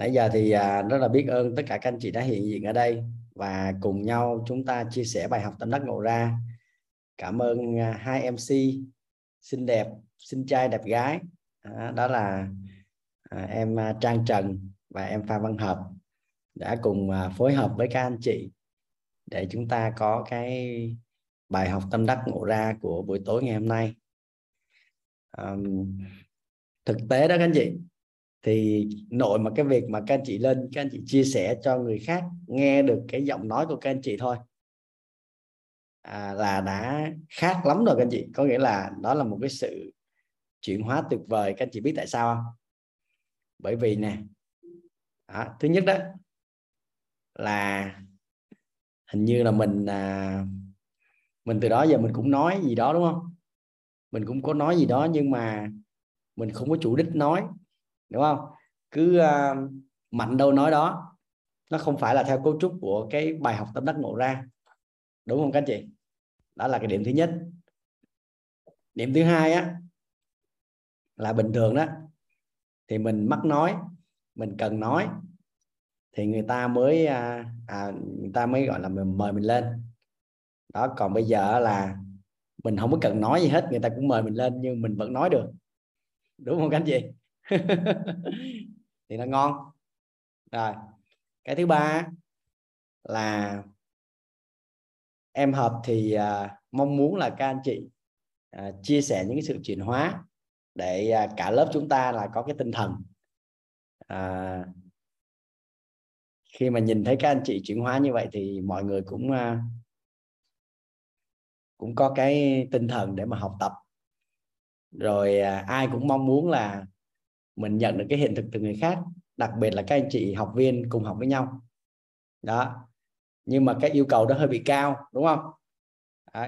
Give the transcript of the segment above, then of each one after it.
nãy giờ thì à, rất là biết ơn tất cả các anh chị đã hiện diện ở đây và cùng nhau chúng ta chia sẻ bài học tâm đắc ngộ ra. Cảm ơn à, hai mc xinh đẹp xinh trai đẹp gái. Đó là à, em trang trần và em phan văn hợp đã cùng phối hợp với các anh chị để chúng ta có cái bài học tâm đắc ngộ ra của buổi tối ngày hôm nay. Um, thực tế đó các anh chị thì nội mà cái việc mà các anh chị lên các anh chị chia sẻ cho người khác nghe được cái giọng nói của các anh chị thôi. À, là đã khác lắm rồi các anh chị. Có nghĩa là đó là một cái sự chuyển hóa tuyệt vời. Các anh chị biết tại sao không? Bởi vì nè à, thứ nhất đó là hình như là mình à, mình từ đó giờ mình cũng nói gì đó đúng không? Mình cũng có nói gì đó nhưng mà mình không có chủ đích nói đúng không? Cứ uh, mạnh đâu nói đó. Nó không phải là theo cấu trúc của cái bài học tâm đắc ngộ ra. Đúng không các anh chị? Đó là cái điểm thứ nhất. Điểm thứ hai á là bình thường đó. Thì mình mắc nói mình cần nói thì người ta mới à, à, người ta mới gọi là mình mời mình lên. Đó còn bây giờ là mình không có cần nói gì hết người ta cũng mời mình lên nhưng mình vẫn nói được. Đúng không các anh chị? thì nó ngon. Rồi cái thứ ba là em hợp thì uh, mong muốn là các anh chị uh, chia sẻ những cái sự chuyển hóa để uh, cả lớp chúng ta là có cái tinh thần. Uh, khi mà nhìn thấy các anh chị chuyển hóa như vậy thì mọi người cũng uh, cũng có cái tinh thần để mà học tập. Rồi uh, ai cũng mong muốn là mình nhận được cái hiện thực từ người khác, đặc biệt là các anh chị học viên cùng học với nhau. Đó. Nhưng mà cái yêu cầu đó hơi bị cao, đúng không? Đó.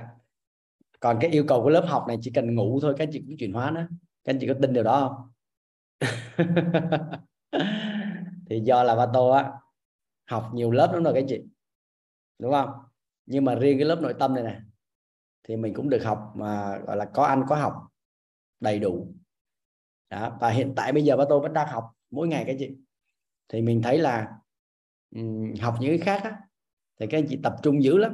còn cái yêu cầu của lớp học này chỉ cần ngủ thôi, các anh chị cũng chuyển hóa nữa. Các anh chị có tin điều đó không? Thì do là ba tô á, học nhiều lớp lắm rồi các anh chị. Đúng không? Nhưng mà riêng cái lớp nội tâm này nè, thì mình cũng được học mà, gọi là có ăn có học đầy đủ đó. và hiện tại bây giờ ba tôi vẫn đang học mỗi ngày các chị. Thì mình thấy là um, học những cái khác á, thì các anh chị tập trung dữ lắm.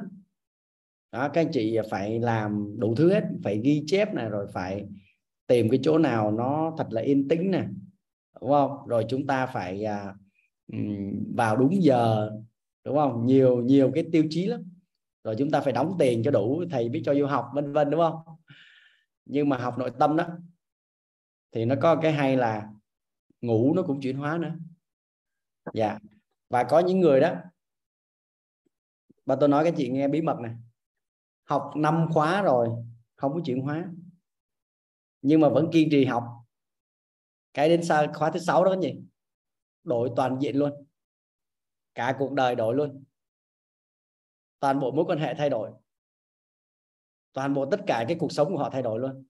Đó các anh chị phải làm đủ thứ hết phải ghi chép này rồi phải tìm cái chỗ nào nó thật là yên tĩnh nè đúng không? Rồi chúng ta phải à, vào đúng giờ đúng không? Nhiều nhiều cái tiêu chí lắm. Rồi chúng ta phải đóng tiền cho đủ thầy biết cho du học vân vân đúng không? Nhưng mà học nội tâm đó thì nó có cái hay là ngủ nó cũng chuyển hóa nữa. Dạ. Và có những người đó và tôi nói cái chị nghe bí mật này học năm khóa rồi không có chuyển hóa. Nhưng mà vẫn kiên trì học. Cái đến sau khóa thứ sáu đó nhỉ, gì đổi toàn diện luôn. Cả cuộc đời đổi luôn. Toàn bộ mối quan hệ thay đổi. Toàn bộ tất cả cái cuộc sống của họ thay đổi luôn.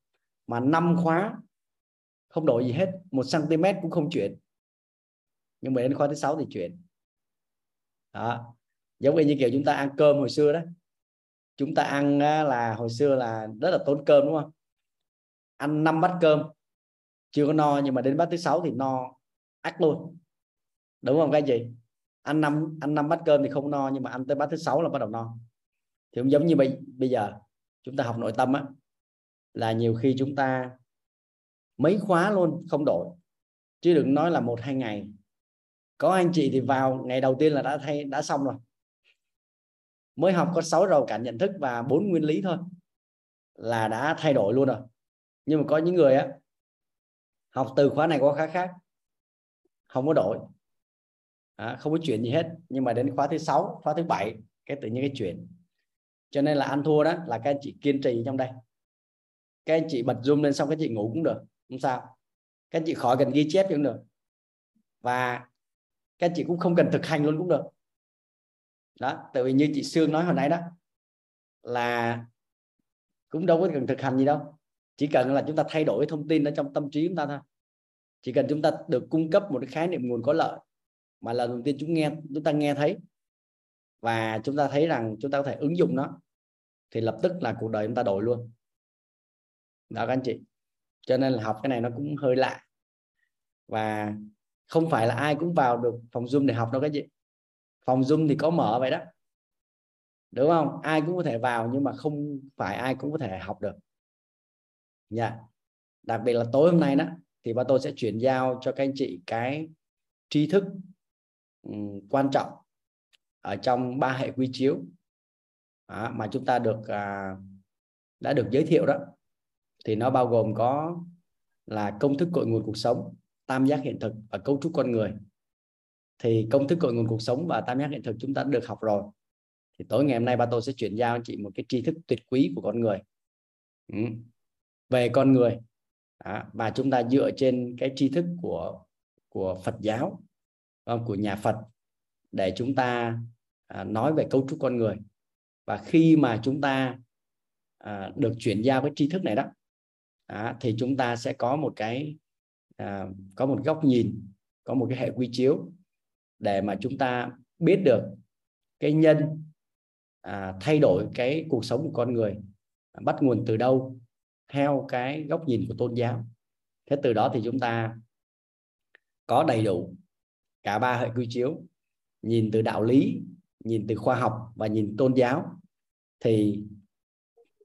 Mà năm khóa không đổi gì hết một cm cũng không chuyển. Nhưng mà đến khóa thứ sáu thì chuyển. Đó. Giống như kiểu chúng ta ăn cơm hồi xưa đó. Chúng ta ăn là hồi xưa là rất là tốn cơm đúng không? Ăn năm bát cơm. Chưa có no nhưng mà đến bát thứ sáu thì no ắt luôn. Đúng không các anh chị? Ăn năm ăn năm bát cơm thì không no nhưng mà ăn tới bát thứ sáu là bắt đầu no. Thì cũng giống như bây, bây giờ chúng ta học nội tâm á là nhiều khi chúng ta mấy khóa luôn không đổi. Chứ đừng nói là một hai ngày. Có anh chị thì vào ngày đầu tiên là đã thay đã xong rồi. Mới học có sáu rào cản nhận thức và bốn nguyên lý thôi. Là đã thay đổi luôn rồi. Nhưng mà có những người á học từ khóa này qua khóa khác không có đổi. À, không có chuyện gì hết. Nhưng mà đến khóa thứ sáu khóa thứ bảy cái tự nhiên cái chuyện cho nên là ăn thua đó là các anh chị kiên trì trong đây. Các anh chị bật zoom lên xong các chị ngủ cũng được không sao. Các anh chị khỏi cần ghi chép cũng được và các anh chị cũng không cần thực hành luôn cũng được. Đó, tại vì như chị Sương nói hồi nãy đó, là cũng đâu có cần thực hành gì đâu. Chỉ cần là chúng ta thay đổi thông tin ở trong tâm trí chúng ta thôi. Chỉ cần chúng ta được cung cấp một cái khái niệm nguồn có lợi mà lần đầu tiên chúng nghe, chúng ta nghe thấy và chúng ta thấy rằng chúng ta có thể ứng dụng nó, thì lập tức là cuộc đời chúng ta đổi luôn. Đó, các anh chị cho nên là học cái này nó cũng hơi lạ. Và không phải là ai cũng vào được phòng zoom để học đâu các chị. Phòng zoom thì có mở vậy đó. Đúng không? Ai cũng có thể vào nhưng mà không phải ai cũng có thể học được. Nha yeah. đặc biệt là tối hôm nay đó thì ba tôi sẽ chuyển giao cho các anh chị cái tri thức um, quan trọng ở trong ba hệ quy chiếu. Đó, mà chúng ta được à, đã được giới thiệu đó thì nó bao gồm có là công thức cội nguồn cuộc sống tam giác hiện thực và cấu trúc con người. Thì công thức cội nguồn cuộc sống và tam giác hiện thực chúng ta đã được học rồi. Thì tối ngày hôm nay ba tôi sẽ chuyển giao chị một cái tri thức tuyệt quý của con người. Ừ. về con người. Đó, và chúng ta dựa trên cái tri thức của của Phật giáo của nhà Phật để chúng ta à, nói về cấu trúc con người. Và khi mà chúng ta à, được chuyển giao cái tri thức này đó à, thì chúng ta sẽ có một cái à, có một góc nhìn có một cái hệ quy chiếu để mà chúng ta biết được cái nhân à, thay đổi cái cuộc sống của con người à, bắt nguồn từ đâu theo cái góc nhìn của tôn giáo. Thế từ đó thì chúng ta có đầy đủ cả ba hệ quy chiếu nhìn từ đạo lý nhìn từ khoa học và nhìn tôn giáo. Thì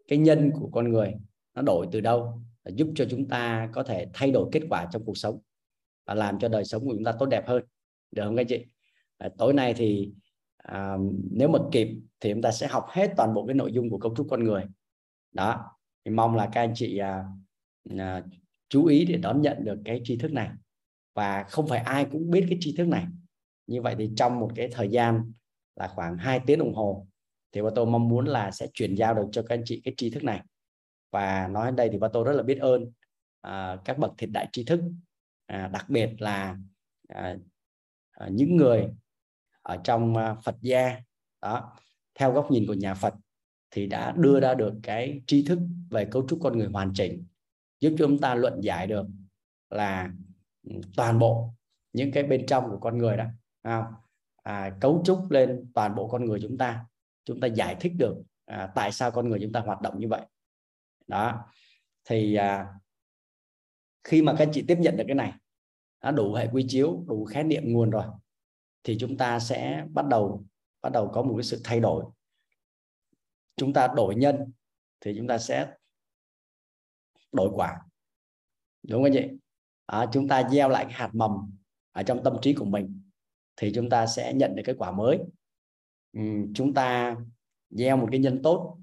cái nhân của con người nó đổi từ đâu? Giúp cho chúng ta có thể thay đổi kết quả trong cuộc sống và làm cho đời sống của chúng ta tốt đẹp hơn. Được không các chị? À, tối nay thì à, nếu mà kịp thì chúng ta sẽ học hết toàn bộ cái nội dung của cấu trúc con người. Đó thì mong là các anh chị à, à, chú ý để đón nhận được cái tri thức này. Và không phải ai cũng biết cái tri thức này. Như vậy thì trong một cái thời gian là khoảng 2 tiếng đồng hồ thì tôi mong muốn là sẽ chuyển giao được cho các anh chị cái tri thức này và nói đến đây thì ba tôi rất là biết ơn à, các bậc thiệt đại tri thức à, đặc biệt là à, à, những người ở trong à, Phật gia đó theo góc nhìn của nhà Phật thì đã đưa ra được cái tri thức về cấu trúc con người hoàn chỉnh giúp chúng ta luận giải được là ừ, toàn bộ những cái bên trong của con người đó không? À, cấu trúc lên toàn bộ con người chúng ta chúng ta giải thích được à, tại sao con người chúng ta hoạt động như vậy đó. Thì à, khi mà các chị tiếp nhận được cái này đã đủ hệ quy chiếu đủ khái niệm nguồn rồi thì chúng ta sẽ bắt đầu bắt đầu có một cái sự thay đổi. Chúng ta đổi nhân thì chúng ta sẽ đổi quả. Đúng không chị? À, chúng ta gieo lại cái hạt mầm ở trong tâm trí của mình thì chúng ta sẽ nhận được cái quả mới. Ừ, chúng ta gieo một cái nhân tốt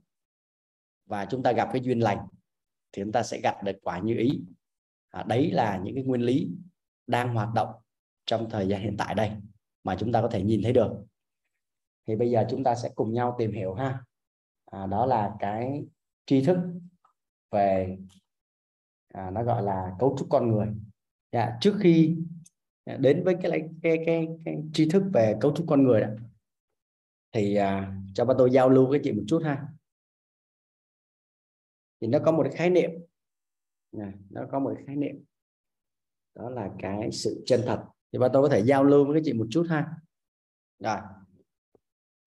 và chúng ta gặp cái duyên lành thì chúng ta sẽ gặp được quả như ý. À, đấy là những cái nguyên lý đang hoạt động trong thời gian hiện tại đây mà chúng ta có thể nhìn thấy được. Thì bây giờ chúng ta sẽ cùng nhau tìm hiểu ha. À, đó là cái tri thức về à, nó gọi là cấu trúc con người. Dạ, trước khi đến với cái cái cái cái, cái tri thức về cấu trúc con người đó thì à, cho ba tôi giao lưu với chị một chút ha thì nó có một cái khái niệm. Này, nó có một cái khái niệm. Đó là cái sự chân thật. Thì ba tôi có thể giao lưu với các chị một chút ha. Rồi.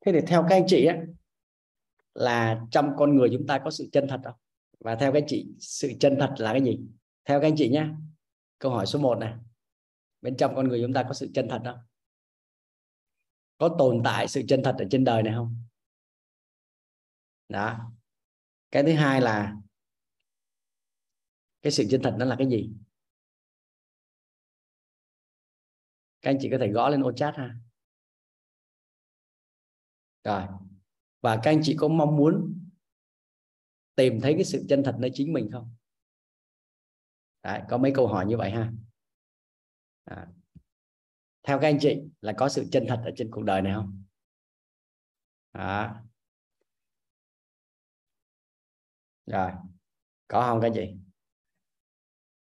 Thế thì theo các anh chị á là trong con người chúng ta có sự chân thật không? Và theo các anh chị sự chân thật là cái gì? Theo các anh chị nhé câu hỏi số 1 này bên trong con người chúng ta có sự chân thật không? Có tồn tại sự chân thật ở trên đời này không? Đó. Cái thứ hai là cái sự chân thật nó là cái gì? Các anh chị có thể gõ lên ô chat ha. Rồi. Và các anh chị có mong muốn tìm thấy cái sự chân thật nơi chính mình không? Đấy, có mấy câu hỏi như vậy ha. À. theo các anh chị là có sự chân thật ở trên cuộc đời này không? À. rồi. Có không các anh chị?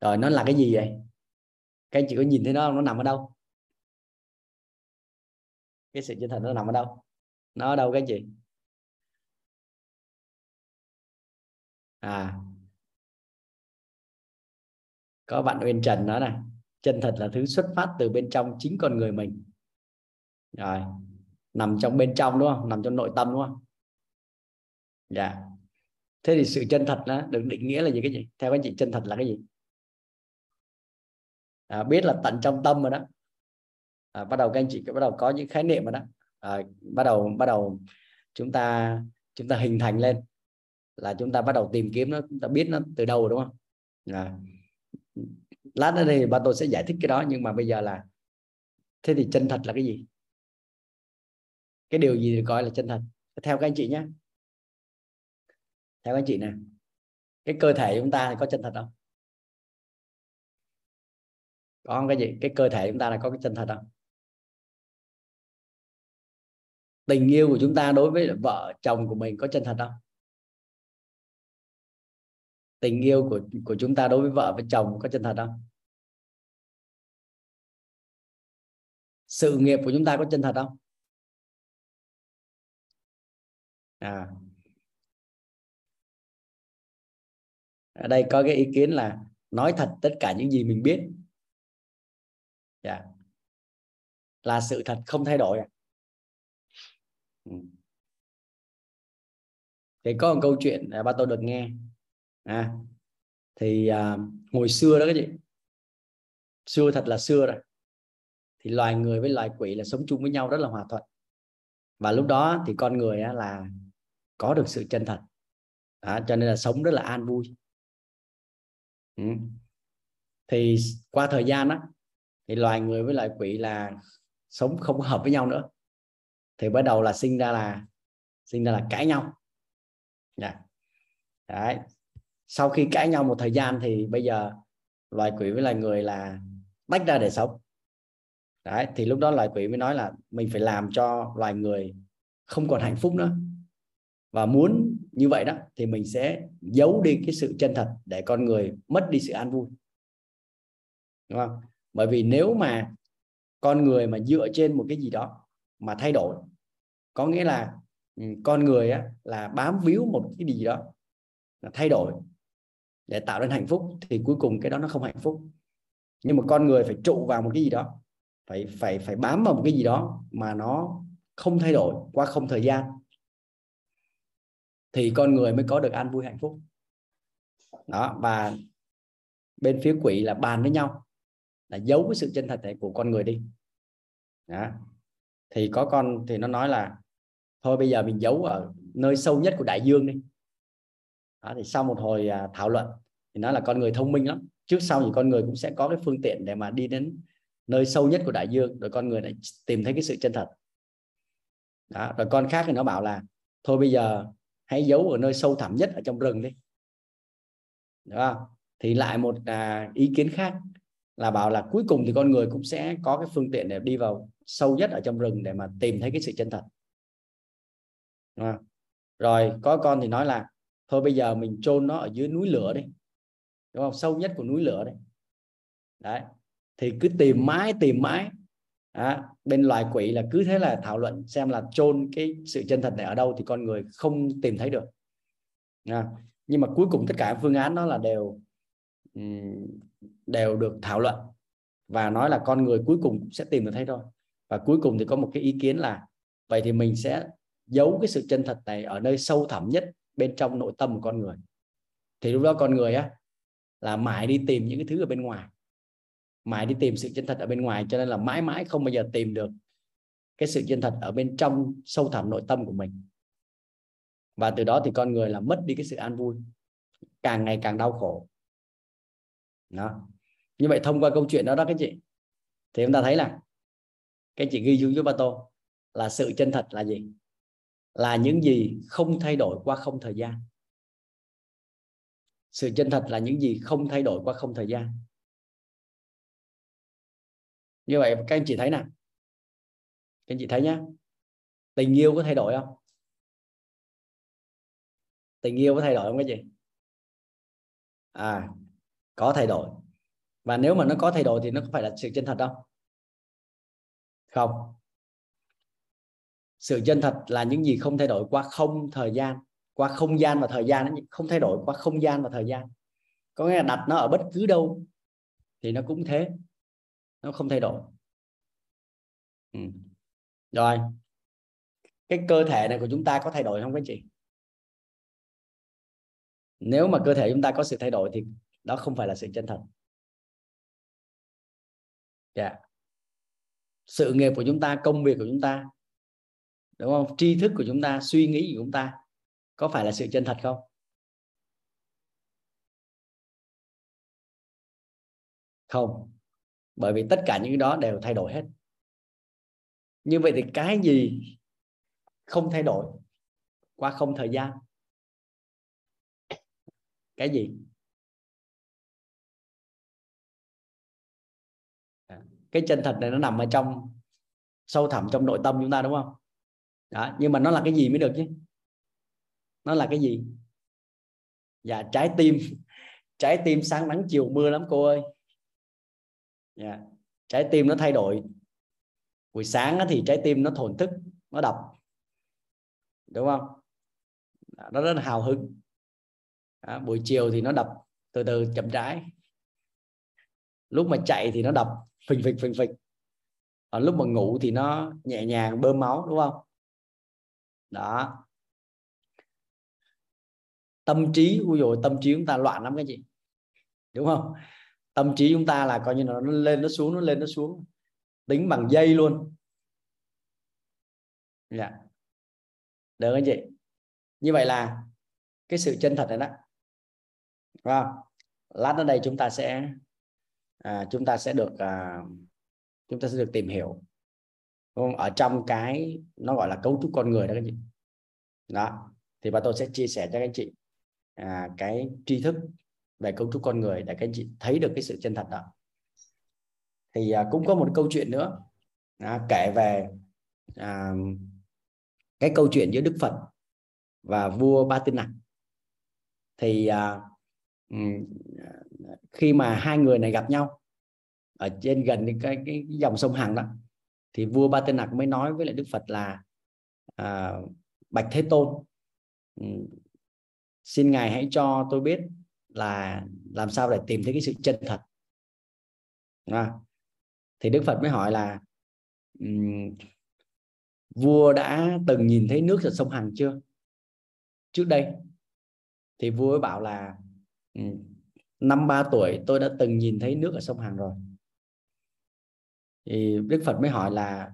Rồi nó là cái gì vậy? Các anh chị có nhìn thấy nó nó nằm ở đâu? Cái sự chân thật nó nằm ở đâu? Nó ở đâu các anh chị? À. Có bạn Uyên Trần nói này chân thật là thứ xuất phát từ bên trong chính con người mình. Rồi, nằm trong bên trong đúng không? Nằm trong nội tâm đúng không? Dạ. Thế thì sự chân thật đó được định nghĩa là gì cái gì theo anh chị, chân thật là cái gì? À, biết là tận trong tâm rồi đó. À, bắt đầu các anh chị bắt đầu có những khái niệm rồi đó. À, bắt đầu bắt đầu chúng ta chúng ta hình thành lên là chúng ta bắt đầu tìm kiếm nó chúng ta biết nó từ đâu rồi, đúng không? À. lát nữa thì ba tôi sẽ giải thích cái đó nhưng mà bây giờ là thế thì chân thật là cái gì? Cái điều gì được gọi là chân thật? Theo các anh chị nhé. Theo các anh chị nè. Cái cơ thể chúng ta thì có chân thật không? Có không cái gì? Cái cơ thể chúng ta là có cái chân thật không? Tình yêu của chúng ta đối với vợ chồng của mình có chân thật không? Tình yêu của của chúng ta đối với vợ với chồng có chân thật không? Sự nghiệp của chúng ta có chân thật không? À. Ở đây có cái ý kiến là nói thật tất cả những gì mình biết yeah. Dạ. là sự thật không thay đổi ừ. thì có một câu chuyện ba tôi được nghe à, thì à, hồi xưa đó cái gì xưa thật là xưa rồi thì loài người với loài quỷ là sống chung với nhau rất là hòa thuận và lúc đó thì con người á, là có được sự chân thật à, cho nên là sống rất là an vui ừ. thì qua thời gian á thì loài người với loài quỷ là sống không hợp với nhau nữa. Thì bắt đầu là sinh ra là, sinh ra là cãi nhau. Yeah. Đấy. Sau khi cãi nhau một thời gian thì bây giờ loài quỷ với loài người là tách ra để sống. Đấy, thì lúc đó loài quỷ mới nói là mình phải làm cho loài người không còn hạnh phúc nữa. Và muốn như vậy đó, thì mình sẽ giấu đi cái sự chân thật để con người mất đi sự an vui. Đúng không? Bởi vì nếu mà con người mà dựa trên một cái gì đó mà thay đổi có nghĩa là ừ, con người á, là bám víu một cái gì đó là thay đổi để tạo nên hạnh phúc thì cuối cùng cái đó nó không hạnh phúc. Nhưng mà con người phải trụ vào một cái gì đó phải phải phải bám vào một cái gì đó mà nó không thay đổi qua không thời gian thì con người mới có được an vui hạnh phúc. Đó và bên phía quỷ là bàn với nhau là giấu cái sự chân thật này của con người đi. Đó. thì có con thì nó nói là thôi bây giờ mình giấu ở nơi sâu nhất của đại dương đi. Đó, thì sau một hồi à, thảo luận thì nó là con người thông minh lắm. Trước sau thì con người cũng sẽ có cái phương tiện để mà đi đến nơi sâu nhất của đại dương rồi con người lại tìm thấy cái sự chân thật. Đó. rồi con khác thì nó bảo là thôi bây giờ hãy giấu ở nơi sâu thẳm nhất ở trong rừng đi. Đó thì lại một à, ý kiến khác là bảo là cuối cùng thì con người cũng sẽ có cái phương tiện để đi vào sâu nhất ở trong rừng để mà tìm thấy cái sự chân thật. Đúng không? rồi có con thì nói là thôi bây giờ mình chôn nó ở dưới núi lửa đi. Đúng không? Sâu nhất của núi lửa đấy. Đấy. Thì cứ tìm mãi tìm mãi. À, bên loài quỷ là cứ thế là thảo luận xem là chôn cái sự chân thật này ở đâu thì con người không tìm thấy được. À, nhưng mà cuối cùng tất cả phương án đó là đều đều được thảo luận và nói là con người cuối cùng sẽ tìm được thấy thôi. Và cuối cùng thì có một cái ý kiến là, vậy thì mình sẽ giấu cái sự chân thật này ở nơi sâu thẳm nhất bên trong nội tâm của con người. Thì lúc đó con người á, là mãi đi tìm những cái thứ ở bên ngoài. Mãi đi tìm sự chân thật ở bên ngoài, cho nên là mãi mãi không bao giờ tìm được cái sự chân thật ở bên trong sâu thẳm nội tâm của mình. Và từ đó thì con người là mất đi cái sự an vui, càng ngày càng đau khổ đó. Như vậy thông qua câu chuyện đó đó các chị, thì chúng ta thấy là các chị ghi chú với ba tô là sự chân thật là gì? Là những gì không thay đổi qua không thời gian. Sự chân thật là những gì không thay đổi qua không thời gian. Như vậy các anh chị thấy nè các anh chị thấy nhá. Tình yêu có thay đổi không? Tình yêu có thay đổi không cái gì à có thay đổi. Và nếu mà nó có thay đổi thì nó có phải là sự chân thật không? Không. Sự chân thật là những gì không thay đổi qua không thời gian. Qua không gian và thời gian không thay đổi qua không gian và thời gian. Có nghĩa là đặt nó ở bất cứ đâu thì nó cũng thế. Nó không thay đổi. Ừ. rồi. Cái cơ thể này của chúng ta có thay đổi không các chị? Nếu mà cơ thể chúng ta có sự thay đổi thì đó không phải là sự chân thật. Yeah. Dạ. sự nghiệp của chúng ta, công việc của chúng ta, đúng không? Tri thức của chúng ta, suy nghĩ của chúng ta, có phải là sự chân thật không? Không. Bởi vì tất cả những cái đó đều thay đổi hết. Như vậy thì cái gì không thay đổi qua không thời gian? Cái gì? Cái chân thật này nó nằm ở trong sâu thẳm trong nội tâm chúng ta đúng không? Đó nhưng mà nó là cái gì mới được chứ? Nó là cái gì? Dạ trái tim. Trái tim sáng nắng chiều mưa lắm cô ơi. Dạ. trái tim nó thay đổi. Buổi sáng thì trái tim nó thổn thức nó đập. Đúng không? Dạ, nó rất là hào hứng. À, buổi chiều thì nó đập từ từ chậm rãi. Lúc mà chạy thì nó đập phình phịch phình phịch ở lúc mà ngủ thì nó nhẹ nhàng bơm máu, đúng không? Đó. Tâm trí ui dồi tâm trí chúng ta loạn lắm cái gì đúng không? Tâm trí chúng ta là coi như nó lên, nó xuống, nó lên, nó xuống. Tính bằng dây luôn. Dạ. Được anh chị? Như vậy là cái sự chân thật này đó. Đúng không? lát nữa đây chúng ta sẽ à, chúng ta sẽ được à, chúng ta sẽ được tìm hiểu. Không? ở trong cái nó gọi là cấu trúc con người đó các chị. Đó thì bà tôi sẽ chia sẻ cho các anh chị à, cái tri thức về cấu trúc con người để các anh chị thấy được cái sự chân thật đó. Thì à, cũng có một câu chuyện nữa. À, kể về à, cái câu chuyện giữa Đức Phật và vua Ba Tư Nặc. Thì à, À, khi mà hai người này gặp nhau ở trên gần cái, cái, cái dòng sông Hằng đó thì vua Ba Tư Nặc mới nói với lại Đức Phật là à, Bạch Thế Tôn xin ngài hãy cho tôi biết là làm sao để tìm thấy cái sự chân thật. À, thì Đức Phật mới hỏi là um, vua đã từng nhìn thấy nước ở sông Hằng chưa? Trước đây. Thì vua ấy bảo là Ừ. năm ba tuổi tôi đã từng nhìn thấy nước ở sông Hằng rồi. Thì Đức Phật mới hỏi là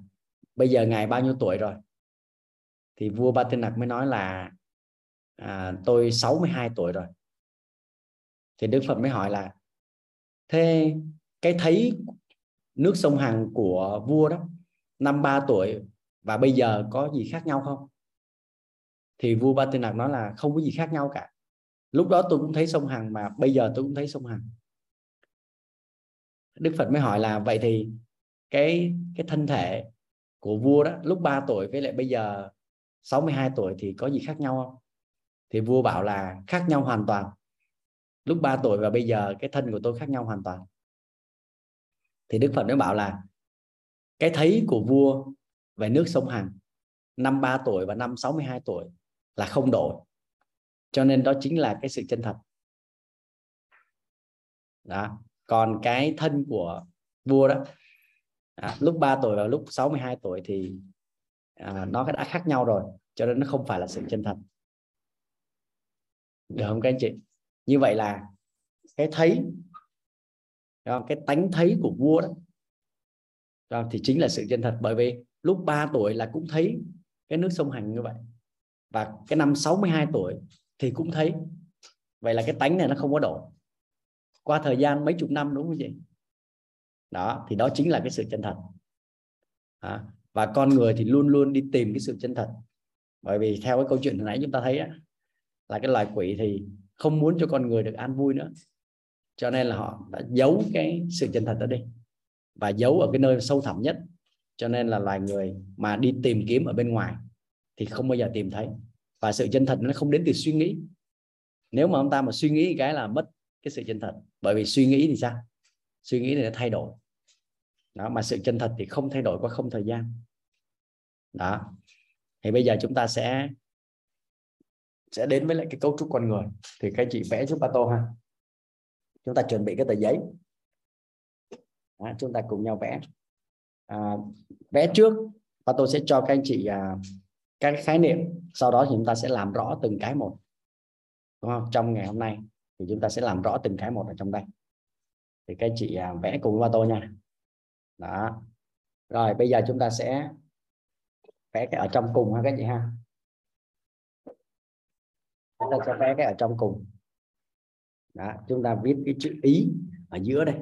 bây giờ ngài bao nhiêu tuổi rồi? Thì vua Ba Tư Nặc mới nói là à, tôi 62 tuổi rồi. Thì Đức Phật mới hỏi là thế cái thấy nước sông Hằng của vua đó năm ba tuổi và bây giờ có gì khác nhau không? Thì vua Ba Tư Nặc nói là không có gì khác nhau cả lúc đó tôi cũng thấy sông Hằng mà, bây giờ tôi cũng thấy sông Hằng Đức Phật mới hỏi là, vậy thì cái cái thân thể của vua đó, lúc 3 tuổi với lại bây giờ 62 tuổi thì có gì khác nhau không? Thì vua bảo là, khác nhau hoàn toàn. Lúc 3 tuổi và bây giờ cái thân của tôi khác nhau hoàn toàn. Thì Đức Phật mới bảo là, cái thấy của vua về nước sông Hằng năm 3 tuổi và năm 62 tuổi là không đổi cho nên đó chính là cái sự chân thật. Đó còn cái thân của vua đó à, lúc 3 tuổi và lúc 62 tuổi thì à, nó đã khác nhau rồi cho nên nó không phải là sự chân thật. Được không các anh chị? Như vậy là cái thấy cái tánh thấy của vua đó thì chính là sự chân thật. Bởi vì lúc 3 tuổi là cũng thấy cái nước sông hành như vậy. Và cái năm 62 tuổi thì cũng thấy. Vậy là cái tánh này nó không có đổi. Qua thời gian mấy chục năm đúng không chị? Đó thì đó chính là cái sự chân thật. À, và con người thì luôn luôn đi tìm cái sự chân thật. Bởi vì theo cái câu chuyện hồi nãy chúng ta thấy á, là cái loài quỷ thì không muốn cho con người được an vui nữa. Cho nên là họ đã giấu cái sự chân thật đó đi. Và giấu ở cái nơi sâu thẳm nhất. Cho nên là loài người mà đi tìm kiếm ở bên ngoài thì không bao giờ tìm thấy và sự chân thật nó không đến từ suy nghĩ. Nếu mà ông ta mà suy nghĩ cái là mất cái sự chân thật. Bởi vì suy nghĩ thì sao? Suy nghĩ thì nó thay đổi. Đó mà sự chân thật thì không thay đổi qua không thời gian. Đó. Thì bây giờ chúng ta sẽ sẽ đến với lại cái cấu trúc con người. Thì các chị vẽ giúp Pato ha. Chúng ta chuẩn bị cái tờ giấy. Đó, chúng ta cùng nhau vẽ. À, vẽ trước. Pato sẽ cho các anh chị à, các khái niệm sau đó chúng ta sẽ làm rõ từng cái một. Đúng không? Trong ngày hôm nay thì chúng ta sẽ làm rõ từng cái một ở trong đây. Thì các chị à, vẽ cùng với tôi nha. Đó. Rồi bây giờ chúng ta sẽ vẽ cái ở trong cùng ha các chị ha. Chúng ta sẽ vẽ cái ở trong cùng. Đó, chúng ta viết cái chữ ý ở giữa đây.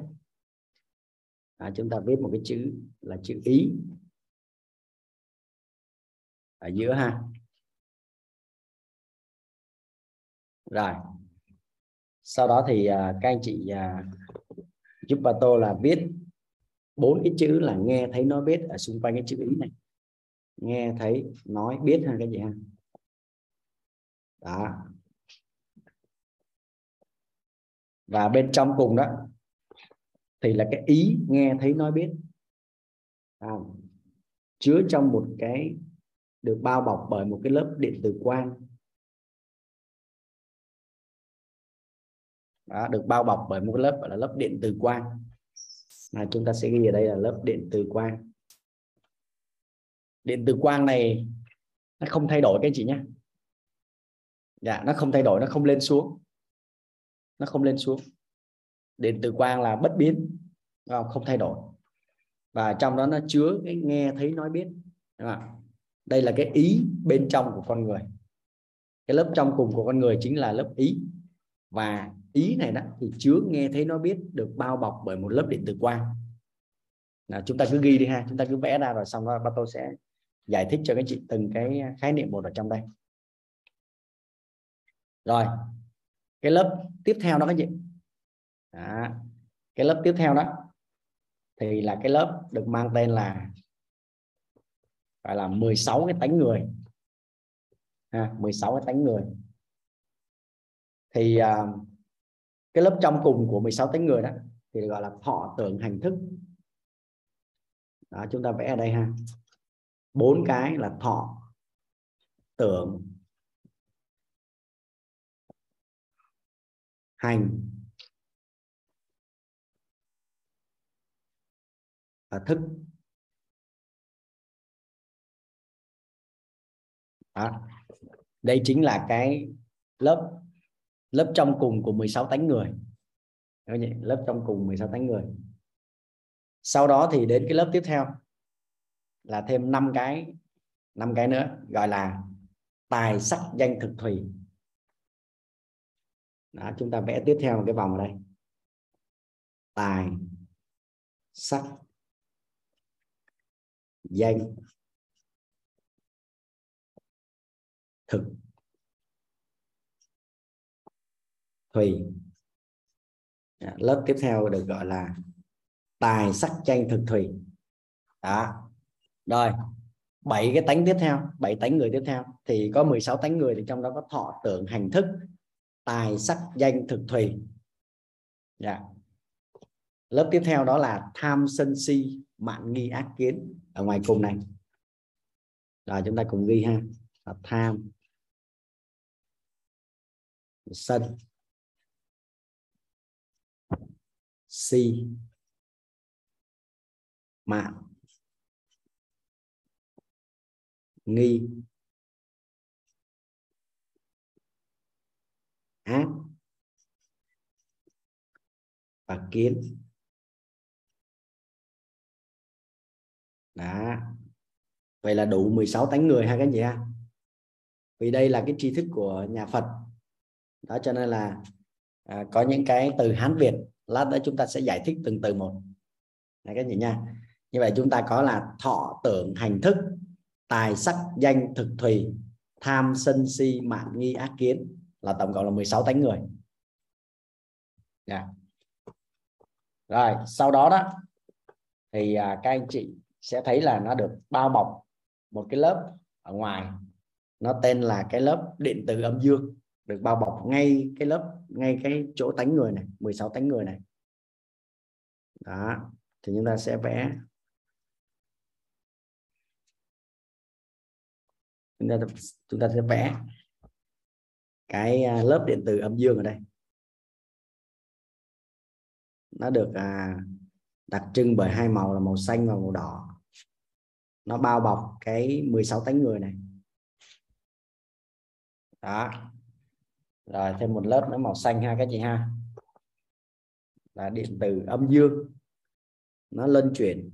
Đó, chúng ta viết một cái chữ là chữ ý ở giữa ha. Rồi. Sau đó thì à, các anh chị à, giúp bà tô là viết bốn cái chữ là nghe thấy nói biết ở xung quanh cái chữ ý này. Nghe thấy nói biết ha cái gì ha. Đó. Và bên trong cùng đó thì là cái ý nghe thấy nói biết. À, chứa trong một cái được bao bọc bởi một cái lớp điện tử quang. Đó, được bao bọc bởi một cái lớp gọi là lớp điện từ quang. Là chúng ta sẽ ghi ở đây là lớp điện từ quang. Điện từ quang này nó không thay đổi cái chị nhé. Dạ nó không thay đổi nó không lên xuống. Nó không lên xuống. Điện từ quang là bất biến không? Thay đổi. Và trong đó nó chứa cái nghe thấy nói biết đây là cái ý bên trong của con người. Cái lớp trong cùng của con người chính là lớp ý. Và ý này đó thì chứa nghe thấy nó biết được bao bọc bởi một lớp điện tử quang. Là chúng ta cứ ghi đi ha, chúng ta cứ vẽ ra rồi xong đó ba tôi sẽ giải thích cho các chị từng cái khái niệm một ở trong đây. Rồi, cái lớp tiếp theo đó các chị. Đó. cái lớp tiếp theo đó thì là cái lớp được mang tên là gọi là 16 cái tánh người. Ha, 16 cái tánh người. Thì à, cái lớp trong cùng của 16 tánh người đó thì gọi là thọ tưởng hành thức. Đó, chúng ta vẽ ở đây ha. Bốn cái là thọ tưởng hành và thức. Đó. đây chính là cái lớp lớp trong cùng của 16 tánh người. Lớp trong cùng 16 tánh người. Sau đó thì đến cái lớp tiếp theo là thêm năm cái năm cái nữa gọi là tài sắc danh thực thủy đó, chúng ta vẽ tiếp theo một cái vòng ở đây. Tài sắc danh thực. Thùy. Dạ, lớp tiếp theo được gọi là tài sắc tranh thực thùy. Đó. Rồi, bảy cái tánh tiếp theo, bảy tánh người tiếp theo. Thì có 16 tánh người thì trong đó có thọ tưởng hành thức, tài sắc danh thực thùy. Dạ. lớp tiếp theo đó là tham sân si mạn nghi ác kiến. Ở ngoài cùng này. Rồi, chúng ta cùng ghi ha. Là tham sân si. Mạng, nghi. Ác. Và kiến. Đó vậy là đủ 16 tánh người ha các anh chị ha. Vì đây là cái tri thức của nhà Phật đó cho nên là à, có những cái từ Hán Việt lát nữa chúng ta sẽ giải thích từng từ một. Này các chị nha. Như vậy chúng ta có là thọ tưởng hành thức tài sắc danh thực thùy tham sân si mạng nghi ác kiến là tổng cộng là 16 tánh người. Yeah. rồi sau đó đó thì à, các anh chị sẽ thấy là nó được bao bọc một cái lớp ở ngoài. Nó tên là cái lớp điện tử âm dương được bao bọc ngay cái lớp ngay cái chỗ tánh người này 16 tánh người này. Đó thì chúng ta sẽ vẽ. Chúng ta chúng ta sẽ vẽ cái à, lớp điện tử âm dương ở đây. Nó được à, đặc trưng bởi hai màu là màu xanh và màu đỏ. Nó bao bọc cái 16 tánh người này. Đó rồi thêm một lớp nữa màu xanh ha các chị ha. Là điện từ âm dương. Nó luân chuyển.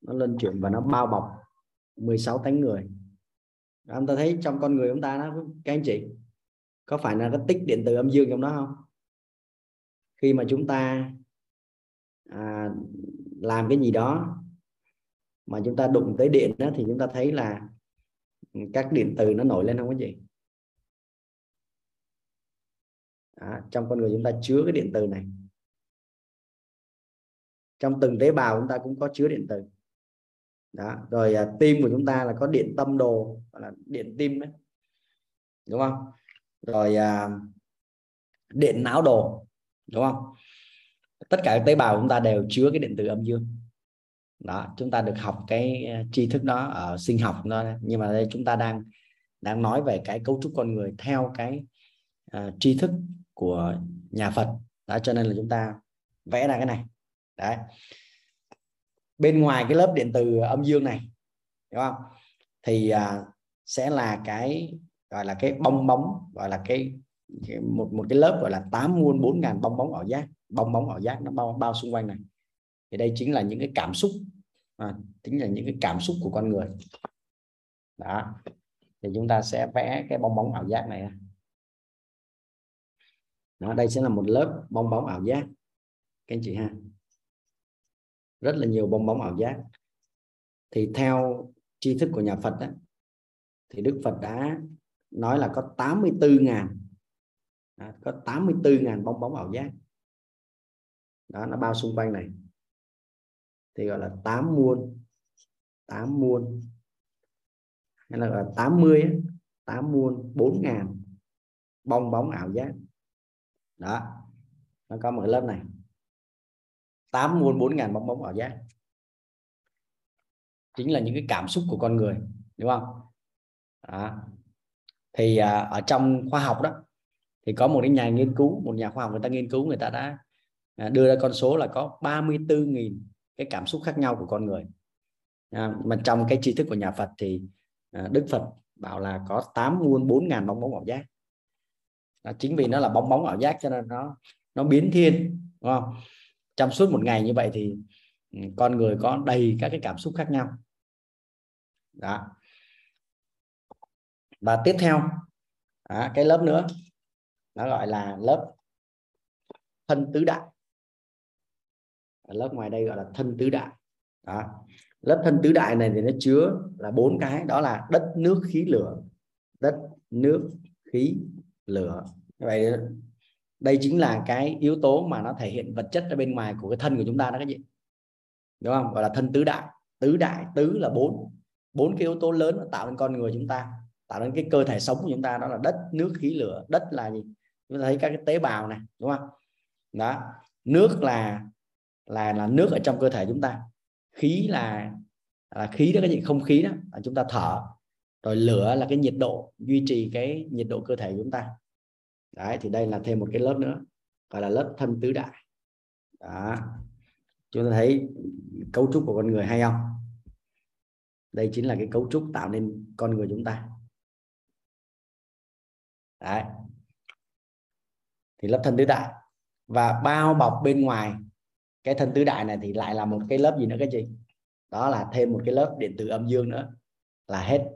Nó luân chuyển và nó bao bọc 16 tánh người. Chúng ta thấy trong con người chúng ta đó các anh chị có phải là nó tích điện từ âm dương trong đó không? Khi mà chúng ta à, làm cái gì đó mà chúng ta đụng tới điện đó thì chúng ta thấy là các điện từ nó nổi lên không có gì đó, trong con người chúng ta chứa cái điện từ này. Trong từng tế bào chúng ta cũng có chứa điện từ. Đó rồi à, tim của chúng ta là có điện tâm đồ gọi là điện tim đấy đúng không? Rồi à, điện não đồ đúng không? Tất cả các tế bào chúng ta đều chứa cái điện từ âm dương. Đó chúng ta được học cái à, tri thức đó ở sinh học đó. Nhưng mà đây chúng ta đang đang nói về cái cấu trúc con người theo cái uh, tri thức của nhà Phật. Đó cho nên là chúng ta vẽ ra cái này. Đấy. Bên ngoài cái lớp điện từ âm dương này đúng không? Thì à, sẽ là cái gọi là cái bong bóng gọi là cái, cái một một cái lớp gọi là tám muôn bốn ngàn bong bóng ảo giác. Bong bóng ảo giác nó bao bao xung quanh này. Thì đây chính là những cái cảm xúc. À, chính là những cái cảm xúc của con người. Đó. Thì chúng ta sẽ vẽ cái bong bóng ảo giác này đó, đây sẽ là một lớp bong bóng ảo giác. Các anh chị ha. Rất là nhiều bong bóng ảo giác. Thì theo tri thức của nhà Phật đó, thì Đức Phật đã nói là có 84 ngàn à, có 84.000 bong bóng ảo giác. Đó nó bao xung quanh này. Thì gọi là 8 muôn 8 muôn. Hay là gọi là 80 8 muôn 4 ngàn bong bóng ảo giác đó. Nó có một lớp này. 8 muôn 4 ngàn bong bóng ảo giác. Chính là những cái cảm xúc của con người đúng không? Đó. thì à, ở trong khoa học đó thì có một cái nhà nghiên cứu một nhà khoa học người ta nghiên cứu người ta đã à, đưa ra con số là có 34.000 cái cảm xúc khác nhau của con người. À, mà trong cái tri thức của nhà Phật thì à, Đức Phật bảo là có 8 muôn 4 ngàn bong bóng ảo giác à, chính vì nó là bong bóng ảo giác cho nên nó nó biến thiên đúng không? Trong suốt một ngày như vậy thì ừ, con người có đầy các cái cảm xúc khác nhau. Đó. Và tiếp theo đó, cái lớp nữa nó gọi là lớp thân tứ đại. Lớp ngoài đây gọi là thân tứ đại. Đó. Lớp thân tứ đại này thì nó chứa là bốn cái đó là đất nước khí lửa. Đất nước khí lửa ờ. vậy đây chính là cái yếu tố mà nó thể hiện vật chất ở bên ngoài của cái thân của chúng ta đó các chị. Đúng không? Gọi là thân tứ đại. Tứ đại, tứ là bốn. Bốn cái yếu tố lớn nó tạo nên con người chúng ta, tạo nên cái cơ thể sống của chúng ta, đó là đất, nước, khí, lửa. Đất là gì? Chúng ta thấy các cái tế bào này, đúng không? Đó. Nước là là là nước ở trong cơ thể chúng ta. Khí là là khí đó cái gì không khí đó, là chúng ta thở. Rồi lửa là cái nhiệt độ, duy trì cái nhiệt độ cơ thể của chúng ta đấy, thì đây là thêm một cái lớp nữa, gọi là lớp thân tứ đại. Đó. Chúng ta thấy cấu trúc của con người hay không? Đây chính là cái cấu trúc tạo nên con người chúng ta. Đấy. Thì lớp thân tứ đại. Và bao bọc bên ngoài cái thân tứ đại này thì lại là một cái lớp gì nữa cái gì đó là thêm một cái lớp điện tử âm dương nữa. Là hết.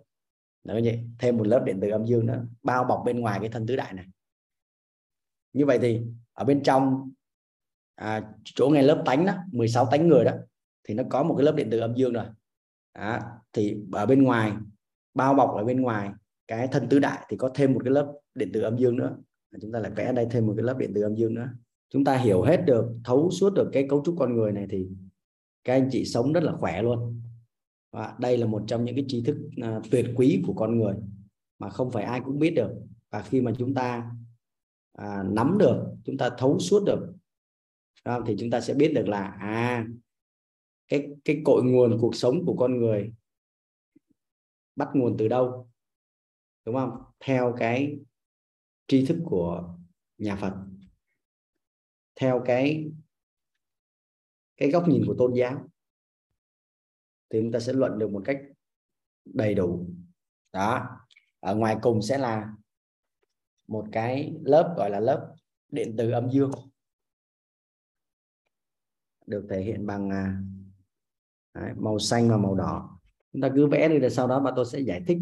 Nữa gì thêm một lớp điện tử âm dương nữa. Bao bọc bên ngoài cái thân tứ đại này như vậy thì ở bên trong à, chỗ ngay lớp tánh đó 16 tánh người đó thì nó có một cái lớp điện tử âm dương rồi. Đó, thì ở bên ngoài bao bọc ở bên ngoài cái thân tứ đại thì có thêm một cái lớp điện tử âm dương nữa. Chúng ta lại vẽ đây thêm một cái lớp điện tử âm dương nữa. Chúng ta hiểu hết được thấu suốt được cái cấu trúc con người này thì các anh chị sống rất là khỏe luôn. Và đây là một trong những cái tri thức uh, tuyệt quý của con người mà không phải ai cũng biết được. Và khi mà chúng ta à, nắm được chúng ta thấu suốt được. Đó, thì chúng ta sẽ biết được là à cái cái cội nguồn cuộc sống của con người bắt nguồn từ đâu đúng không? Theo cái tri thức của nhà Phật. Theo cái cái góc nhìn của tôn giáo. Thì chúng ta sẽ luận được một cách đầy đủ. Đó ở ngoài cùng sẽ là một cái lớp gọi là lớp điện từ âm dương được thể hiện bằng à, Đấy, màu xanh và màu đỏ. Chúng ta cứ vẽ đi rồi sau đó mà tôi sẽ giải thích.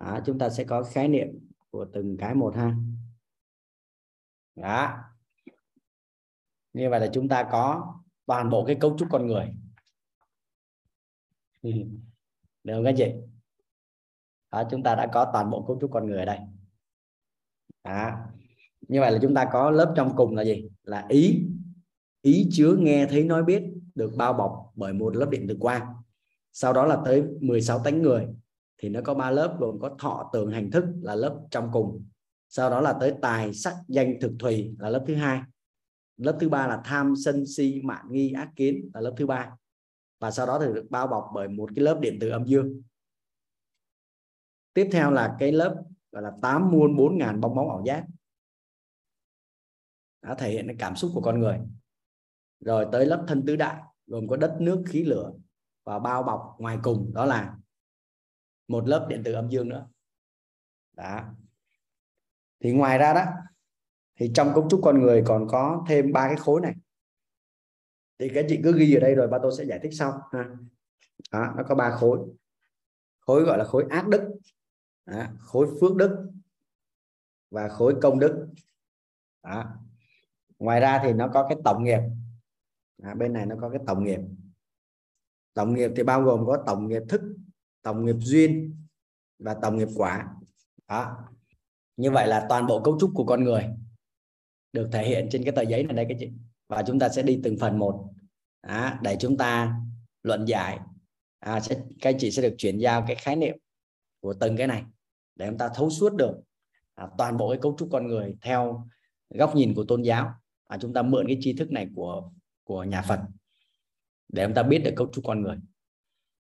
Đó, chúng ta sẽ có khái niệm của từng cái một ha. Đó. Như vậy là chúng ta có toàn bộ cái cấu trúc con người. Được không các chị? Đó, chúng ta đã có toàn bộ cấu trúc con người ở đây đó. như vậy là chúng ta có lớp trong cùng là gì? Là ý. Ý chứa nghe thấy nói biết được bao bọc bởi một lớp điện từ quang. Sau đó là tới 16 tánh người. Thì nó có ba lớp gồm có thọ tường hành thức là lớp trong cùng. Sau đó là tới tài, sắc, danh, thực, thùy là lớp thứ hai. Lớp thứ ba là tham, sân, si, mạn, nghi, ác kiến là lớp thứ ba. Và sau đó thì được bao bọc bởi một cái lớp điện từ âm dương. Tiếp theo là cái lớp gọi là tám muôn bốn ngàn bong bóng ảo giác. Đã thể hiện cái cảm xúc của con người. Rồi tới lớp thân tứ đại gồm có đất nước khí lửa và bao bọc ngoài cùng. Đó là một lớp điện từ âm dương nữa. Đó. Thì ngoài ra đó thì trong cấu trúc con người còn có thêm ba cái khối này. Thì các chị cứ ghi ở đây rồi ba tôi sẽ giải thích sau ha. Đó, nó có ba khối. Khối gọi là khối ác đức đó, khối phước đức và khối công đức. Đó. ngoài ra thì nó có cái tổng nghiệp. À, bên này nó có cái tổng nghiệp. Tổng nghiệp thì bao gồm có tổng nghiệp thức tổng nghiệp duyên và tổng nghiệp quả. Đó. Như vậy là toàn bộ cấu trúc của con người được thể hiện trên cái tờ giấy này đây các chị. Và chúng ta sẽ đi từng phần một. Đó, để chúng ta luận giải. À, sẽ, các chị sẽ được chuyển giao cái khái niệm của từng cái này để chúng ta thấu suốt được à, toàn bộ cái cấu trúc con người theo góc nhìn của tôn giáo. À, chúng ta mượn cái tri thức này của của nhà Phật để chúng ta biết được cấu trúc con người.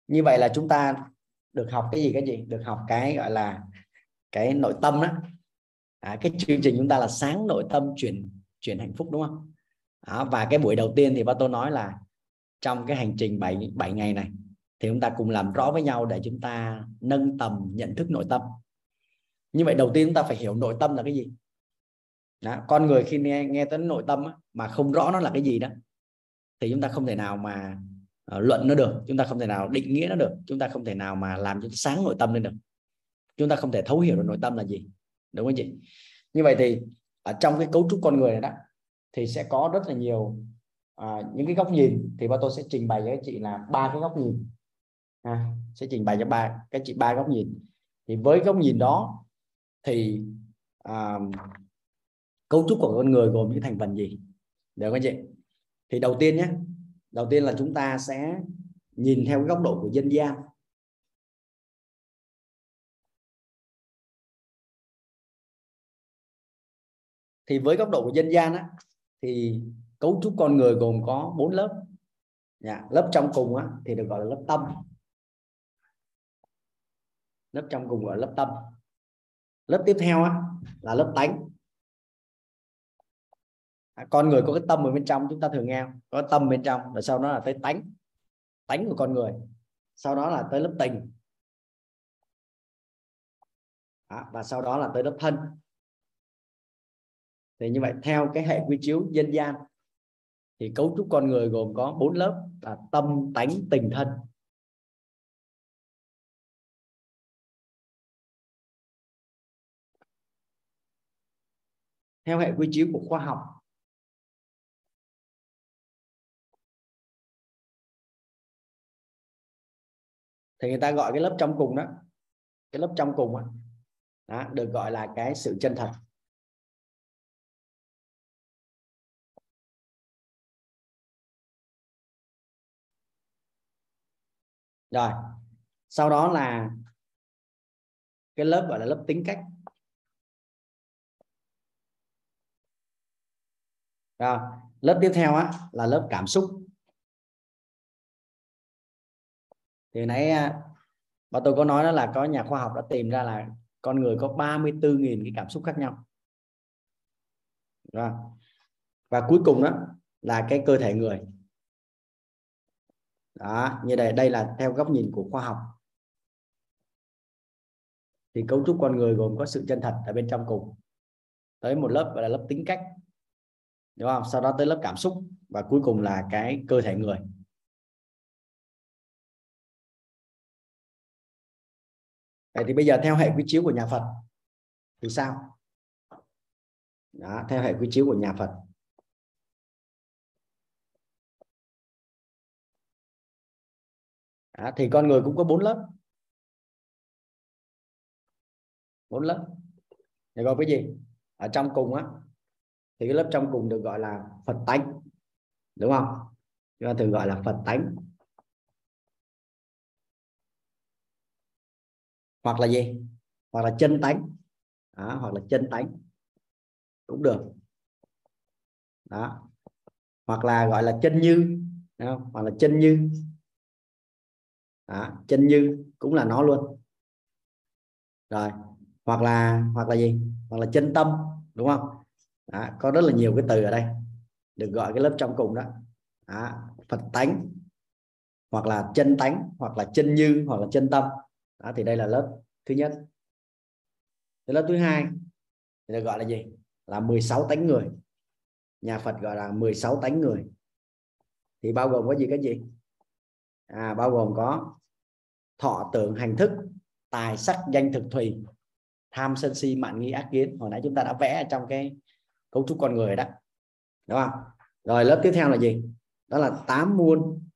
Như vậy là chúng ta được học cái gì cái gì? Được học cái gọi là cái nội tâm đó à, cái chương trình chúng ta là sáng nội tâm chuyển chuyển hạnh phúc đúng không? À, và cái buổi đầu tiên thì ba tôi nói là trong cái hành trình 7 7 ngày này thì chúng ta cùng làm rõ với nhau để chúng ta nâng tầm nhận thức nội tâm. Như vậy đầu tiên chúng ta phải hiểu nội tâm là cái gì. Đó, con người khi nghe nghe tới nội tâm á, mà không rõ nó là cái gì đó thì chúng ta không thể nào mà uh, luận nó được. Chúng ta không thể nào định nghĩa nó được. Chúng ta không thể nào mà làm cho sáng nội tâm lên được. Chúng ta không thể thấu hiểu được nội tâm là gì. Đúng không chị? Như vậy thì ở trong cái cấu trúc con người này đó thì sẽ có rất là nhiều à, những cái góc nhìn. Thì ba tôi sẽ trình bày với các chị là ba cái góc nhìn à, sẽ trình bày cho ba các chị ba góc nhìn. Thì với góc nhìn đó thì à, cấu trúc của con người gồm những thành phần gì? Được không chị? Thì đầu tiên nhé đầu tiên là chúng ta sẽ nhìn theo cái góc độ của dân gian. Thì với góc độ của dân gian á thì cấu trúc con người gồm có bốn lớp. Dạ, lớp trong cùng á, thì được gọi là lớp tâm lớp trong cùng gọi là lớp tâm. Lớp tiếp theo á, là lớp tánh. À, con người có cái tâm ở bên trong chúng ta thường nghe có tâm bên trong rồi sau đó là tới tánh. Tánh của con người. Sau đó là tới lớp tình. À, và sau đó là tới lớp thân. Thì như vậy theo cái hệ quy chiếu dân gian thì cấu trúc con người gồm có bốn lớp là tâm tánh tình thân. Theo hệ quy chiếu của khoa học. Thì người ta gọi cái lớp trong cùng đó. Cái lớp trong cùng đó, đó được gọi là cái sự chân thật. Rồi sau đó là cái lớp gọi là lớp tính cách. Rồi, lớp tiếp theo á, là lớp cảm xúc. Thì nãy bà tôi có nói đó là có nhà khoa học đã tìm ra là con người có 34.000 cái cảm xúc khác nhau. Rồi. và cuối cùng đó là cái cơ thể người. Đó, như đây đây là theo góc nhìn của khoa học. Thì cấu trúc con người gồm có sự chân thật ở bên trong cùng. Tới một lớp gọi là lớp tính cách đúng không sau đó tới lớp cảm xúc và cuối cùng là cái cơ thể người Vậy thì bây giờ theo hệ quy chiếu của nhà Phật thì sao? Đó, theo hệ quy chiếu của nhà Phật. Đó, thì con người cũng có bốn lớp. Bốn lớp. Thì còn cái gì? Ở trong cùng á thì cái lớp trong cùng được gọi là Phật tánh đúng không? Chúng ta thường gọi là Phật tánh. Hoặc là gì? Hoặc là chân tánh. Đó, hoặc là chân tánh. Cũng được. Đó. Hoặc là gọi là chân như không? hoặc là chân như. Đó, chân như cũng là nó luôn. Rồi. Hoặc là hoặc là gì? Hoặc là chân tâm đúng không? Đó, có rất là nhiều cái từ ở đây được gọi cái lớp trong cùng đó, đó phật tánh hoặc là chân tánh hoặc là chân như hoặc là chân tâm. Đó, thì đây là lớp thứ nhất. Thì lớp thứ hai thì được gọi là gì? Là 16 tánh người. Nhà Phật gọi là 16 tánh người. Thì bao gồm có gì cái gì à, bao gồm có thọ tưởng hành thức tài sắc danh thực thùy tham sân si mạn nghi ác kiến. Hồi nãy chúng ta đã vẽ ở trong cái cấu trúc con người đó. Đúng không? Rồi lớp tiếp theo là gì? Đó là tám muôn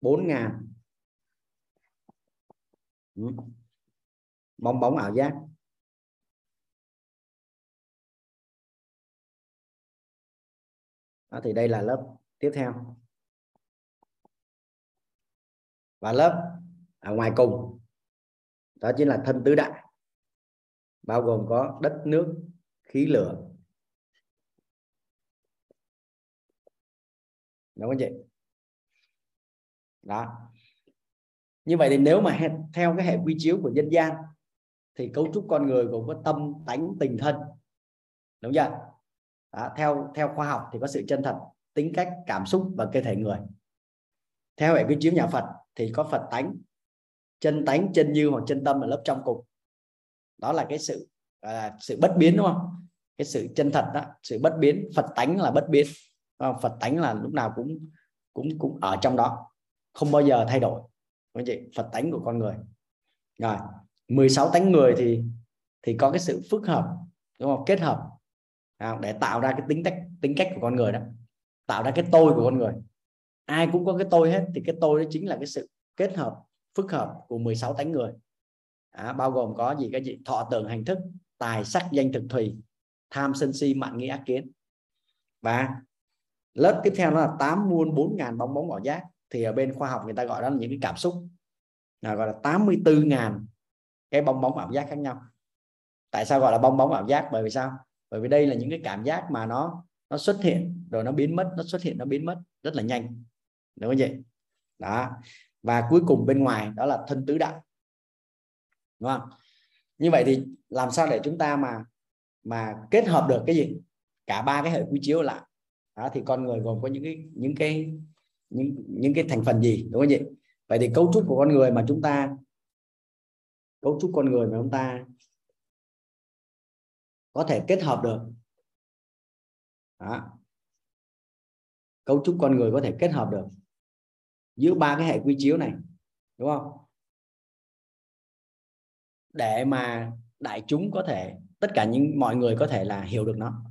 bốn ngàn. Bóng bong bóng ảo giác. Đó, thì đây là lớp tiếp theo. Và lớp ở ngoài cùng. Đó chính là thân tứ đại bao gồm có đất nước khí lửa. Đúng không chị? Đó. Như vậy thì nếu mà theo cái hệ quy chiếu của dân gian thì cấu trúc con người gồm có tâm tánh tình thân. Đúng chưa? Đó, theo theo khoa học thì có sự chân thật tính cách cảm xúc và cơ thể người. Theo hệ quy chiếu nhà Phật thì có Phật tánh chân tánh chân như hoặc chân tâm ở lớp trong cùng đó là cái sự là sự bất biến đúng không? Cái sự chân thật đó, sự bất biến. Phật tánh là bất biến Phật tánh là lúc nào cũng cũng cũng ở trong đó, không bao giờ thay đổi. Anh chị? Phật tánh của con người. Rồi 16 tánh người thì thì có cái sự phức hợp, đúng không? Kết hợp. À, để tạo ra cái tính cách tính cách của con người đó. Tạo ra cái tôi của con người. Ai cũng có cái tôi hết, thì cái tôi đó chính là cái sự kết hợp, phức hợp của 16 tánh người à, bao gồm có gì? Cái gì? Thọ tưởng hành thức tài sắc danh thực thùy tham sân si mạng nghi ác kiến. Và lớp tiếp theo nó là tám muôn bốn ngàn bóng bóng ảo giác. Thì ở bên khoa học người ta gọi đó là những cái cảm xúc. Là gọi là 84 ngàn cái bong bóng ảo giác khác nhau. Tại sao gọi là bong bóng ảo giác? Bởi vì sao? Bởi vì đây là những cái cảm giác mà nó nó xuất hiện rồi nó biến mất nó xuất hiện nó biến mất rất là nhanh. Đúng không vậy đó. Và cuối cùng bên ngoài đó là thân tứ đại đúng không? Như vậy thì làm sao để chúng ta mà mà kết hợp được cái gì? Cả ba cái hệ quy chiếu lại. Đó, thì con người gồm có những cái những cái những những cái thành phần gì đúng không vậy vậy thì cấu trúc của con người mà chúng ta cấu trúc con người mà chúng ta có thể kết hợp được. Đó. cấu trúc con người có thể kết hợp được giữa ba cái hệ quy chiếu này đúng không? Để mà đại chúng có thể, tất cả những, mọi người có thể là hiểu được nó.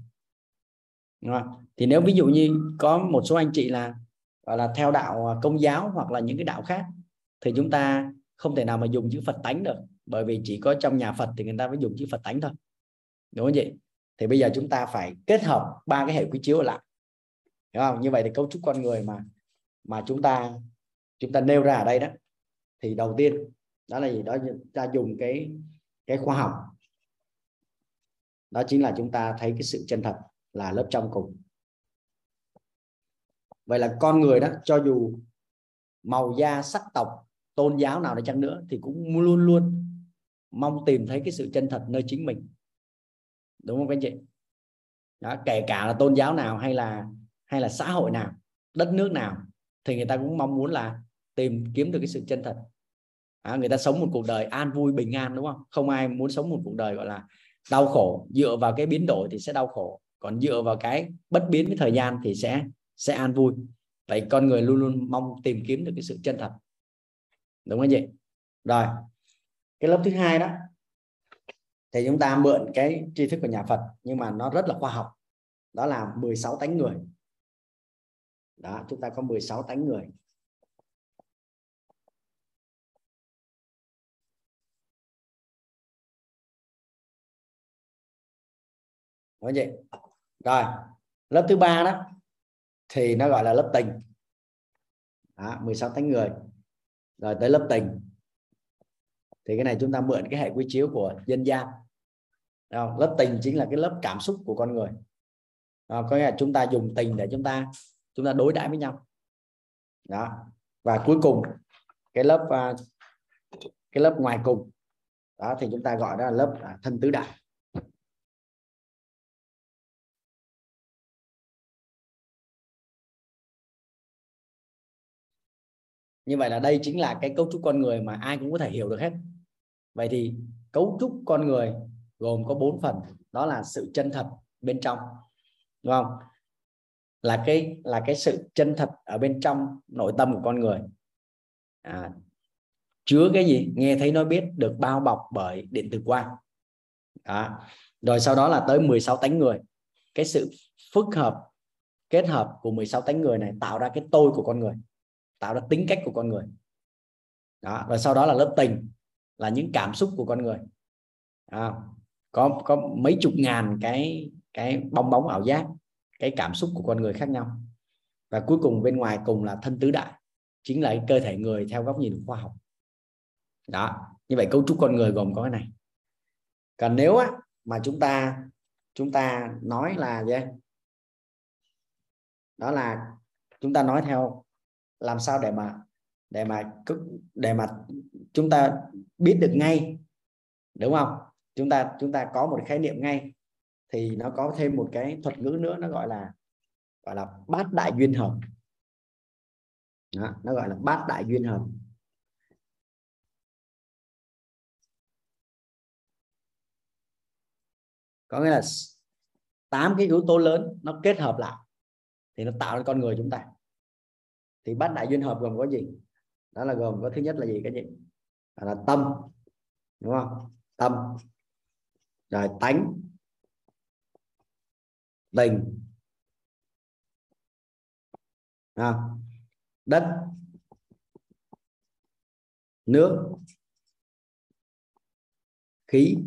Đúng không? thì nếu ví dụ như có một số anh chị là, gọi là, theo đạo à, công giáo hoặc là những cái đạo khác, thì chúng ta không thể nào mà dùng chữ Phật tánh được, bởi vì chỉ có trong nhà Phật thì người ta mới dùng chữ Phật tánh thôi. Đúng không chị? Thì bây giờ chúng ta phải kết hợp ba cái hệ quy chiếu lại. Hiểu không? Như vậy thì cấu trúc con người mà mà chúng ta chúng ta nêu ra ở đây đó, thì đầu tiên đó là gì? Đó ta dùng cái cái khoa học. Đó chính là chúng ta thấy cái sự chân thật là lớp trong cùng. Vậy là con người đó cho dù màu da sắc tộc tôn giáo nào đi chăng nữa thì cũng luôn luôn mong tìm thấy cái sự chân thật nơi chính mình. Đúng không các anh chị? Đó, kể cả là tôn giáo nào hay là hay là xã hội nào đất nước nào thì người ta cũng mong muốn là tìm kiếm được cái sự chân thật à, người ta sống một cuộc đời an vui bình an đúng không? Không ai muốn sống một cuộc đời gọi là đau khổ. Dựa vào cái biến đổi thì sẽ đau khổ. Còn dựa vào cái bất biến với thời gian thì sẽ sẽ an vui. Vậy con người luôn luôn mong tìm kiếm được cái sự chân thật. Đúng không vậy rồi cái lớp thứ hai đó thì chúng ta mượn cái tri thức của nhà Phật nhưng mà nó rất là khoa học. Đó là 16 tánh người. Đó chúng ta có 16 tánh người. Đúng vậy. Rồi lớp thứ ba đó thì nó gọi là lớp tình. Đó, 16 tháng người rồi tới lớp tình. Thì cái này chúng ta mượn cái hệ quy chiếu của dân gian. Không? lớp tình chính là cái lớp cảm xúc của con người. À, có nghĩa là chúng ta dùng tình để chúng ta chúng ta đối đãi với nhau. Đó. Và cuối cùng cái lớp à, cái lớp ngoài cùng. Đó thì chúng ta gọi đó là lớp à, thân tứ đại. Như vậy là đây chính là cái cấu trúc con người mà ai cũng có thể hiểu được hết. Vậy thì cấu trúc con người gồm có bốn phần đó là sự chân thật bên trong đúng không? Là cái là cái sự chân thật ở bên trong nội tâm của con người. À, chứa cái gì? Nghe thấy nói biết được bao bọc bởi điện tử quang. Đó. rồi sau đó là tới 16 tánh người. Cái sự phức hợp kết hợp của 16 tánh người này tạo ra cái tôi của con người tạo ra tính cách của con người. Đó rồi sau đó là lớp tình là những cảm xúc của con người. À, có có mấy chục ngàn cái cái bong bóng ảo giác cái cảm xúc của con người khác nhau. Và cuối cùng bên ngoài cùng là thân tứ đại chính là cái cơ thể người theo góc nhìn khoa học. Đó như vậy cấu trúc con người gồm có cái này. Còn nếu á, mà chúng ta chúng ta nói là gì? Đó là chúng ta nói theo làm sao để mà để mà để mà chúng ta biết được ngay đúng không? Chúng ta chúng ta có một khái niệm ngay thì nó có thêm một cái thuật ngữ nữa nó gọi là gọi là bát đại duyên hợp. Đó, nó gọi là bát đại duyên hợp. Có nghĩa là tám cái yếu tố lớn nó kết hợp lại thì nó tạo ra con người chúng ta thì bát đại duyên hợp gồm có gì? Đó là gồm có thứ nhất là gì cái gì là tâm đúng không? Tâm. Rồi tánh. Tình. À, đất. Nước. Khí.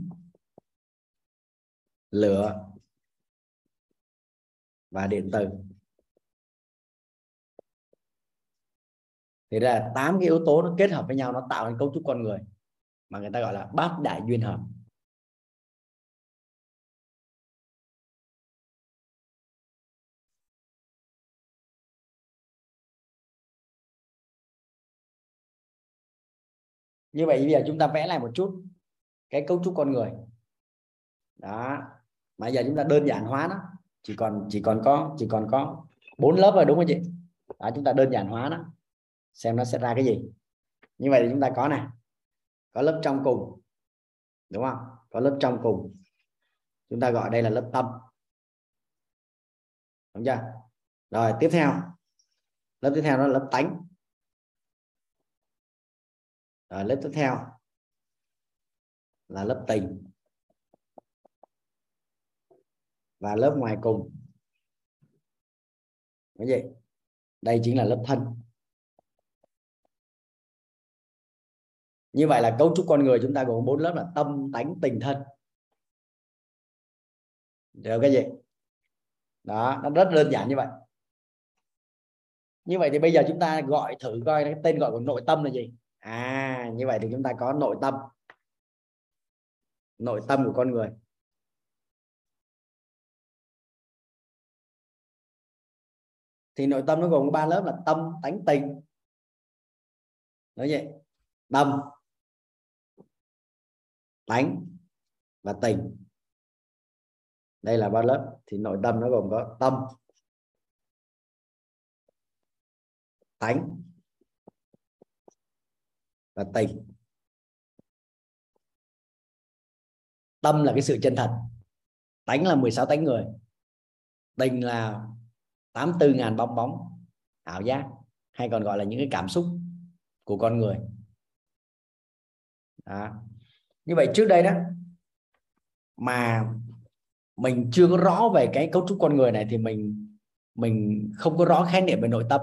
Lửa. Và điện tử. Thì ra tám cái yếu tố nó kết hợp với nhau nó tạo nên cấu trúc con người mà người ta gọi là bát đại duyên hợp. Như vậy bây giờ chúng ta vẽ lại một chút cái cấu trúc con người. Đó mà giờ chúng ta đơn giản hóa nó. Chỉ còn chỉ còn có chỉ còn có bốn lớp rồi đúng không chị? Đó, chúng ta đơn giản hóa nó xem nó sẽ ra cái gì. Như vậy thì chúng ta có này có lớp trong cùng, đúng không? Có lớp trong cùng. Chúng ta gọi đây là lớp tâm. Đúng chưa? Rồi, tiếp theo. Lớp tiếp theo đó là lớp tánh. Rồi, lớp tiếp theo là lớp tình. Và lớp ngoài cùng. Cái gì? Đây chính là lớp thân. Như vậy là cấu trúc con người chúng ta gồm bốn lớp là tâm, tánh, tình, thân. Được cái gì đó, nó rất đơn giản như vậy. Như vậy thì bây giờ chúng ta gọi thử coi cái tên gọi của nội tâm là gì. À như vậy thì chúng ta có nội tâm. Nội tâm của con người. Thì nội tâm nó gồm ba lớp là tâm, tánh, tình. Nói vậy tâm tánh và tình. Đây là ba lớp thì nội tâm nó gồm có tâm, tánh và tình. Tâm là cái sự chân thật. Tánh là 16 tánh người. Tình là 84 ngàn bong bóng, ảo giác, hay còn gọi là những cái cảm xúc của con người. Đó như vậy trước đây đó, mà mình chưa có rõ về cái cấu trúc con người này thì mình mình không có rõ khái niệm về nội tâm,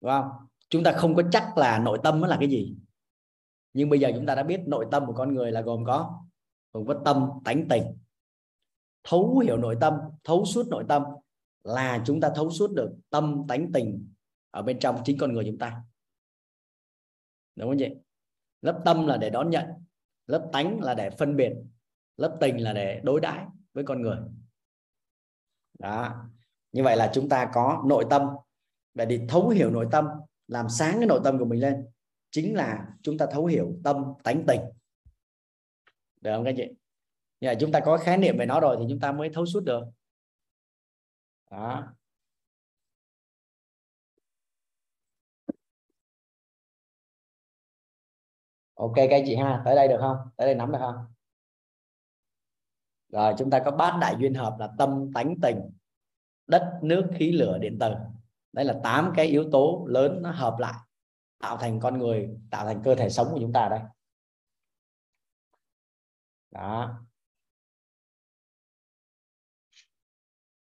đúng không? Chúng ta không có chắc là nội tâm nó là cái gì. Nhưng bây giờ chúng ta đã biết nội tâm của con người là gồm có gồm có tâm, tánh, tình. Thấu hiểu nội tâm, thấu suốt nội tâm là chúng ta thấu suốt được tâm, tánh, tình ở bên trong chính con người chúng ta. Đúng không chị? Lớp tâm là để đón nhận lớp tánh là để phân biệt, lớp tình là để đối đãi với con người. Đó. Như vậy là chúng ta có nội tâm. Để đi thấu hiểu nội tâm, làm sáng cái nội tâm của mình lên, chính là chúng ta thấu hiểu tâm, tánh tình. Được không các chị? Như là chúng ta có khái niệm về nó rồi thì chúng ta mới thấu suốt được. Đó. Ok các chị ha tới đây được không? Tới đây nắm được không? Rồi chúng ta có bát đại duyên hợp là tâm tánh tình đất nước khí lửa điện tử. Đây là tám cái yếu tố lớn nó hợp lại tạo thành con người tạo thành cơ thể sống của chúng ta đây. Đó.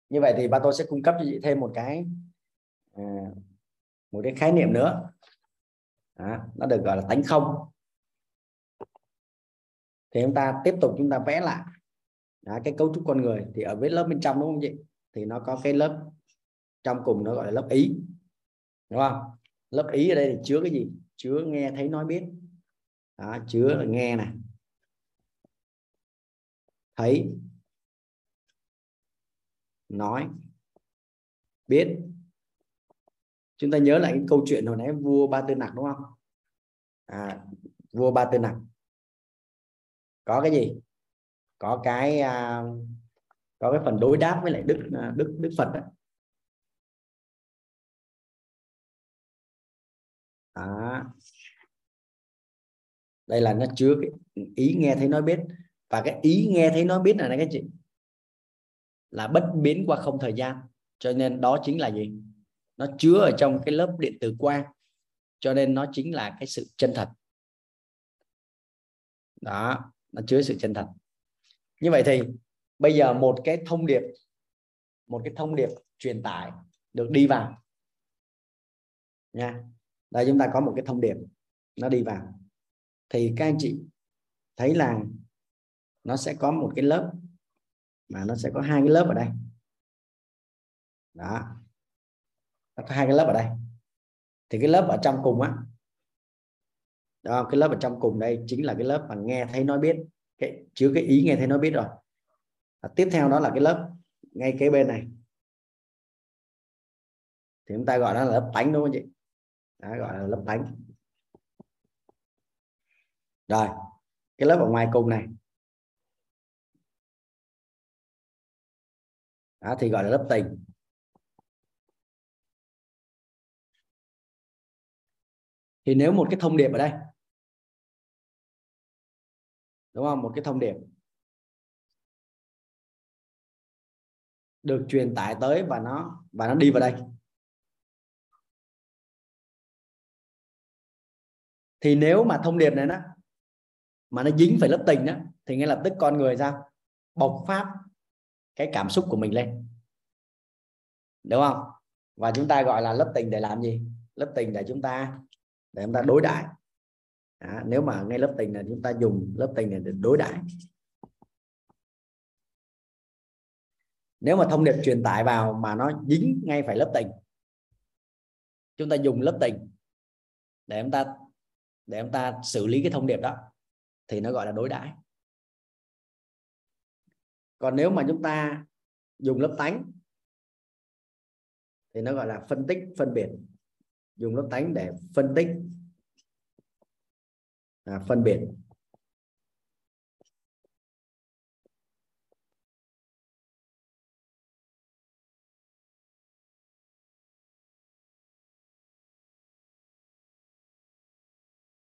Như vậy thì ba tôi sẽ cung cấp cho chị thêm một cái à, một cái khái niệm nữa. Đó, nó được gọi là tánh không thì chúng ta tiếp tục chúng ta vẽ lại. Đó, cái cấu trúc con người thì ở bên lớp bên trong đúng không chị? Thì nó có cái lớp trong cùng nó gọi là lớp ý. Đúng không? Lớp ý ở đây thì chứa cái gì? Chứa nghe thấy nói biết. Đó, chứa là nghe này. Thấy. Nói. Biết. Chúng ta nhớ lại cái câu chuyện hồi nãy vua ba tư nặc đúng không? À, vua ba tư nặc có cái gì? Có cái uh, có cái phần đối đáp với lại đức à, đức đức phật đó. À. đây là nó chứa cái ý nghe thấy nói biết. Và cái ý nghe thấy nói biết này các chị là bất biến qua không thời gian. Cho nên đó chính là gì? Nó chứa ở trong cái lớp điện tử quang. Cho nên nó chính là cái sự chân thật. Đó nó chứa sự chân thật. Như vậy thì bây giờ một cái thông điệp, một cái thông điệp truyền tải được đi vào nha. Đây chúng ta có một cái thông điệp, nó đi vào. Thì các anh chị thấy là nó sẽ có một cái lớp, mà nó sẽ có hai cái lớp ở đây. Đó. Nó có hai cái lớp ở đây. Thì cái lớp ở trong cùng á đó, cái lớp ở trong cùng đây chính là cái lớp mà nghe thấy nói biết. Cái chứa cái ý nghe thấy nói biết rồi. À, tiếp theo đó là cái lớp ngay kế bên này. Thì chúng ta gọi nó là lớp bánh đúng không chị? Đó, gọi là lớp bánh. rồi cái lớp ở ngoài cùng này. Đó, thì gọi là lớp tình. Thì nếu một cái thông điệp ở đây đúng không? Một cái thông điệp được truyền tải tới và nó và nó đi vào đây. Thì nếu mà thông điệp này đó mà nó dính phải lớp tình đó, thì ngay lập tức con người sao? Bộc phát cái cảm xúc của mình lên. Đúng không? Và chúng ta gọi là lớp tình để làm gì? Lớp tình để chúng ta, để chúng ta đối đãi à, nếu mà ngay lớp tình này chúng ta dùng lớp tình này để đối đãi. Nếu mà thông điệp truyền tải vào mà nó dính ngay phải lớp tình chúng ta dùng lớp tình để chúng ta để chúng ta xử lý cái thông điệp đó thì nó gọi là đối đãi. Còn nếu mà chúng ta dùng lớp tánh thì nó gọi là phân tích phân biệt. Dùng lớp tánh để phân tích à, phân biệt.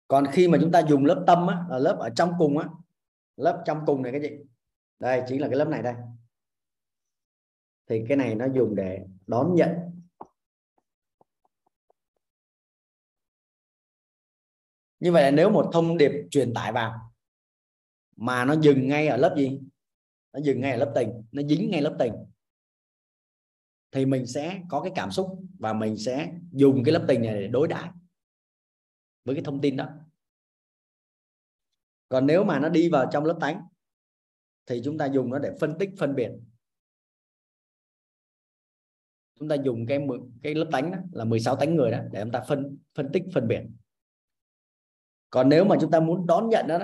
Còn khi mà chúng ta dùng lớp tâm á, là lớp ở trong cùng á lớp trong cùng này cái gì? Đây chính là cái lớp này đây. Thì cái này nó dùng để đón nhận. Như vậy là nếu một thông điệp truyền tải vào mà nó dừng ngay ở lớp gì? Nó dừng ngay ở lớp tình nó dính ngay lớp tình thì mình sẽ có cái cảm xúc và mình sẽ dùng cái lớp tình này để đối đãi với cái thông tin đó. Còn nếu mà nó đi vào trong lớp tánh thì chúng ta dùng nó để phân tích phân biệt. Chúng ta dùng cái cái lớp tánh đó là 16 tánh người đó để chúng ta phân phân tích phân biệt còn nếu mà chúng ta muốn đón nhận đó,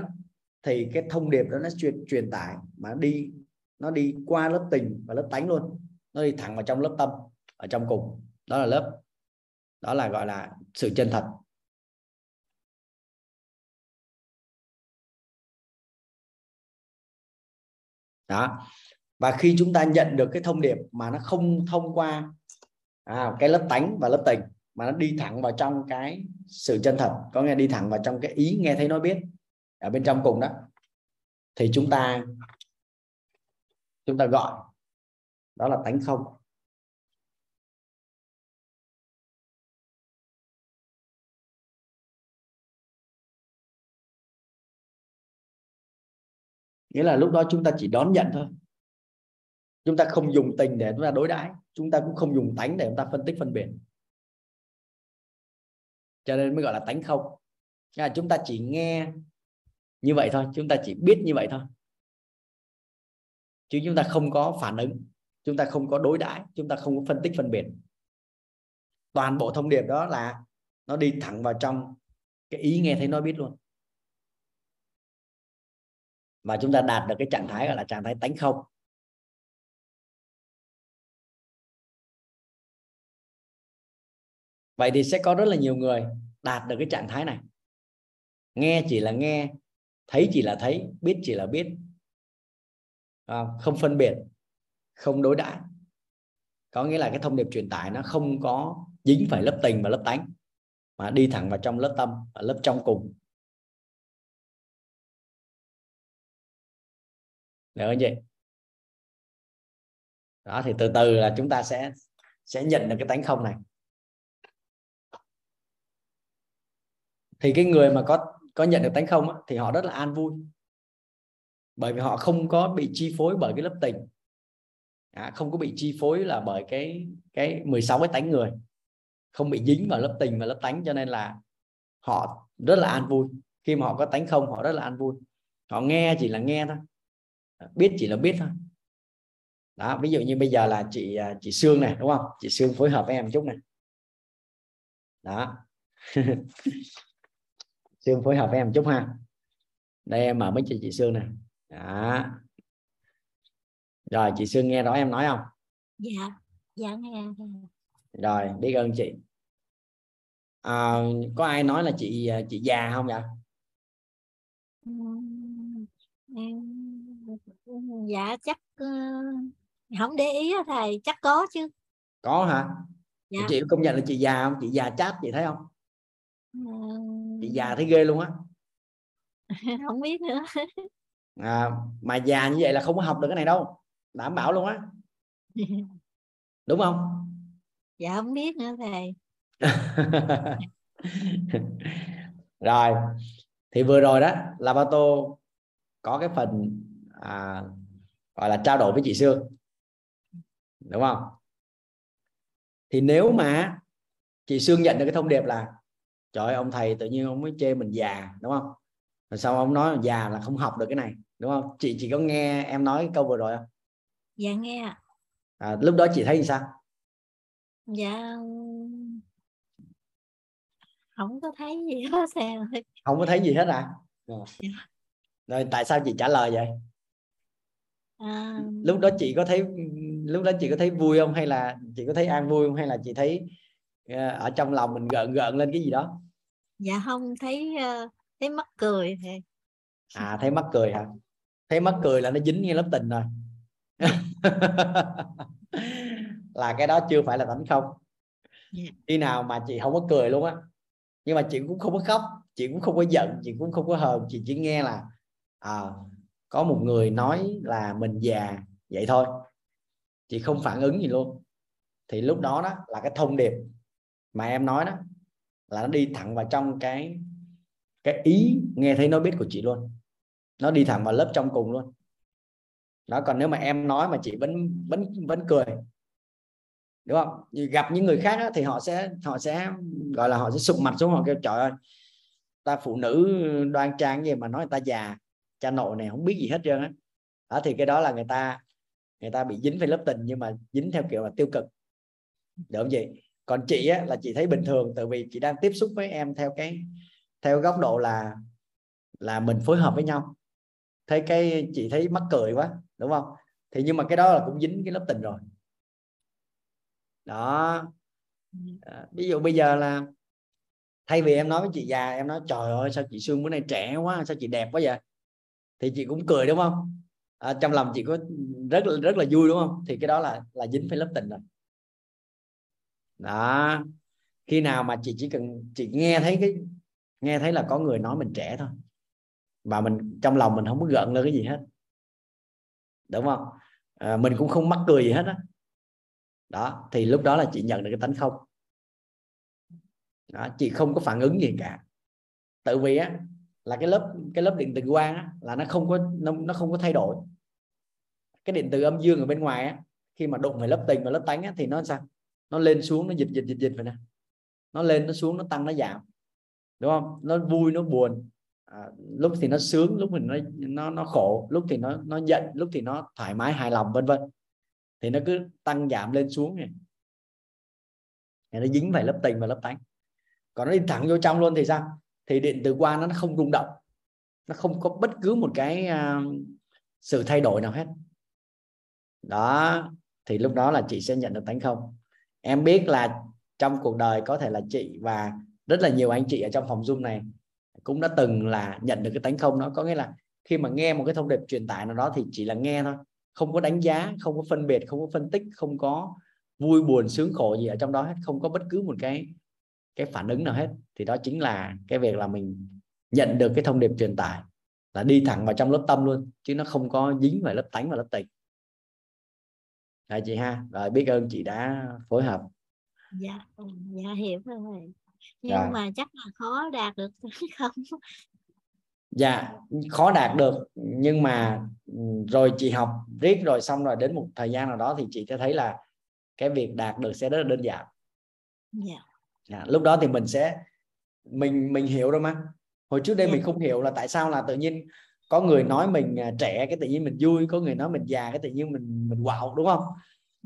thì cái thông điệp đó nó truyền truyền tải mà đi nó đi qua lớp tình và lớp tánh luôn. Nó đi thẳng vào trong lớp tâm ở trong cùng. Đó là lớp đó là gọi là sự chân thật. Đó. Và khi chúng ta nhận được cái thông điệp mà nó không thông qua à, cái lớp tánh và lớp tình mà nó đi thẳng vào trong cái sự chân thật. Có nghe đi thẳng vào trong cái ý nghe thấy nói biết ở bên trong cùng đó. Thì chúng ta chúng ta gọi. Đó là tánh không. Nghĩa là lúc đó chúng ta chỉ đón nhận thôi. Chúng ta không dùng tình để chúng ta đối đãi. Chúng ta cũng không dùng tánh để chúng ta phân tích phân biệt cho nên mới gọi là tánh không. Là chúng ta chỉ nghe như vậy thôi, chúng ta chỉ biết như vậy thôi. Chứ chúng ta không có phản ứng, chúng ta không có đối đãi, chúng ta không có phân tích phân biệt. Toàn bộ thông điệp đó là nó đi thẳng vào trong cái ý nghe thấy nó biết luôn. Và chúng ta đạt được cái trạng thái gọi là trạng thái tánh không. Vậy thì sẽ có rất là nhiều người đạt được cái trạng thái này. Nghe chỉ là nghe, thấy chỉ là thấy, biết chỉ là biết. Không phân biệt, không đối đãi. Có nghĩa là cái thông điệp truyền tải nó không có dính phải lớp tình và lớp tánh, mà đi thẳng vào trong lớp tâm và lớp trong cùng. Được không chị? Đó, thì từ từ là chúng ta sẽ sẽ nhận được cái tánh không này. Thì cái người mà có có nhận được tánh không á, thì họ rất là an vui. Bởi vì họ không có bị chi phối bởi cái lớp tình. À, không có bị chi phối là bởi cái cái 16 cái tánh người. Không bị dính vào lớp tình và lớp tánh cho nên là họ rất là an vui. Khi mà họ có tánh không họ rất là an vui. Họ nghe chỉ là nghe thôi. Dạ, biết chỉ là biết thôi. Đó ví dụ như bây giờ là chị à, chị Sương này đúng không? Chị Sương phối hợp với em chút này. Đó. Sương phối hợp với em chút ha. Đây em mở mấy chị chị Sương này đó. Rồi chị Sương nghe rõ em nói không? Dạ dạ nghe rồi biết ơn chị. À, có ai nói là chị chị già không vậy? Dạ chắc uh, không để ý thầy chắc có chứ. Có hả? Dạ. chị công nhận là chị già không? Chị già chát chị thấy không chị già thấy ghê luôn á. Không biết nữa. À, mà già như vậy là không có học được cái này đâu. Đảm bảo luôn á. Đúng không? Dạ không biết nữa thầy. Rồi thì vừa rồi đó là ba tô có cái phần à, gọi là trao đổi với chị Sương. Đúng không? Thì nếu mà chị Sương nhận được cái thông điệp là trời ơi, ông thầy tự nhiên ông mới chê mình già đúng không? Rồi sau ông nói già là không học được cái này đúng không? Chị chỉ có nghe em nói câu vừa rồi không? Dạ nghe à, lúc đó chị thấy sao? Dạ không có thấy gì hết sao không có thấy gì hết à? Rồi. Dạ. rồi tại sao chị trả lời vậy? À... lúc đó chị có thấy lúc đó chị có thấy vui không? Hay là chị có thấy an vui không? Hay là chị thấy ở trong lòng mình gợn gợn lên cái gì đó. Dạ không thấy uh, thấy mắc cười thì à thấy mắc cười hả? Thấy mắc cười là nó dính ngay lớp tình rồi. Là cái đó chưa phải là tánh không. Yeah. khi nào mà chị không có cười luôn á nhưng mà chị cũng không có khóc chị cũng không có giận chị cũng không có hờn chị chỉ nghe là à, có một người nói là mình già. Vậy thôi. Chị không phản ứng gì luôn. Thì lúc đó đó là cái thông điệp mà em nói đó là nó đi thẳng vào trong cái cái ý nghe thấy nói biết của chị luôn. Nó đi thẳng vào lớp trong cùng luôn. Đó còn nếu mà em nói mà chị vẫn vẫn vẫn cười đúng không? Gặp những người khác đó, thì họ sẽ họ sẽ gọi là họ sẽ sụp mặt xuống họ kêu trời ơi ta phụ nữ đoan trang gì mà nói người ta già cha nội này không biết gì hết trơn á. Đó thì cái đó là người ta người ta bị dính phải lớp tình nhưng mà dính theo kiểu là tiêu cực. Được không chị? Còn chị á, là chị thấy bình thường tại vì chị đang tiếp xúc với em theo cái theo góc độ là là mình phối hợp với nhau. Thấy cái chị thấy mắc cười quá đúng không? Thì nhưng mà cái đó là cũng dính cái lớp tình rồi. Đó. À, ví dụ bây giờ là thay vì em nói với chị già em nói trời ơi sao chị xương bữa nay trẻ quá sao chị đẹp quá vậy? Thì chị cũng cười đúng không? À, trong lòng chị có rất rất là vui đúng không? Thì cái đó là là dính phải lớp tình rồi đó. Khi nào mà chị chỉ cần chị nghe thấy cái nghe thấy là có người nói mình trẻ thôi. Và mình trong lòng mình không có gợn lên cái gì hết. Đúng không? À, mình cũng không mắc cười gì hết đó. đó thì lúc đó là chị nhận được cái tánh không. Đó, chị không có phản ứng gì cả. Tự vì á là cái lớp cái lớp điện từ quang á, là nó không có nó, nó không có thay đổi. Cái điện từ âm dương ở bên ngoài á, khi mà đụng về lớp tình và lớp tánh á, thì nó sao? Nó lên xuống nó dịch dịch dịch dịch vậy nè. Nó lên nó xuống nó tăng nó giảm. Đúng không? Nó vui nó buồn. À, lúc thì nó sướng lúc thì nó nó nó khổ lúc thì nó nó giận lúc thì nó thoải mái hài lòng vân vân. Thì nó cứ tăng giảm lên xuống này nó dính phải lớp tình và lớp tánh. Còn nó đi thẳng vô trong luôn thì sao? Thì điện từ qua nó không rung động. Nó không có bất cứ một cái uh, sự thay đổi nào hết. Đó. Thì lúc đó là chị sẽ nhận được tánh không? Em biết là trong cuộc đời có thể là chị và rất là nhiều anh chị ở trong phòng zoom này cũng đã từng là nhận được cái tánh không đó. Có nghĩa là khi mà nghe một cái thông điệp truyền tải nào đó thì chỉ là nghe thôi. Không có đánh giá, không có phân biệt, không có phân tích, không có vui buồn, sướng khổ gì ở trong đó hết. Không có bất cứ một cái cái phản ứng nào hết. Thì đó chính là cái việc là mình nhận được cái thông điệp truyền tải là đi thẳng vào trong lớp tâm luôn, chứ nó không có dính vào lớp tánh và lớp tình Đấy chị ha rồi biết ơn chị đã phối hợp dạ ừ, dạ hiểu rồi nhưng dạ. mà chắc là khó đạt được không dạ khó đạt được nhưng mà ừ, rồi chị học riết rồi xong rồi đến một thời gian nào đó thì chị sẽ thấy là cái việc đạt được sẽ rất là đơn giản dạ. dạ. lúc đó thì mình sẽ mình mình hiểu rồi mà hồi trước đây dạ. mình không hiểu là tại sao là tự nhiên có người nói mình à, trẻ cái tự nhiên mình vui có người nói mình già cái tự nhiên mình mình quạo đúng không?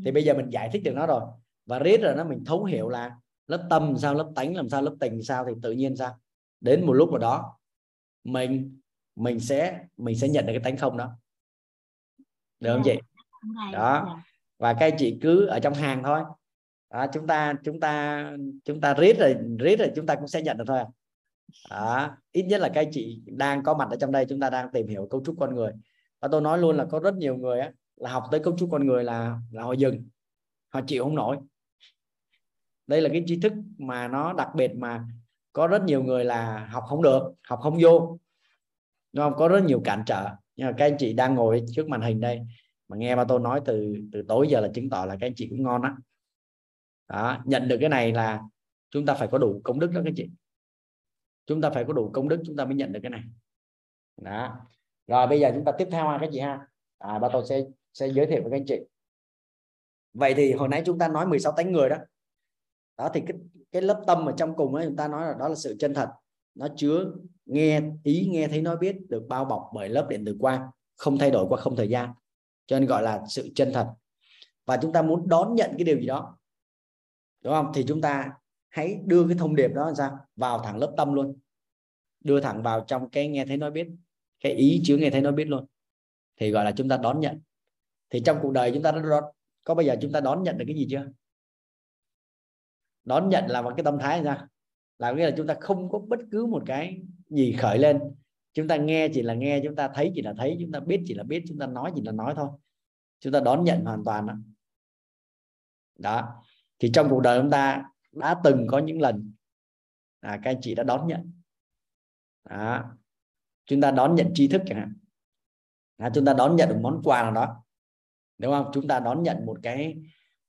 Thì bây giờ mình giải thích được nó rồi. Và riết rồi nó mình thấu hiểu là lớp tâm sao lớp tánh làm sao lớp tình sao thì tự nhiên sao? Đến một lúc nào đó mình mình sẽ mình sẽ nhận được cái tánh không đó. Được không dạ. chị? Đó. Dạ. và các chị cứ ở trong hàng thôi. Đó, chúng ta chúng ta chúng ta riết rồi riết rồi chúng ta cũng sẽ nhận được thôi đó. ít nhất là các anh chị đang có mặt ở trong đây chúng ta đang tìm hiểu cấu trúc con người. Và tôi nói luôn là có rất nhiều người á, là học tới cấu trúc con người là là họ dừng họ chịu không nổi. Đây là cái tri thức mà nó đặc biệt mà có rất nhiều người là học không được học không vô. Đúng không? Có rất nhiều cản trở. Nhưng mà các anh chị đang ngồi trước màn hình đây mà nghe ba tôi nói từ từ tối giờ là chứng tỏ là các anh chị cũng ngon đó, đó nhận được cái này là chúng ta phải có đủ công đức đó các anh chị chúng ta phải có đủ công đức chúng ta mới nhận được cái này. Đó. Rồi bây giờ chúng ta tiếp theo ha các chị ha? À, ba tôi sẽ sẽ giới thiệu với các anh chị. Vậy thì hồi nãy chúng ta nói 16 tánh người đó. Đó thì cái cái lớp tâm ở trong cùng ấy chúng ta nói là đó là sự chân thật. Nó chứa nghe ý nghe thấy nói biết được bao bọc bởi lớp điện tử quang không thay đổi qua không thời gian. Cho nên gọi là sự chân thật. Và chúng ta muốn đón nhận cái điều gì đó. Đúng không? Thì chúng ta hãy đưa cái thông điệp đó ra vào thẳng lớp tâm luôn. Đưa thẳng vào trong cái nghe thấy nói biết cái ý chứa nghe thấy nói biết luôn. Thì gọi là chúng ta đón nhận. Thì trong cuộc đời chúng ta đã đón, có bây giờ chúng ta đón nhận được cái gì chưa? Đón nhận là một cái tâm thái ra. Là nghĩa là chúng ta không có bất cứ một cái gì khởi lên. Chúng ta nghe chỉ là nghe chúng ta thấy chỉ là thấy chúng ta biết chỉ là biết chúng ta nói chỉ là nói thôi. Chúng ta đón nhận hoàn toàn đó, đó. thì trong cuộc đời chúng ta đã từng có những lần. À, các anh chị đã đón nhận. Đó. chúng ta đón nhận tri thức chẳng hạn. À, chúng ta đón nhận một món quà nào đó. Đúng không? Chúng ta đón nhận một cái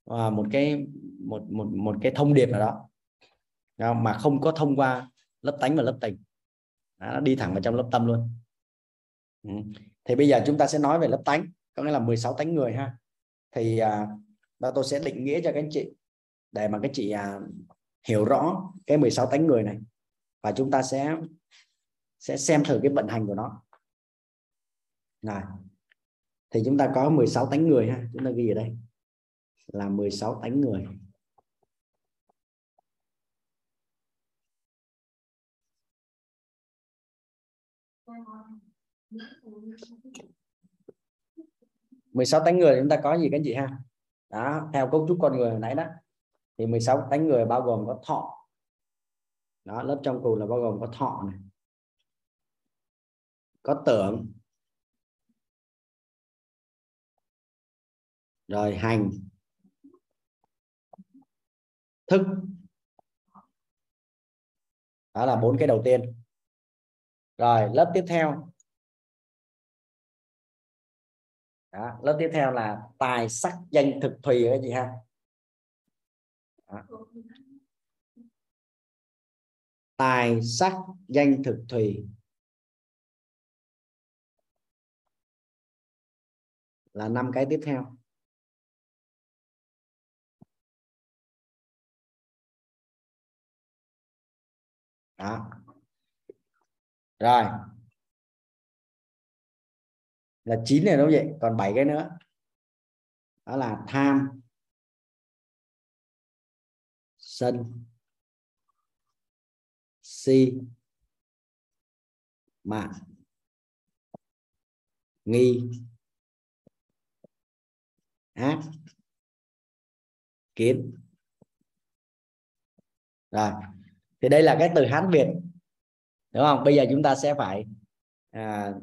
à, một cái một một một cái thông điệp nào đó. Mà không có thông qua lớp tánh và lớp tình. Đó, nó đi thẳng vào trong lớp tâm luôn. Ừ. thì bây giờ chúng ta sẽ nói về lớp tánh có nghĩa là 16 tánh người ha. Thì à, tôi sẽ định nghĩa cho các anh chị để mà các chị à, hiểu rõ cái 16 tánh người này và chúng ta sẽ sẽ xem thử cái vận hành của nó. Này thì chúng ta có 16 tánh người ha. Chúng ta ghi ở đây là 16 tánh người. 16 tánh người chúng ta có gì các chị ha? Đó theo cấu trúc con người hồi nãy đó thì 16 tánh người bao gồm có thọ. Đó lớp trong cùng là bao gồm có thọ này. Có tưởng. Rồi hành. Thức. Đó là bốn cái đầu tiên. Rồi lớp tiếp theo. Đó, lớp tiếp theo là tài sắc danh thực thùy cái gì ha tài sắc danh thực thùy là năm cái tiếp theo. Đó. Rồi. Là chín này đúng vậy? Còn bảy cái nữa. Đó là tham sân si. Mạng nghi. Ác. Kiến. Rồi thì đây là cái từ hán việt đúng không? Bây giờ chúng ta sẽ phải à,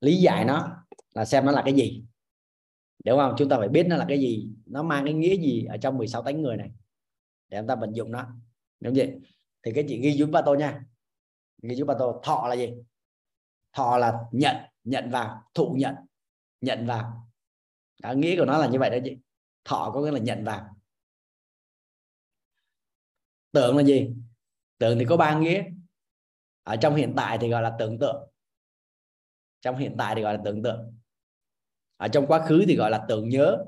lý giải nó là xem nó là cái gì. Đúng không? Chúng ta phải biết nó là cái gì nó mang cái nghĩa gì ở trong 16 tánh người này để chúng ta vận dụng nó. Đúng vậy. Thì cái chị ghi giúp ba tôi nha. Ghi giúp ba tôi thọ là gì? Thọ là nhận. Nhận vào. Thụ nhận. Nhận vào. Đó, nghĩa của nó là như vậy đó chị. Thọ có nghĩa là nhận vào. Tưởng là gì? Tưởng thì có ba nghĩa. Ở trong hiện tại thì gọi là tưởng tượng. Trong hiện tại thì gọi là tưởng tượng. Ở trong quá khứ thì gọi là tưởng nhớ.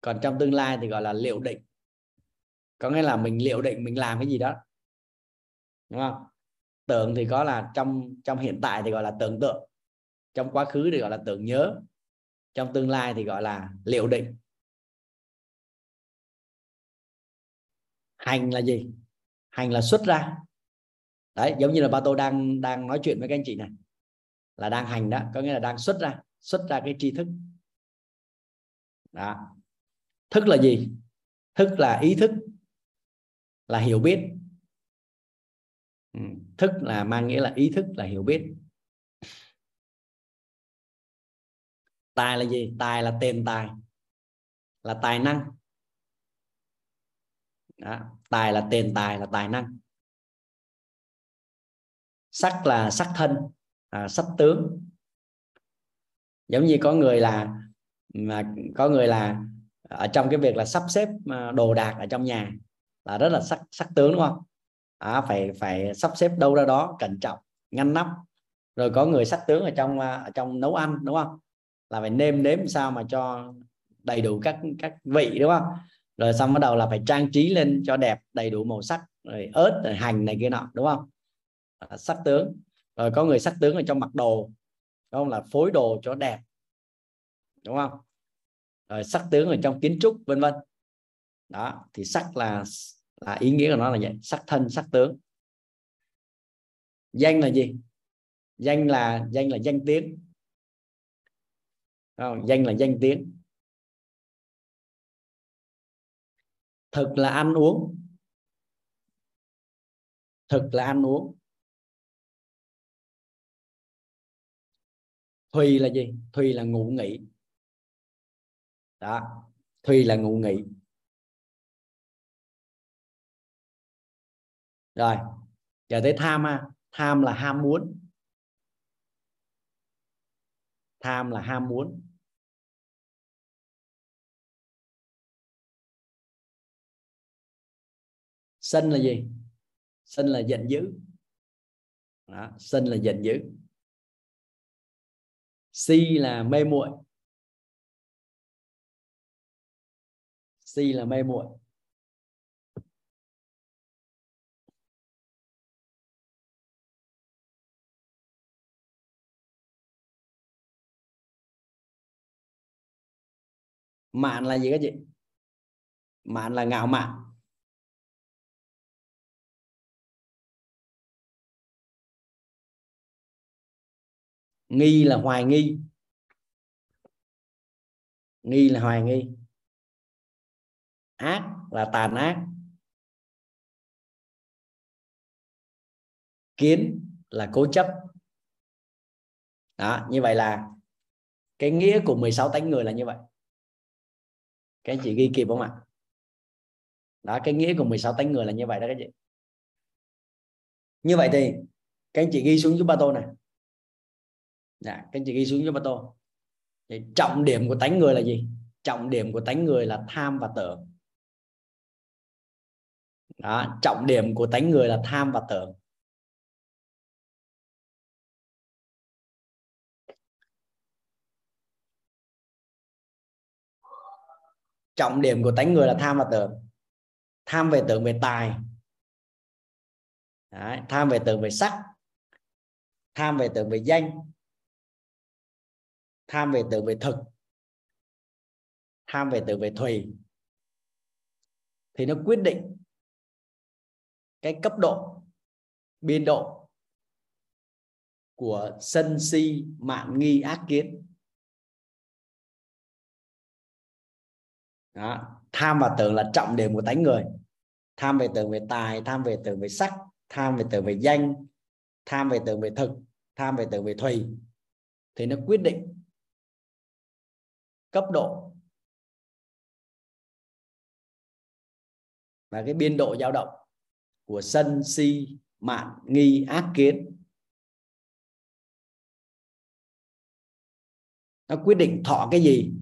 Còn trong tương lai thì gọi là liệu định có nghĩa là mình liệu định mình làm cái gì đó. Đúng không? Tưởng thì có là trong trong hiện tại thì gọi là tưởng tượng. Trong quá khứ thì gọi là tưởng nhớ. Trong tương lai thì gọi là liệu định. Hành là gì? Hành là xuất ra. Đấy, giống như là ba tôi đang đang nói chuyện với các anh chị này. Là đang hành đó, có nghĩa là đang xuất ra xuất ra cái tri thức. Đó. Thức là gì? Thức là ý thức là hiểu biết. Ừ. thức là mang nghĩa là ý thức là hiểu biết. Tài là gì? Tài là tiền tài là tài năng. Đó. tài là tiền tài là tài năng. Sắc là sắc thân à, sắc tướng. Giống như có người là mà có người là ở trong cái việc là sắp xếp à, đồ đạc ở trong nhà là rất là sắc sắc tướng đúng không? À, phải phải sắp xếp đâu ra đó cẩn trọng ngăn nắp. Rồi có người sắc tướng ở trong à, ở trong nấu ăn đúng không? Là phải nêm nếm sao mà cho đầy đủ các các vị đúng không? Rồi xong bắt đầu là phải trang trí lên cho đẹp đầy đủ màu sắc rồi ớt rồi hành này kia nọ đúng không? À, sắc tướng. Rồi có người sắc tướng ở trong mặc đồ đúng không? Là phối đồ cho đẹp đúng không? Rồi sắc tướng ở trong kiến trúc vân vân. Đó thì sắc là là ý nghĩa của nó là vậy. Sắc thân, sắc tướng. Danh là gì? Danh là danh là danh tiếng. Không? danh là danh tiếng. Thực là ăn uống. Thực là ăn uống. Thùy là gì? Thùy là ngủ nghỉ đó. Thùy là ngủ nghỉ rồi, giờ tới tham ha. Tham là ham muốn. Tham là ham muốn. Sân là gì? Sân là giận dữ. Đó. sân là giận dữ. Si là mê muội. Si là mê muội. Mạn là gì các chị? Mạn là ngạo mạn. Nghi là hoài nghi. Nghi là hoài nghi. Ác là tàn ác. Kiến là cố chấp. Đó, như vậy là cái nghĩa của 16 tánh người là như vậy các anh chị ghi kịp không ạ? Đó cái nghĩa của 16 tánh người là như vậy đó các chị. Như vậy thì các anh chị ghi xuống giúp ba tô này. Dạ, các anh chị ghi xuống giúp ba tô. Thì trọng điểm của tánh người là gì? Trọng điểm của tánh người là tham và tưởng. Đó, trọng điểm của tánh người là tham và tưởng. Trọng điểm của tánh người là tham và tưởng. Tham về tưởng về tài. Đấy, tham về tưởng về sắc. Tham về tưởng về danh. Tham về tưởng về thực. Tham về tưởng về thùy. Thì nó quyết định cái cấp độ biên độ của sân si mạn nghi ác kiến. Đó. tham và tưởng là trọng điểm của tánh người. Tham về tưởng về tài, tham về tưởng về sắc, tham về tưởng về danh, tham về tưởng về thực, tham về tưởng về thùy. Thì nó quyết định cấp độ. Và cái biên độ dao động của sân, si mạn nghi, ác, kiến. Nó quyết định thọ cái gì?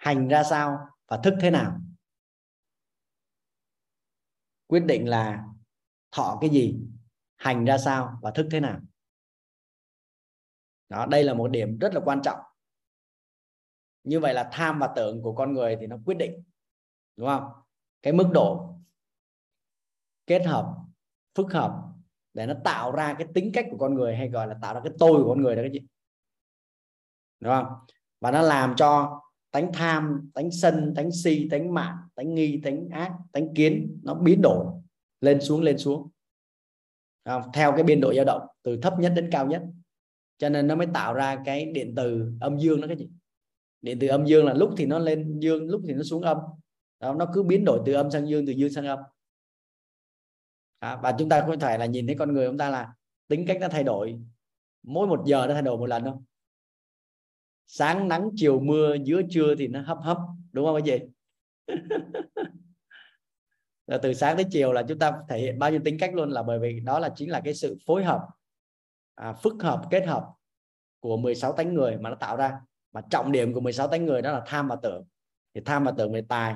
Hành ra sao và thức thế nào? Quyết định là thọ cái gì, hành ra sao và thức thế nào? Đó, đây là một điểm rất là quan trọng. Như vậy là tham và tưởng của con người thì nó quyết định, đúng không? Cái mức độ kết hợp, phức hợp để nó tạo ra cái tính cách của con người hay gọi là tạo ra cái tôi của con người đó cái gì đúng không? Và nó làm cho tánh tham tánh sân tánh si tánh mạn tánh nghi tánh ác tánh kiến nó biến đổi lên xuống lên xuống. À, theo cái biên độ dao động từ thấp nhất đến cao nhất. Cho nên nó mới tạo ra cái điện từ âm dương đó cái gì điện từ âm dương là lúc thì nó lên dương lúc thì nó xuống âm. Đó, nó cứ biến đổi từ âm sang dương từ dương sang âm. À, và chúng ta có thể là nhìn thấy con người chúng ta là tính cách nó thay đổi. Mỗi một giờ nó thay đổi một lần không? Sáng nắng chiều mưa giữa trưa thì nó hấp hấp đúng không cái gì từ sáng tới chiều là chúng ta thể hiện bao nhiêu tính cách luôn là bởi vì đó là chính là cái sự phối hợp à, phức hợp kết hợp của 16 tánh người mà nó tạo ra. Mà trọng điểm của 16 tánh người đó là tham và tưởng. Thì tham và tưởng về tài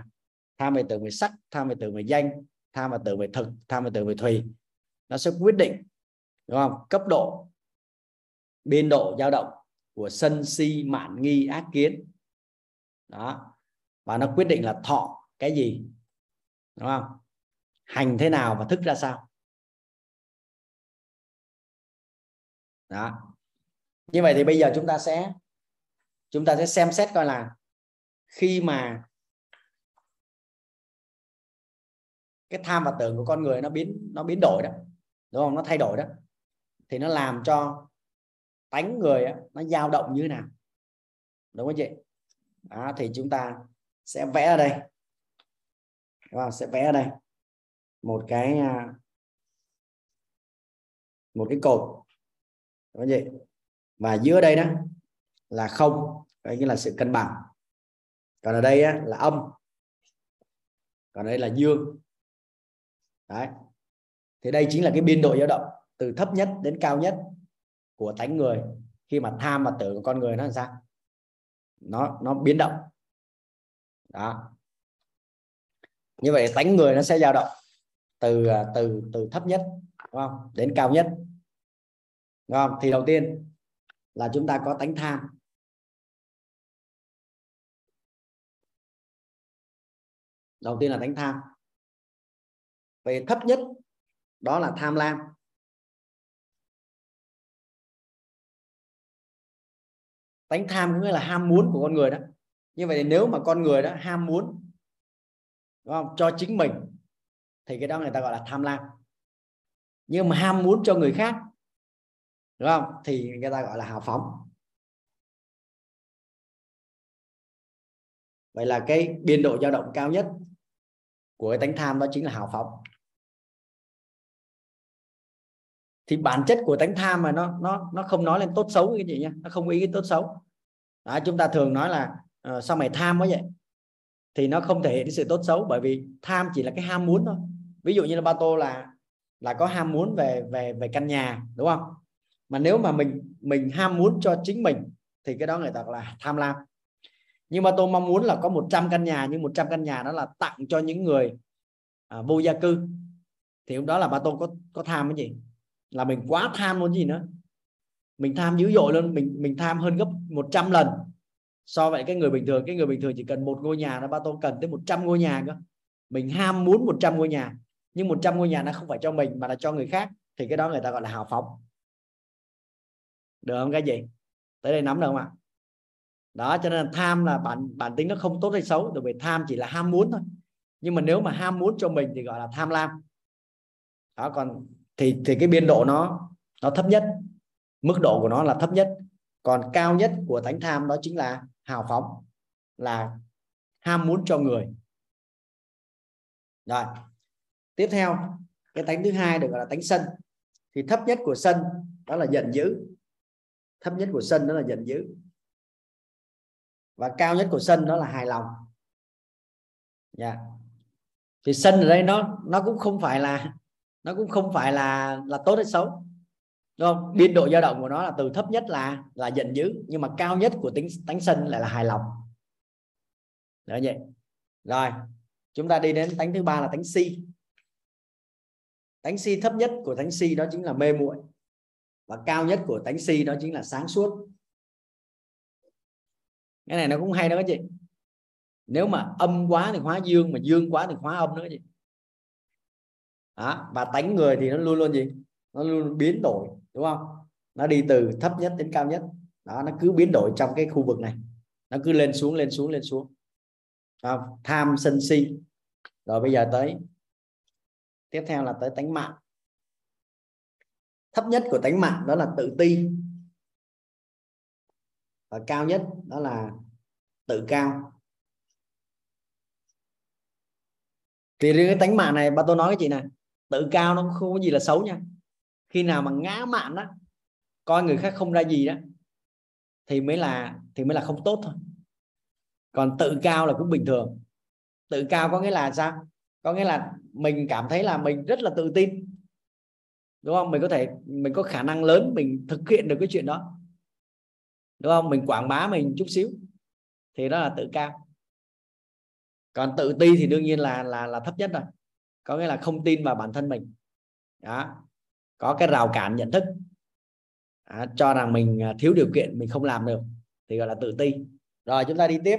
tham về tưởng về sắc tham về tưởng về danh tham và tưởng về thực tham và tưởng về thùy. Nó sẽ quyết định đúng không? Cấp độ biên độ dao động của sân si, mạn nghi, ác kiến. Đó. Và nó quyết định là thọ cái gì. Đúng không? Hành thế nào và thức ra sao. Đó. Như vậy thì bây giờ chúng ta sẽ, chúng ta sẽ xem xét coi là khi mà cái tham và tưởng của con người nó biến nó biến đổi đó. Đúng không? Nó thay đổi đó. Thì nó làm cho tánh người nó dao động như thế nào? Đúng không chị? À thì chúng ta sẽ vẽ ở đây. Đúng không? sẽ vẽ ở đây một cái à, một cái cột. Đúng không chị? Và dưới đây đó là không đây nghĩa là sự cân bằng. Còn ở đây á, là âm. Còn đây là dương. Đấy. Thì đây chính là cái biên độ dao động từ thấp nhất đến cao nhất của tánh người. Khi mà tham và tưởng của con người nó làm sao? Nó nó biến động. Đó. Như vậy tánh người nó sẽ dao động từ à, từ từ thấp nhất, đúng không? Đến cao nhất. Đúng không? Thì đầu tiên là chúng ta có tánh tham. Đầu tiên là tánh tham. Về thấp nhất đó là tham lam. Tánh tham có nghĩa là ham muốn của con người đó. Như vậy nếu mà con người đó ham muốn, đúng không? cho chính mình, thì cái đó người ta gọi là tham lam. Nhưng mà ham muốn cho người khác, đúng không, thì người ta gọi là hào phóng. Vậy là cái biên độ dao động cao nhất của cái tánh tham đó chính là hào phóng. Thì bản chất của tánh tham mà nó nó nó không nói lên tốt xấu cái gì nhá nó không ý cái tốt xấu đó, chúng ta thường nói là ờ, uh, sao mày tham quá vậy thì nó không thể hiện sự tốt xấu bởi vì tham chỉ là cái ham muốn thôi. Ví dụ như là ba tô là là có ham muốn về về về căn nhà đúng không? Mà nếu mà mình mình ham muốn cho chính mình thì cái đó người ta gọi là tham lam. Nhưng mà tôi mong muốn là có 100 căn nhà nhưng 100 căn nhà đó là tặng cho những người à, vô gia cư. Thì lúc đó là ba tôi có có tham cái gì? Là mình quá tham luôn gì nữa? Mình tham dữ dội luôn mình mình tham hơn gấp 100 lần so với cái người bình thường. Cái người bình thường chỉ cần một ngôi nhà nó ba tôi cần tới 100 ngôi nhà cơ. Mình ham muốn 100 ngôi nhà nhưng 100 ngôi nhà nó không phải cho mình mà là cho người khác thì cái đó người ta gọi là hào phóng. Được không cái gì? Tới đây nắm được không ạ? Đó cho nên là tham là bản bản tính nó không tốt hay xấu bởi vì tham chỉ là ham muốn thôi. Nhưng mà nếu mà ham muốn cho mình thì gọi là tham lam. Đó còn thì thì cái biên độ nó nó thấp nhất mức độ của nó là thấp nhất. Còn cao nhất của thánh tham đó chính là hào phóng, là ham muốn cho người. Rồi, tiếp theo, cái tánh thứ hai được gọi là tánh sân. Thì thấp nhất của sân đó là giận dữ. Thấp nhất của sân đó là giận dữ. Và cao nhất của sân đó là hài lòng. Yeah. Dạ. thì sân ở đây nó nó cũng không phải là, nó cũng không phải là là tốt hay xấu đúng không? Biên độ dao động của nó là từ thấp nhất là là giận dữ, nhưng mà cao nhất của tính, tánh sân lại là hài lòng. Đó vậy. Rồi, chúng ta đi đến tánh thứ ba là tánh si. Tánh si thấp nhất của tánh si đó chính là mê muội, và cao nhất của tánh si đó chính là sáng suốt. Cái này nó cũng hay đó các chị. Nếu mà âm quá thì hóa dương, mà dương quá thì hóa âm nữa chị. Đó, và tánh người thì nó luôn luôn gì? Nó luôn biến đổi đúng không? Nó đi từ thấp nhất đến cao nhất. Đó, nó cứ biến đổi trong cái khu vực này. Nó cứ lên xuống lên xuống lên xuống. Không? tham sân si. Rồi bây giờ tới, tiếp theo là tới tánh mạng. Thấp nhất của tánh mạng đó là tự ti. Và cao nhất đó là tự cao. Thì riêng cái tánh mạng này ba tôi nói với chị này tự cao nó không có gì là xấu nha khi nào mà ngã mạn đó coi người khác không ra gì đó thì mới là thì mới là không tốt thôi. Còn tự cao là cũng bình thường. Tự cao có nghĩa là sao? Có nghĩa là mình cảm thấy là mình rất là tự tin. Đúng không? Mình có thể mình có khả năng lớn mình thực hiện được cái chuyện đó. Đúng không? Mình quảng bá mình chút xíu thì đó là tự cao. Còn tự ti thì đương nhiên là là là thấp nhất rồi. Có nghĩa là không tin vào bản thân mình. Đó có cái rào cản nhận thức. À, cho rằng mình à, thiếu điều kiện mình không làm được thì gọi là tự ti. Rồi chúng ta đi tiếp.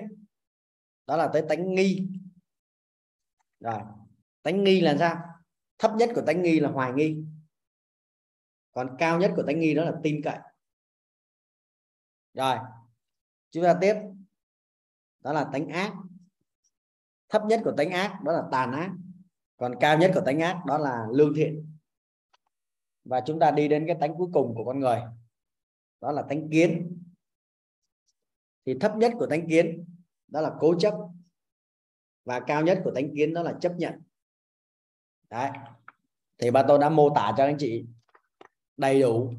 Đó là tới tánh nghi. Rồi tánh nghi là sao? Thấp nhất của tánh nghi là hoài nghi. Còn cao nhất của tánh nghi đó là tin cậy. Rồi chúng ta tiếp. Đó là tánh ác. Thấp nhất của tánh ác đó là tàn ác. Còn cao nhất của tánh ác đó là lương thiện và chúng ta đi đến cái tánh cuối cùng của con người. Đó là tánh kiến. Thì thấp nhất của tánh kiến đó là cố chấp. Và cao nhất của tánh kiến đó là chấp nhận. Đấy. Thì ba tôi đã mô tả cho anh chị đầy đủ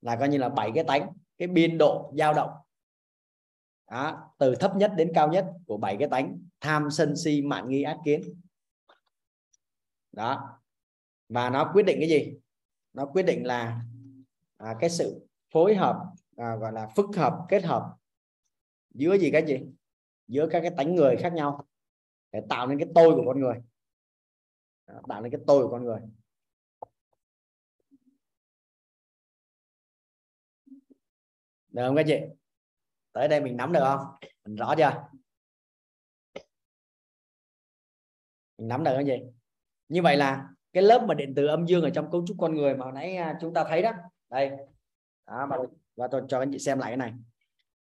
là coi như là bảy cái tánh cái biên độ dao động. Đó, từ thấp nhất đến cao nhất của bảy cái tánh tham sân si mạn nghi ác kiến. Đó. Và nó quyết định cái gì? Nó quyết định là à, cái sự phối hợp à, gọi là phức hợp kết hợp giữa gì cái gì? Giữa các cái tánh người khác nhau để tạo nên cái tôi của con người. À, tạo nên cái tôi của con người. Được không các chị? Tới đây mình nắm được không? Mình rõ chưa? Mình nắm được cái gì như vậy là cái lớp mà điện từ âm dương ở trong cấu trúc con người mà hồi nãy à, chúng ta thấy đó. Đây. Đó, và, và tôi cho anh chị xem lại cái này.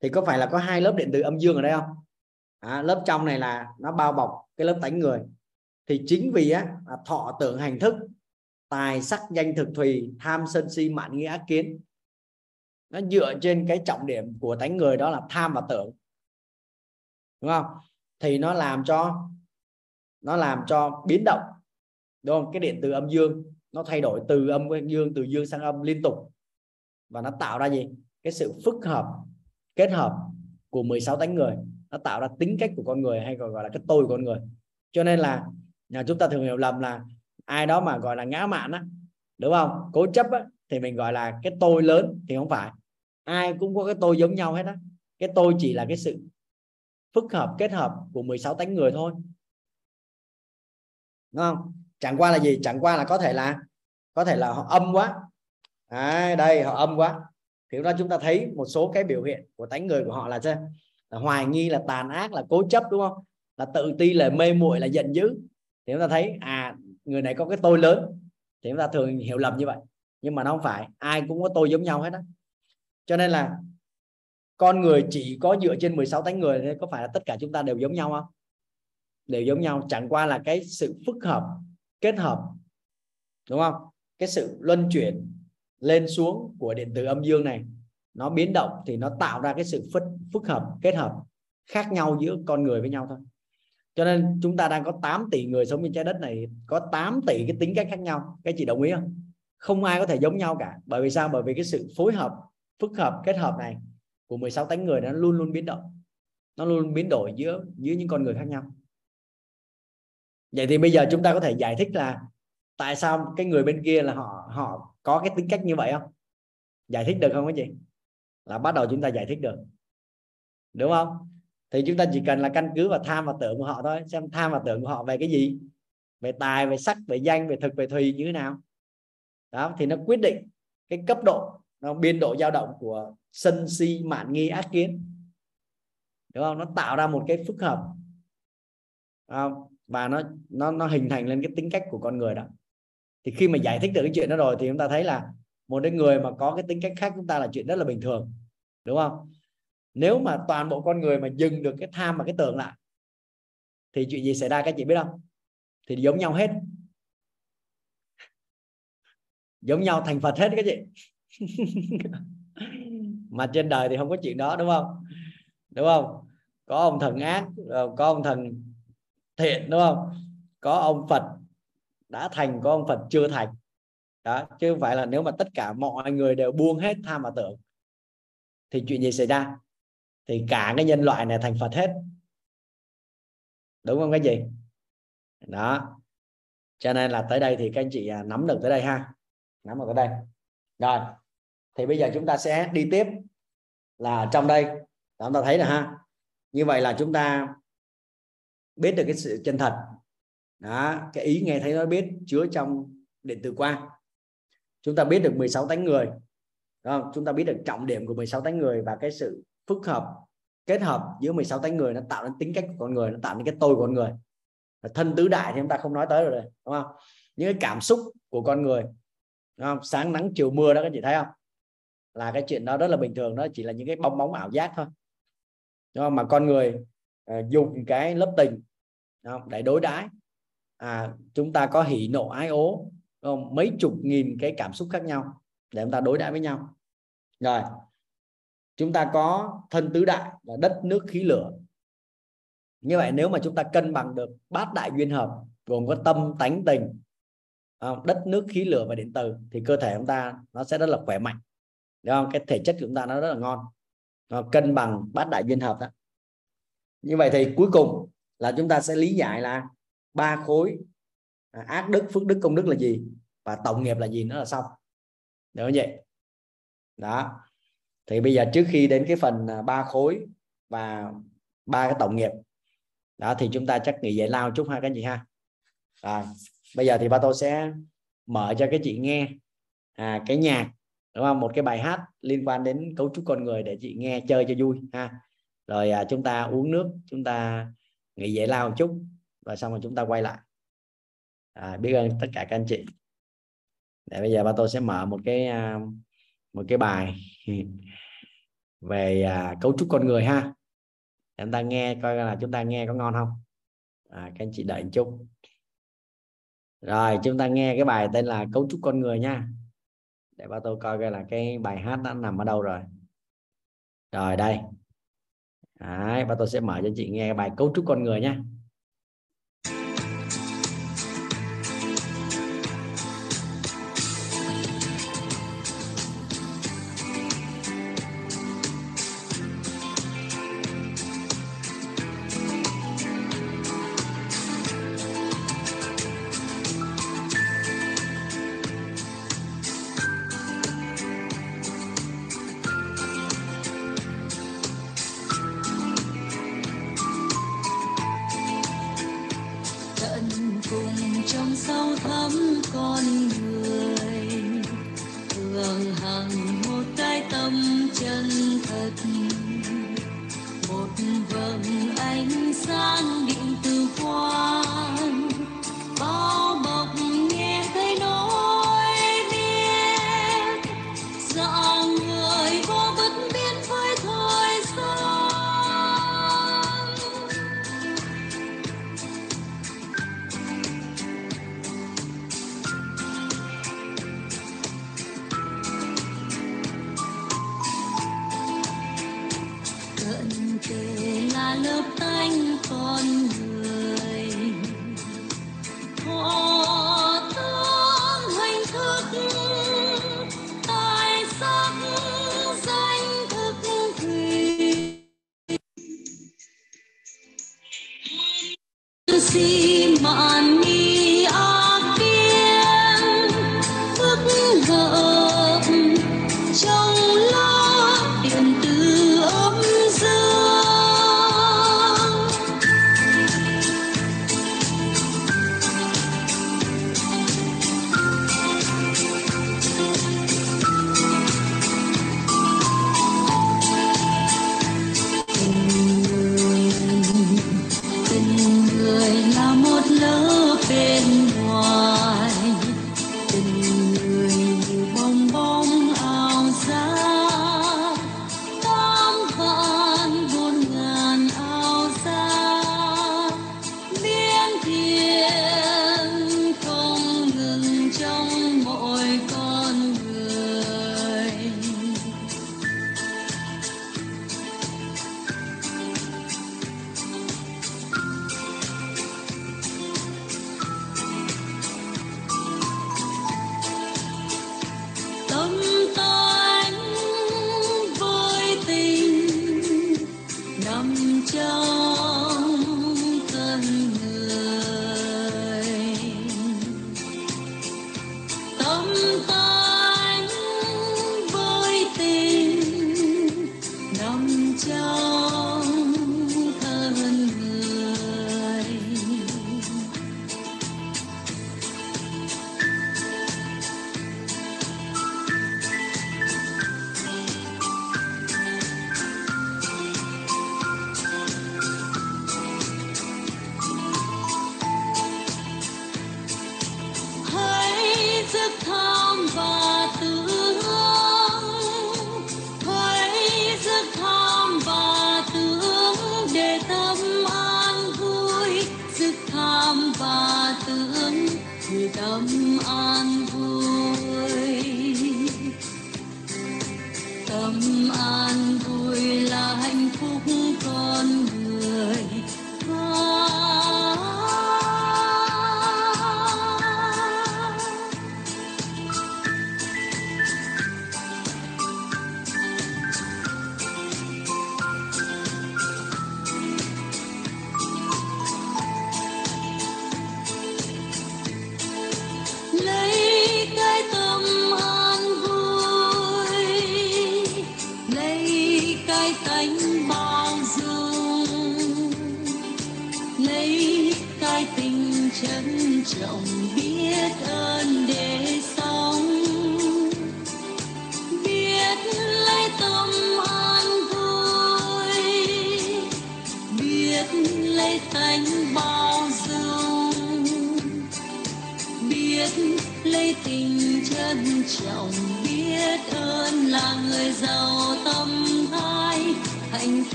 Thì có phải là có hai lớp điện từ âm dương ở đây không? À, lớp trong này là nó bao bọc cái lớp tánh người. Thì chính vì á thọ tưởng hành thức tài sắc danh thực thùy tham sân si mạn nghĩa ác kiến. Nó dựa trên cái trọng điểm của tánh người đó là tham và tưởng. Đúng không? Thì nó làm cho nó làm cho biến động đúng không? Cái điện từ âm dương nó thay đổi từ âm sang dương từ dương sang âm liên tục. Và nó tạo ra gì? Cái sự phức hợp kết hợp của 16 tánh người. Nó tạo ra tính cách của con người hay còn gọi là cái tôi của con người. Cho nên là nhà chúng ta thường hiểu lầm là ai đó mà gọi là ngã mạn á đúng không? Cố chấp á, thì mình gọi là cái tôi lớn thì không phải. Ai cũng có cái tôi giống nhau hết á. Cái tôi chỉ là cái sự phức hợp kết hợp của 16 tánh người thôi. Đúng không? Chẳng qua là gì? Chẳng qua là có thể là có thể là họ âm quá. À, đây họ âm quá. Thì đó chúng ta thấy một số cái biểu hiện của tánh người của họ là sao? Là hoài nghi là tàn ác là cố chấp đúng không? Là tự ti là mê muội là giận dữ. Thì chúng ta thấy à người này có cái tôi lớn. Thì chúng ta thường hiểu lầm như vậy. Nhưng mà nó không phải. Ai cũng có tôi giống nhau hết đó cho nên là con người chỉ có dựa trên 16 tánh người thì có phải là tất cả chúng ta đều giống nhau không? Đều giống nhau. Chẳng qua là cái sự phức hợp kết hợp đúng không? Cái sự luân chuyển lên xuống của điện tử âm dương này nó biến động thì nó tạo ra cái sự phức, phức hợp kết hợp khác nhau giữa con người với nhau thôi. Cho nên chúng ta đang có 8 tỷ người sống trên trái đất này có 8 tỷ cái tính cách khác nhau. Các chị đồng ý không? Không ai có thể giống nhau cả. Bởi vì sao? Bởi vì cái sự phối hợp phức hợp kết hợp này của 16 tánh người nó luôn luôn biến động. Nó luôn biến đổi giữa giữa những con người khác nhau vậy thì bây giờ chúng ta có thể giải thích là tại sao cái người bên kia là họ họ có cái tính cách như vậy không? Giải thích được không cái gì là bắt đầu chúng ta giải thích được. Đúng không? Thì chúng ta chỉ cần là căn cứ vào tham và tưởng của họ thôi. Xem tham và tưởng của họ về cái gì? Về tài, về sắc, về danh, về thực, về thùy như thế nào? Đó, thì nó quyết định cái cấp độ, nó biên độ dao động của sân, si, mạn, nghi, ác kiến. Đúng không? Nó tạo ra một cái phức hợp. Không? Và nó nó nó hình thành lên cái tính cách của con người đó. Thì khi mà giải thích được cái chuyện đó rồi thì chúng ta thấy là một cái người mà có cái tính cách khác chúng ta là chuyện rất là bình thường, đúng không? Nếu mà toàn bộ con người mà dừng được cái tham và cái tưởng lại, thì chuyện gì xảy ra các chị biết không? Thì giống nhau hết. Giống nhau thành phật hết các chị. Mà trên đời thì không có chuyện đó, đúng không? Đúng không? Có ông thần ác ờ, có ông thần thiện, đúng không? Có ông phật đã thành, có ông phật chưa thành. Đó, chứ không phải là nếu mà tất cả mọi người đều buông hết tham và tưởng, thì chuyện gì xảy ra? Thì cả cái nhân loại này thành phật hết. Đúng không cái gì đó. Cho nên là tới đây thì các anh chị à, nắm được tới đây ha. Nắm được tới đây. Rồi. Thì bây giờ chúng ta sẽ đi tiếp là trong đây. Chúng ta thấy là ha. Như vậy là chúng ta biết được cái sự chân thật đó, cái ý nghe thấy nói biết chứa trong điện tử quan chúng ta biết được 16 tánh người không? chúng ta biết được trọng điểm của 16 tánh người và cái sự phức hợp, kết hợp giữa 16 tánh người nó tạo nên tính cách của con người, nó tạo nên cái tôi của con người thân tứ đại thì chúng ta không nói tới rồi đúng không những cái cảm xúc của con người, đúng không? sáng nắng, chiều mưa đó, các chị thấy không là cái chuyện đó rất là bình thường đó chỉ là những cái bong bóng ảo giác thôi đúng không? mà con người à, dùng cái lớp tình không? để đối đãi. À, chúng ta có hỉ nộ ái ố không? mấy chục nghìn cái cảm xúc khác nhau để chúng ta đối đãi với nhau. Rồi chúng ta có thân tứ đại là đất nước khí lửa. Như vậy nếu mà chúng ta cân bằng được bát đại duyên hợp gồm có tâm tánh tình đất nước khí lửa và điện từ thì cơ thể chúng ta nó sẽ rất là khỏe mạnh. Đúng không? Cái thể chất của chúng ta nó rất là ngon. Nó cân bằng bát đại duyên hợp đó như vậy thì cuối cùng là chúng ta sẽ lý giải là ba khối à, ác đức phước đức công đức là gì và tổng nghiệp là gì nữa là xong. Được không vậy? Đó. Thì bây giờ trước khi đến cái phần à, ba khối và ba cái tổng nghiệp đó thì chúng ta chắc nghỉ giải lao chút ha các chị ha. Rồi bây giờ thì ba tôi sẽ mở cho cái chị nghe à, cái nhạc đúng không? Một cái bài hát liên quan đến cấu trúc con người để chị nghe chơi cho vui ha rồi à, chúng ta uống nước chúng ta nghỉ giải lao một chút và xong rồi chúng ta quay lại. À, biết ơn tất cả các anh chị. Để bây giờ ba tôi sẽ mở một cái à, một cái bài về à, cấu trúc con người ha. Để chúng ta nghe coi là chúng ta nghe có ngon không? À, các anh chị đợi một chút. Rồi chúng ta nghe cái bài tên là cấu trúc con người nha. Để ba tôi coi coi là cái bài hát nó nằm ở đâu rồi. Rồi đây. Đấy, và tôi sẽ mở cho chị nghe bài cấu trúc con người nhé. khám và tưởng thì tâm an vui. Tâm an vui là hạnh phúc.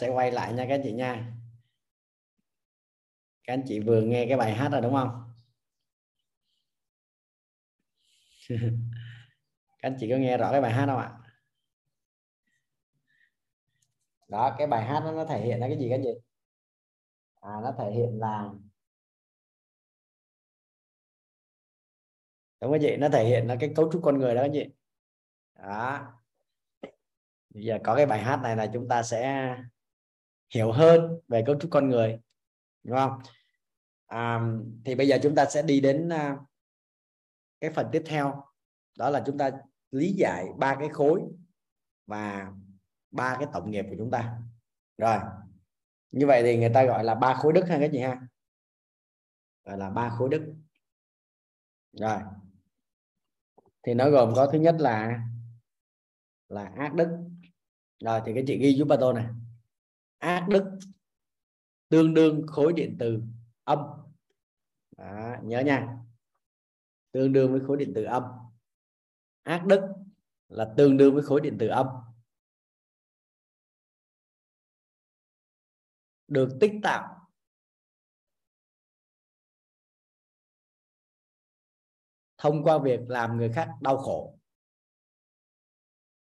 Sẽ quay lại nha các anh chị nha. Các anh chị vừa nghe cái bài hát rồi đúng không? Các anh chị có nghe rõ cái bài hát không ạ? Đó cái bài hát đó, nó thể hiện là cái gì các anh chị? À nó thể hiện là đúng không chị nó thể hiện là cái cấu trúc con người đó các anh chị. Đó. Bây giờ có cái bài hát này là chúng ta sẽ hiểu hơn về cấu trúc con người đúng không? À, thì bây giờ chúng ta sẽ đi đến uh, cái phần tiếp theo. Đó là chúng ta lý giải ba cái khối và ba cái tổng nghiệp của chúng ta. Rồi như vậy thì người ta gọi là ba khối đức hay cái gì ha? Gọi là ba khối đức. Rồi thì nó gồm có thứ nhất là là ác đức. Rồi thì cái chị ghi giúp ba tôi này ác đức. Tương đương khối điện từ âm. Đó, nhớ nha. Tương đương với khối điện từ âm. Ác đức là tương đương với khối điện từ âm. Được tích tạo. Thông qua việc làm người khác đau khổ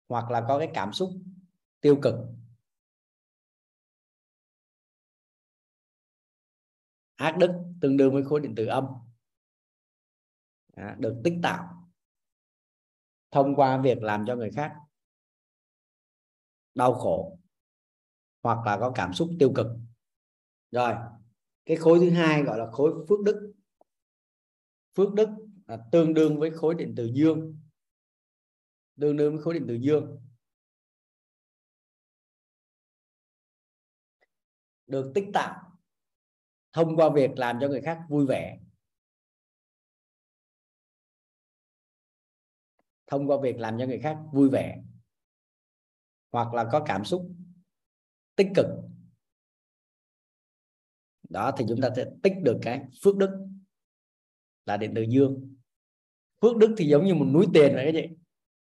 hoặc là có cái cảm xúc tiêu cực. Ác đức tương đương với khối điện tử âm. Được tích tạo thông qua việc làm cho người khác đau khổ hoặc là có cảm xúc tiêu cực. Rồi, cái khối thứ hai gọi là khối phước đức. Phước đức là tương đương với khối điện tử dương. Tương đương với khối điện tử dương. Được tích tạo thông qua việc làm cho người khác vui vẻ. Thông qua việc làm cho người khác vui vẻ. Hoặc là có cảm xúc tích cực. Đó, thì chúng ta sẽ tích được cái phước đức là điện từ dương. Phước đức thì giống như một núi tiền vậy các chị.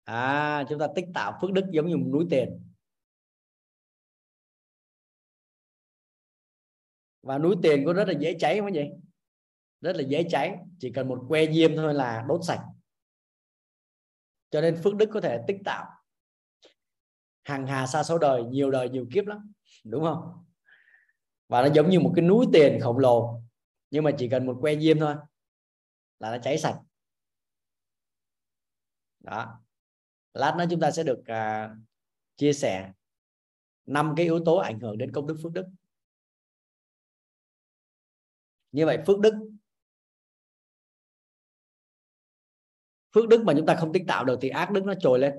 À chúng ta tích tạo phước đức giống như một núi tiền. Và núi tiền cũng rất là dễ cháy không vậy. Rất là dễ cháy. Chỉ cần một que diêm thôi là đốt sạch. Cho nên phước đức có thể tích tạo. Hàng hà xa số đời nhiều đời nhiều kiếp lắm. Đúng không? Và nó giống như một cái núi tiền khổng lồ. Nhưng mà chỉ cần một que diêm thôi là nó cháy sạch. Đó. Lát nữa chúng ta sẽ được uh, chia sẻ năm cái yếu tố ảnh hưởng đến công đức phước đức như vậy phước đức. Phước đức mà chúng ta không tích tạo được thì ác đức nó trồi lên.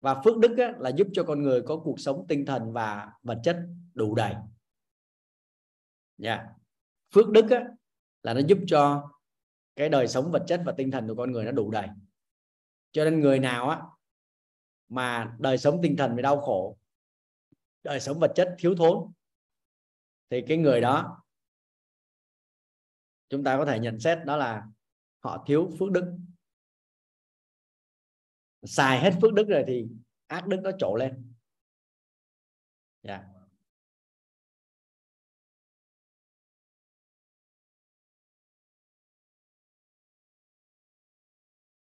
Và phước đức á, là giúp cho con người có cuộc sống tinh thần và vật chất đủ đầy. Nha yeah. phước đức á, là nó giúp cho cái đời sống vật chất và tinh thần của con người nó đủ đầy. Cho nên người nào á mà đời sống tinh thần bị đau khổ đời sống vật chất thiếu thốn thì cái người đó, chúng ta có thể nhận xét đó là họ thiếu phước đức. Xài hết phước đức rồi thì ác đức nó trổ lên. Yeah.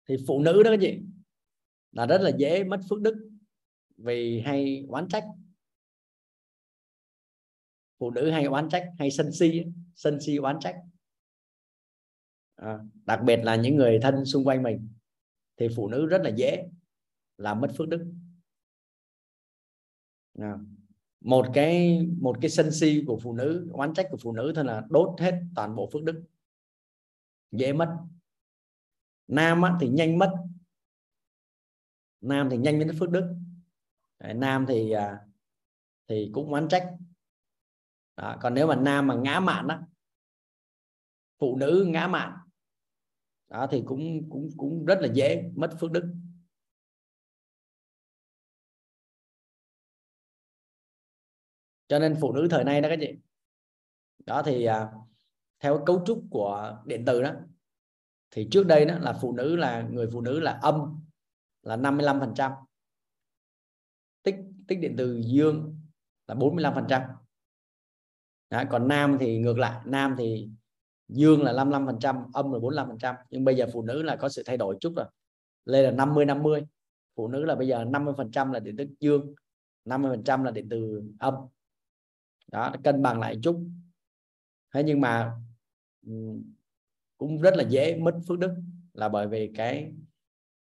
Thì phụ nữ đó cái gì là rất là dễ mất phước đức vì hay oán trách phụ nữ hay oán trách hay sân si sân si oán trách. À, đặc biệt là những người thân xung quanh mình thì phụ nữ rất là dễ làm mất phước đức. À. một cái một cái sân si của phụ nữ oán trách của phụ nữ thôi là đốt hết toàn bộ phước đức. Dễ mất. Nam á, thì nhanh mất. Nam thì nhanh mất phước đức. Nam thì à, thì cũng oán trách đó. còn nếu mà nam mà ngã mạn đó phụ nữ ngã mạn đó thì cũng cũng cũng rất là dễ mất phước đức cho nên phụ nữ thời nay đó các chị đó thì à, theo cấu trúc của điện tử đó thì trước đây đó là phụ nữ là người phụ nữ là âm là 55 phần trăm tích tích điện từ dương là 45 đó, còn nam thì ngược lại nam thì dương là 55 phần trăm âm là 45 phần trăm. Nhưng bây giờ phụ nữ là có sự thay đổi chút rồi. Lên là 50 50 phụ nữ là bây giờ 50 phần trăm là điện tử dương 50 phần trăm là điện từ âm. Đó cân bằng lại chút. Thế nhưng mà cũng rất là dễ mất phước đức là bởi vì cái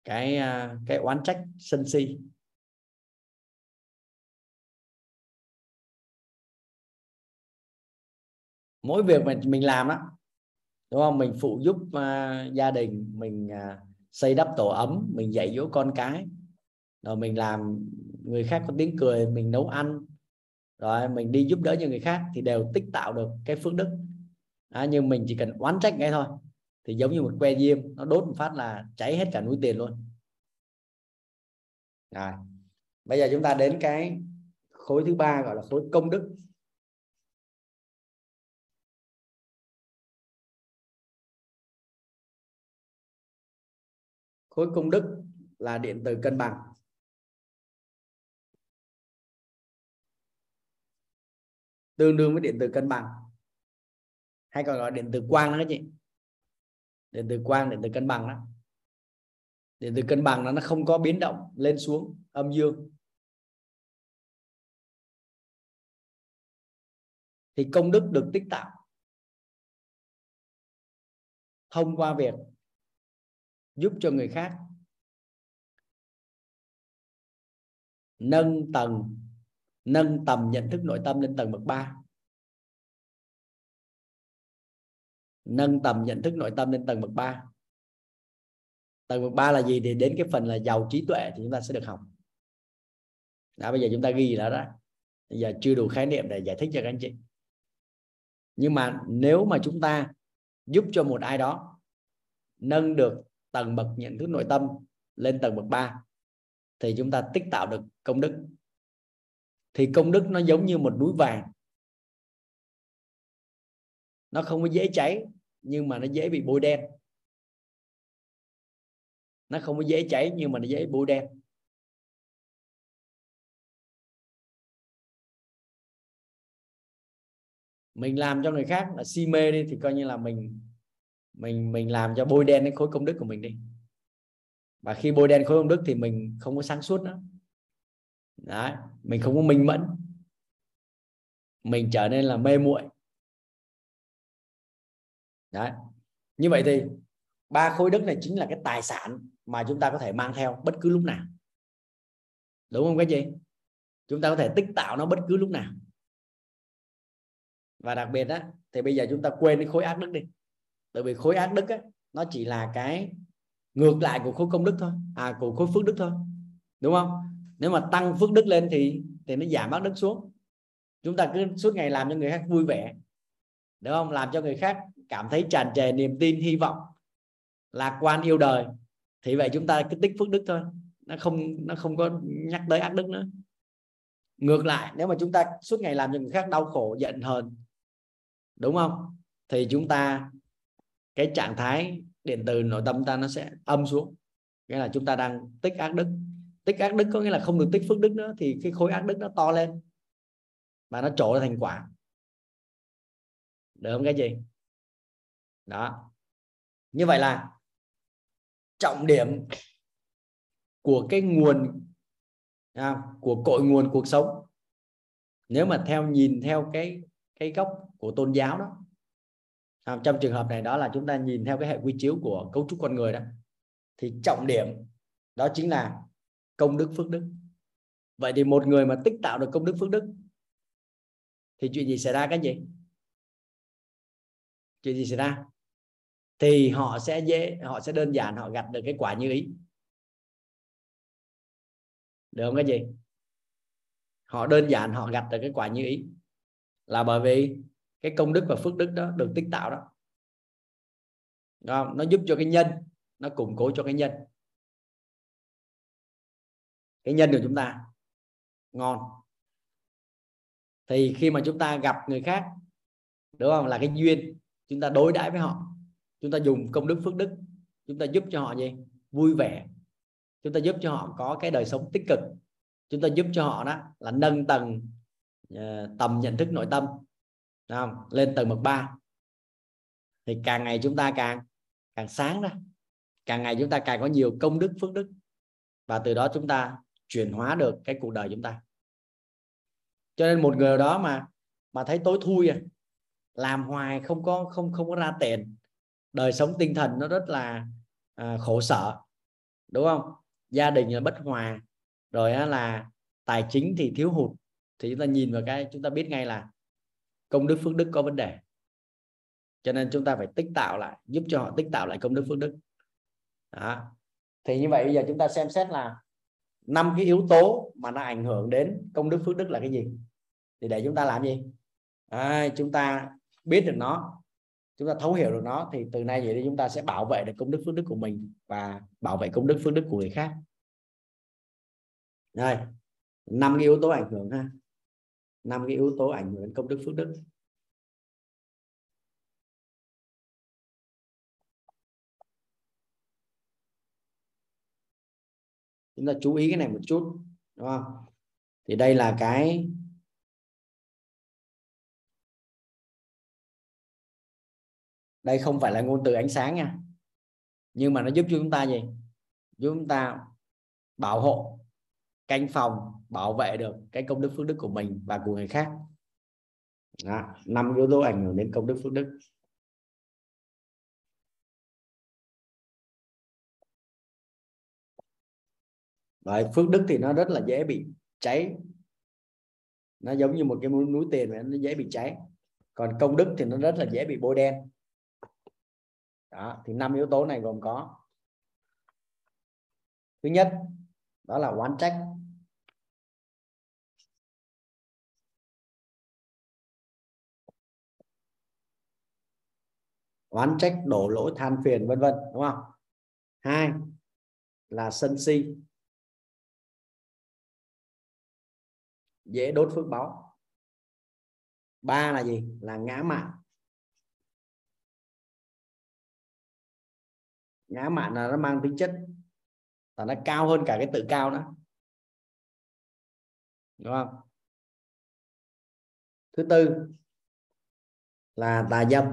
cái à, cái oán trách sân si. Mỗi việc mà mình làm đó đúng không? Mình phụ giúp uh, gia đình mình uh, xây đắp tổ ấm mình dạy dỗ con cái. Rồi mình làm người khác có tiếng cười mình nấu ăn. Rồi mình đi giúp đỡ cho người khác thì đều tích tạo được cái phước đức. À, nhưng mình chỉ cần oán trách ngay thôi thì giống như một que diêm nó đốt một phát là cháy hết cả núi tiền luôn. Rồi bây giờ chúng ta đến cái khối thứ ba gọi là khối công đức khối công đức là điện từ cân bằng. Tương đương với điện từ cân bằng. Hay còn gọi điện từ quang đó các chị. Điện từ quang, điện từ cân bằng đó. Điện từ cân bằng nó nó không có biến động, lên xuống, âm dương. Thì công đức được tích tạo thông qua việc giúp cho người khác. Nâng tầng, nâng tầm nhận thức nội tâm lên tầng bậc 3 nâng tầm nhận thức nội tâm lên tầng bậc 3 tầng bậc 3 là gì thì đến cái phần là giàu trí tuệ thì chúng ta sẽ được học. Đó, bây giờ chúng ta ghi là đó. Bây giờ chưa đủ khái niệm để giải thích cho các anh chị. Nhưng mà nếu mà chúng ta giúp cho một ai đó nâng được tầng bậc nhận thức nội tâm lên tầng bậc 3 thì chúng ta tích tạo được công đức. Thì công đức nó giống như một núi vàng. Nó không có dễ cháy, nhưng mà nó dễ bị bôi đen. Nó không có dễ cháy, nhưng mà nó dễ bôi đen. Mình làm cho người khác là si mê đi, thì coi như là mình mình mình làm cho bôi đen cái khối công đức của mình đi. Và khi bôi đen khối công đức thì mình không có sáng suốt nữa. Đấy, mình không có minh mẫn. Mình trở nên là mê muội. Đấy. như vậy thì ba khối đức này chính là cái tài sản mà chúng ta có thể mang theo bất cứ lúc nào. Đúng không các chị? Chúng ta có thể tích tạo nó bất cứ lúc nào. Và đặc biệt á thì bây giờ chúng ta quên cái khối ác đức đi tại vì khối ác đức á, nó chỉ là cái ngược lại của khối công đức thôi à của khối phước đức thôi đúng không? Nếu mà tăng phước đức lên thì thì nó giảm ác đức xuống. Chúng ta cứ suốt ngày làm cho người khác vui vẻ đúng không? Làm cho người khác cảm thấy tràn trề niềm tin hy vọng lạc quan yêu đời. Thì vậy chúng ta cứ tích phước đức thôi nó không nó không có nhắc tới ác đức nữa. Ngược lại nếu mà chúng ta suốt ngày làm cho người khác đau khổ giận hờn đúng không? Thì chúng ta cái trạng thái điện từ nội tâm ta nó sẽ âm xuống. Nghĩa là chúng ta đang tích ác đức. Tích ác đức có nghĩa là không được tích phước đức nữa thì cái khối ác đức nó to lên và nó trổ ra thành quả. Được không cái gì đó. Như vậy là trọng điểm của cái nguồn à, của cội nguồn cuộc sống nếu mà theo nhìn theo cái cái góc của tôn giáo đó à, trong trường hợp này đó là chúng ta nhìn theo cái hệ quy chiếu của cấu trúc con người đó thì trọng điểm đó chính là công đức phước đức. Vậy thì một người mà tích tạo được công đức phước đức thì chuyện gì xảy ra cái gì chuyện gì xảy ra? Thì họ sẽ dễ họ sẽ đơn giản họ gặt được cái quả như ý. Được không cái gì họ đơn giản họ gặt được cái quả như ý. Là bởi vì cái công đức và phước đức đó được tích tạo đó. Không? nó giúp cho cái nhân, nó củng cố cho cái nhân. Cái nhân của chúng ta, ngon. Thì khi mà chúng ta gặp người khác, đúng không? Là cái duyên, chúng ta đối đãi với họ. Chúng ta dùng công đức, phước đức. Chúng ta giúp cho họ gì? Vui vẻ. Chúng ta giúp cho họ có cái đời sống tích cực. Chúng ta giúp cho họ đó là nâng tầng ờ, tầm nhận thức nội tâm không? lên tầng bậc ba. Thì càng ngày chúng ta càng càng sáng đó càng ngày chúng ta càng có nhiều công đức phước đức. Và từ đó chúng ta chuyển hóa được cái cuộc đời chúng ta. Cho nên một người đó mà mà thấy tối thui à, làm hoài không có không không có ra tiền đời sống tinh thần nó rất là à, khổ sở đúng không? Gia đình là bất hòa rồi á, là tài chính thì thiếu hụt. Thì chúng ta nhìn vào cái chúng ta biết ngay là công đức phước đức có vấn đề. Cho nên chúng ta phải tích tạo lại giúp cho họ tích tạo lại công đức phước đức. Đó. thì như vậy bây giờ chúng ta xem xét là năm cái yếu tố mà nó ảnh hưởng đến công đức phước đức là cái gì? Thì để chúng ta làm gì? À, chúng ta biết được nó chúng ta thấu hiểu được nó thì từ nay vậy thì chúng ta sẽ bảo vệ được công đức phước đức của mình và bảo vệ công đức phước đức của người khác. Đây năm cái yếu tố ảnh hưởng ha năm cái yếu tố ảnh hưởng đến công đức phước đức. Chúng ta chú ý cái này một chút, đúng không? Thì đây là cái đây không phải là ngôn từ ánh sáng nha. Nhưng mà nó giúp cho chúng ta gì? Giúp chúng ta bảo hộ canh phòng bảo vệ được cái công đức phước đức của mình và của người khác. Năm yếu tố ảnh hưởng đến công đức phước đức. Đấy, phước đức thì nó rất là dễ bị cháy. Nó giống như một cái núi tiền mà nó dễ bị cháy. Còn công đức thì nó rất là dễ bị bôi đen. Đó, thì năm yếu tố này gồm có. Thứ nhất đó là oán trách. Oán trách đổ lỗi than phiền vân vân đúng không? Hai là sân si. Dễ đốt phước báo. Ba là gì? Là ngã mạn. Ngã mạn là nó mang tính chất là nó cao hơn cả cái tự cao nữa, đúng không? Thứ tư là tà dâm.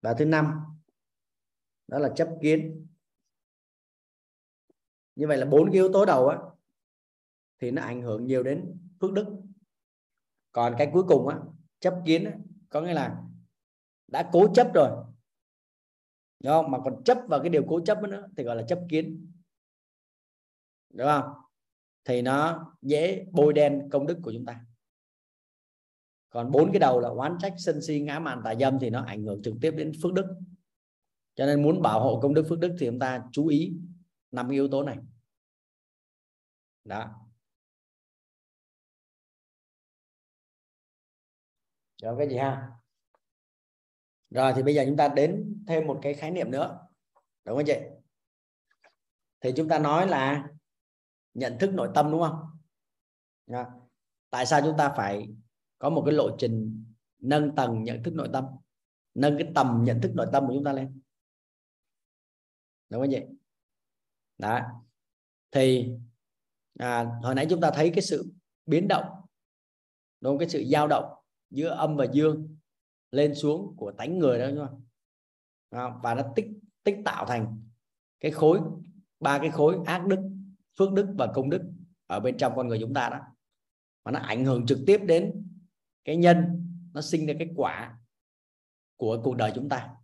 Và thứ năm đó là chấp kiến. Như vậy là bốn cái yếu tố đầu á thì nó ảnh hưởng nhiều đến phước đức. Còn cái cuối cùng á chấp kiến á, có nghĩa là đã cố chấp rồi. Đúng không? Mà còn chấp vào cái điều cố chấp nữa thì gọi là chấp kiến. Đúng không? Thì nó dễ bôi đen công đức của chúng ta còn bốn cái đầu là oán trách, sân si, ngã mạn, tà dâm thì nó ảnh hưởng trực tiếp đến phước đức. Cho nên muốn bảo hộ công đức, phước đức thì chúng ta chú ý năm yếu tố này. Đó. Rồi cái gì ha? Rồi, thì bây giờ chúng ta đến thêm một cái khái niệm nữa. Đúng không chị? Thì chúng ta nói là nhận thức nội tâm, đúng không? Đó. tại sao chúng ta phải có một cái lộ trình nâng tầng nhận thức nội tâm nâng cái tầm nhận thức nội tâm của chúng ta lên. Đúng không chị đó. Thì à, hồi nãy chúng ta thấy cái sự biến động đúng không? cái sự dao động giữa âm và dương lên xuống của tánh người đó đúng không? À, và nó tích tích tạo thành cái khối ba cái khối ác đức phước đức và công đức ở bên trong con người chúng ta đó. Và nó ảnh hưởng trực tiếp đến cái nhân nó sinh ra cái quả của cuộc đời chúng ta.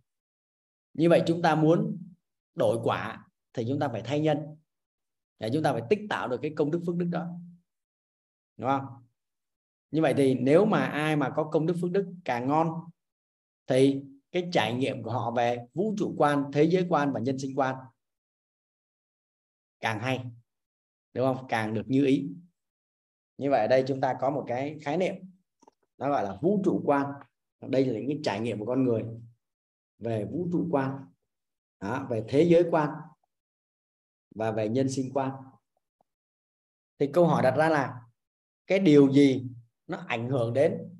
Như vậy chúng ta muốn đổi quả thì chúng ta phải thay nhân. Để chúng ta phải tích tạo được cái công đức phước đức đó. Đúng không? Như vậy thì nếu mà ai mà có công đức phước đức càng ngon thì cái trải nghiệm của họ về vũ trụ quan, thế giới quan và nhân sinh quan càng hay. Đúng không? Càng được như ý. Như vậy ở đây chúng ta có một cái khái niệm nó gọi là vũ trụ quan. Đây là những cái trải nghiệm của con người về vũ trụ quan. Đó, về thế giới quan và về nhân sinh quan. Thì câu hỏi đặt ra là cái điều gì nó ảnh hưởng đến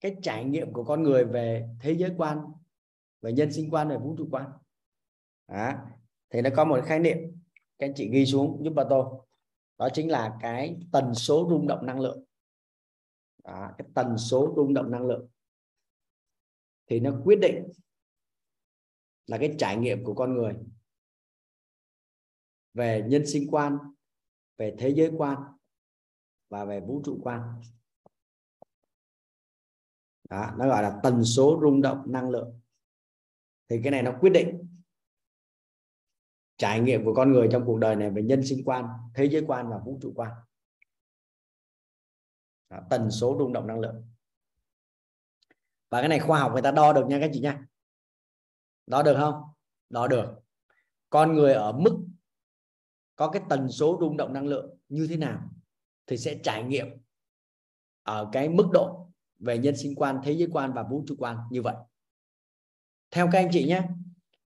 cái trải nghiệm của con người về thế giới quan về nhân sinh quan về vũ trụ quan? Đó. thì nó có một khái niệm các anh chị ghi xuống giúp bà tôi. Đó chính là cái tần số rung động năng lượng à, cái tần số rung động năng lượng. Thì nó quyết định là cái trải nghiệm của con người về nhân sinh quan về thế giới quan và về vũ trụ quan. Đó, nó gọi là tần số rung động năng lượng. Thì cái này nó quyết định trải nghiệm của con người trong cuộc đời này về nhân sinh quan thế giới quan và vũ trụ quan đó, tần số rung động năng lượng. Và cái này khoa học người ta đo được nha các chị nha. Đo được không? Đo được. Con người ở mức có cái tần số rung động năng lượng như thế nào thì sẽ trải nghiệm ở cái mức độ về nhân sinh quan thế giới quan và vũ trụ quan như vậy. Theo các anh chị nhé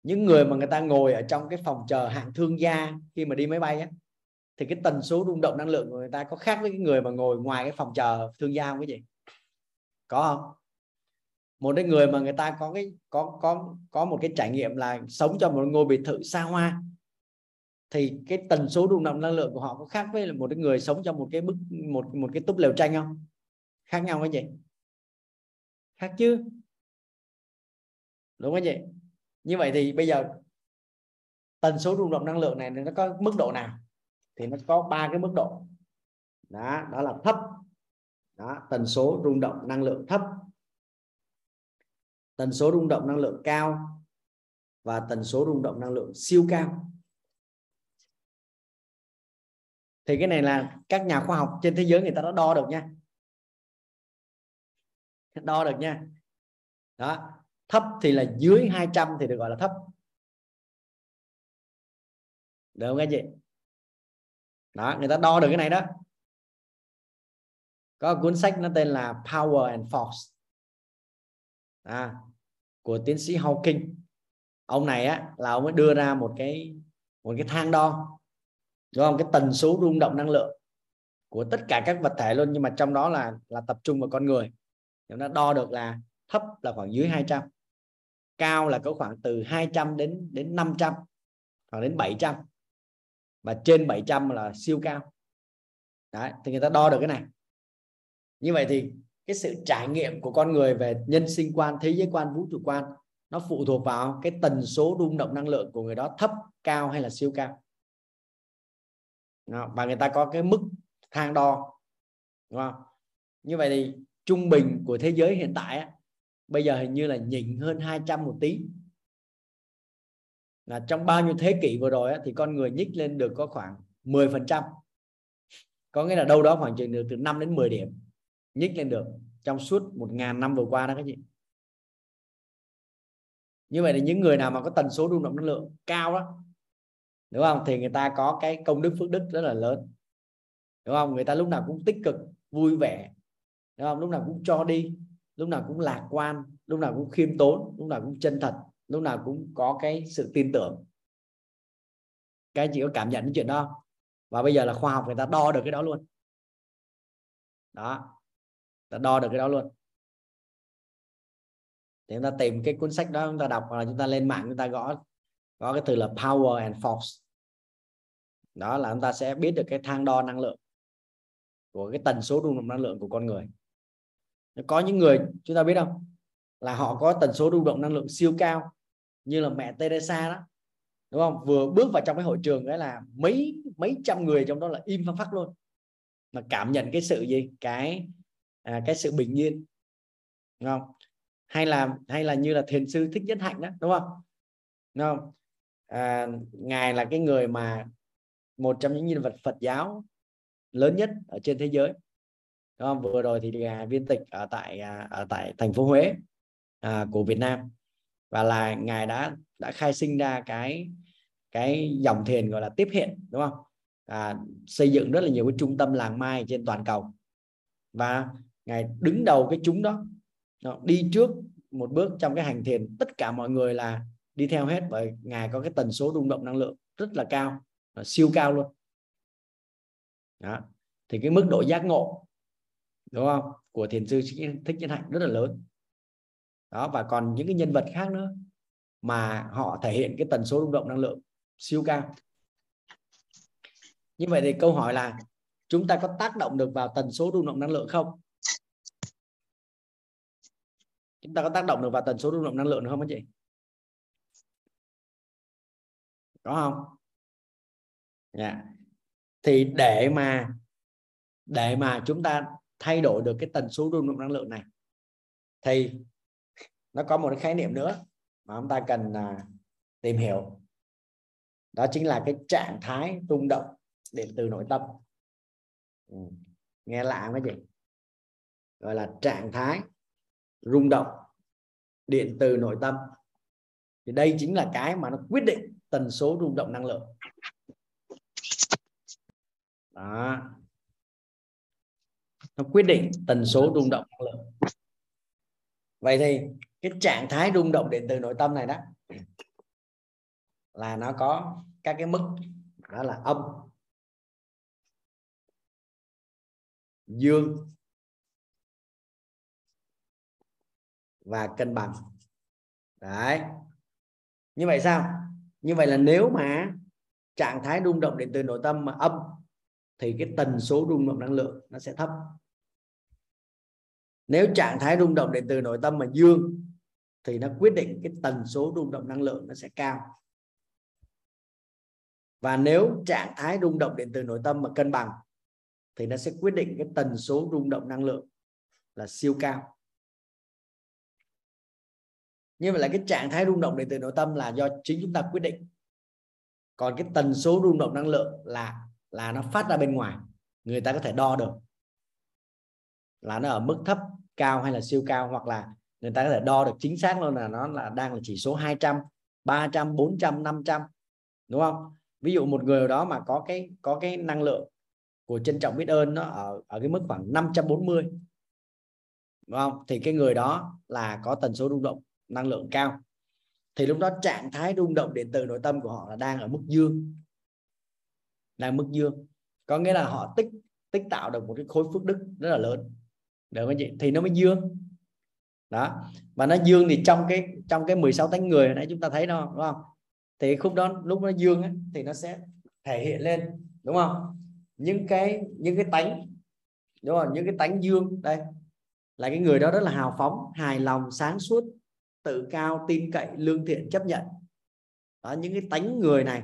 những người mà người ta ngồi ở trong cái phòng chờ hạng thương gia khi mà đi máy bay á thì cái tần số rung động năng lượng của người ta có khác với cái người mà ngồi ngoài cái phòng chờ thương gia không cái gì có không? Một cái người mà người ta có cái, có có có một cái trải nghiệm là sống trong một ngôi biệt thự xa hoa. Thì cái tần số rung động năng lượng của họ có khác với một cái người sống trong một cái bức, một một cái túp lều tranh không? Khác nhau cái gì khác chứ? Đúng không vậy như vậy thì bây giờ tần số rung động năng lượng này nó có mức độ nào? Thì nó có ba cái mức độ. Đó đó là thấp. Đó, tần số rung động năng lượng thấp. Tần số rung động năng lượng cao và tần số rung động năng lượng siêu cao. Thì cái này là các nhà khoa học trên thế giới người ta đã đo được nha. Đo được nha. Đó, thấp thì là dưới 200 thì được gọi là thấp. Được không các chị? Đó người ta đo được cái này đó. Có cuốn sách nó tên là Power and Force. À, của tiến sĩ Hawking. Ông này á là ông mới đưa ra một cái một cái thang đo. Đúng không? Cái tần số rung động năng lượng của tất cả các vật thể luôn nhưng mà trong đó là là tập trung vào con người. Nó đo được là thấp là khoảng dưới 200 cao là có khoảng từ 200 đến đến 500 hoặc đến 700 và trên 700 là siêu cao. Đấy, thì người ta đo được cái này. Như vậy thì cái sự trải nghiệm của con người về nhân sinh quan thế giới quan vũ trụ quan nó phụ thuộc vào cái tần số rung động năng lượng của người đó thấp cao hay là siêu cao. Và người ta có cái mức thang đo đúng không? Như vậy thì trung bình của thế giới hiện tại á, bây giờ hình như là nhỉnh hơn 200 một tí là trong bao nhiêu thế kỷ vừa rồi á, thì con người nhích lên được có khoảng 10 phần trăm. Có nghĩa là đâu đó khoảng chừng được từ 5 đến 10 điểm nhích lên được trong suốt một ngàn năm vừa qua đó các chị. Như vậy là những người nào mà có tần số rung động năng lượng cao đó đúng không? Thì người ta có cái công đức phước đức rất là lớn. Đúng không? Người ta lúc nào cũng tích cực vui vẻ đúng không? Lúc nào cũng cho đi lúc nào cũng lạc quan lúc nào cũng khiêm tốn lúc nào cũng chân thật lúc nào cũng có cái sự tin tưởng. Các anh chị có cảm nhận cái chuyện đó và bây giờ là khoa học người ta đo được cái đó luôn. Đó. Ta đo được cái đó luôn. Thì chúng ta tìm cái cuốn sách đó, chúng ta đọc hoặc là chúng ta lên mạng, chúng ta gõ gõ cái từ là power and force đó là chúng ta sẽ biết được cái thang đo năng lượng của cái tần số rung động năng lượng của con người. Có những người, chúng ta biết không? Là họ có tần số rung động năng lượng siêu cao như là mẹ Teresa đó đúng không? Vừa bước vào trong cái hội trường đấy là mấy mấy trăm người trong đó là im phăng phát luôn. Mà cảm nhận cái sự gì? Cái à, cái sự bình yên đúng không? Hay là hay là như là thiền sư thích nhất hạnh đó đúng không? Đúng không? À, ngài là cái người mà một trong những nhân vật Phật giáo lớn nhất ở trên thế giới đúng không? vừa rồi thì là viên tịch ở tại à, ở tại thành phố Huế à, của Việt Nam. Và là ngài đã đã khai sinh ra cái cái dòng thiền gọi là tiếp hiện đúng không? À, xây dựng rất là nhiều cái trung tâm làng mai trên toàn cầu. Và ngài đứng đầu cái chúng đó đi trước một bước trong cái hành thiền. Tất cả mọi người là đi theo hết bởi ngài có cái tần số rung động năng lượng rất là cao siêu cao luôn. Đó. thì cái mức độ giác ngộ đúng không? Của thiền sư thích nhân hạnh rất là lớn đó, và còn những cái nhân vật khác nữa mà họ thể hiện cái tần số rung động năng lượng siêu cao. Như vậy thì câu hỏi là chúng ta có tác động được vào tần số rung động năng lượng không? Chúng ta có tác động được vào tần số rung động năng lượng không anh chị? Có không? Yeah. thì để mà để mà chúng ta thay đổi được cái tần số rung động năng lượng này, thì nó có một cái khái niệm nữa mà chúng ta cần à, tìm hiểu. Đó chính là cái trạng thái rung động điện từ nội tâm. Ừ. nghe lạ mấy chị? Gọi là trạng thái rung động điện từ nội tâm. Thì đây chính là cái mà nó quyết định tần số rung động năng lượng. Đó. Nó quyết định tần số rung động năng lượng. Vậy thì cái trạng thái rung động điện từ nội tâm này đó là nó có các cái mức đó là âm, dương và cân bằng. Đấy. Như vậy sao? Như vậy là nếu mà trạng thái rung động điện từ nội tâm mà âm thì cái tần số rung động năng lượng nó sẽ thấp. Nếu trạng thái rung động điện từ nội tâm mà dương thì nó quyết định cái tần số rung động năng lượng nó sẽ cao. Và nếu trạng thái rung động điện từ nội tâm mà cân bằng, thì nó sẽ quyết định cái tần số rung động năng lượng là siêu cao. Như vậy là cái trạng thái rung động điện từ nội tâm là do chính chúng ta quyết định. Còn cái tần số rung động năng lượng là là nó phát ra bên ngoài, người ta có thể đo được là nó ở mức thấp, cao hay là siêu cao, hoặc là người ta có thể đo được chính xác luôn là nó là đang là chỉ số 200 300 400 500 đúng không? Ví dụ một người đó mà có cái có cái năng lượng của trân trọng biết ơn nó ở ở cái mức khoảng 540 đúng không? Thì cái người đó là có tần số rung động, năng lượng cao. Thì lúc đó trạng thái rung động điện từ nội tâm của họ là đang ở mức dương, đang mức dương. Có nghĩa là họ tích tích tạo được một cái khối phước đức rất là lớn. Được không chị? Thì nó mới dương đó. Và nó dương thì trong cái trong cái 16 tánh người nãy chúng ta thấy đó đúng không? Thì khúc đó lúc nó dương ấy, thì nó sẽ thể hiện lên đúng không? Những cái những cái tánh đúng không? Những cái tánh dương đây là cái người đó rất là hào phóng hài lòng sáng suốt tự cao tin cậy lương thiện chấp nhận. Đó những cái tánh người này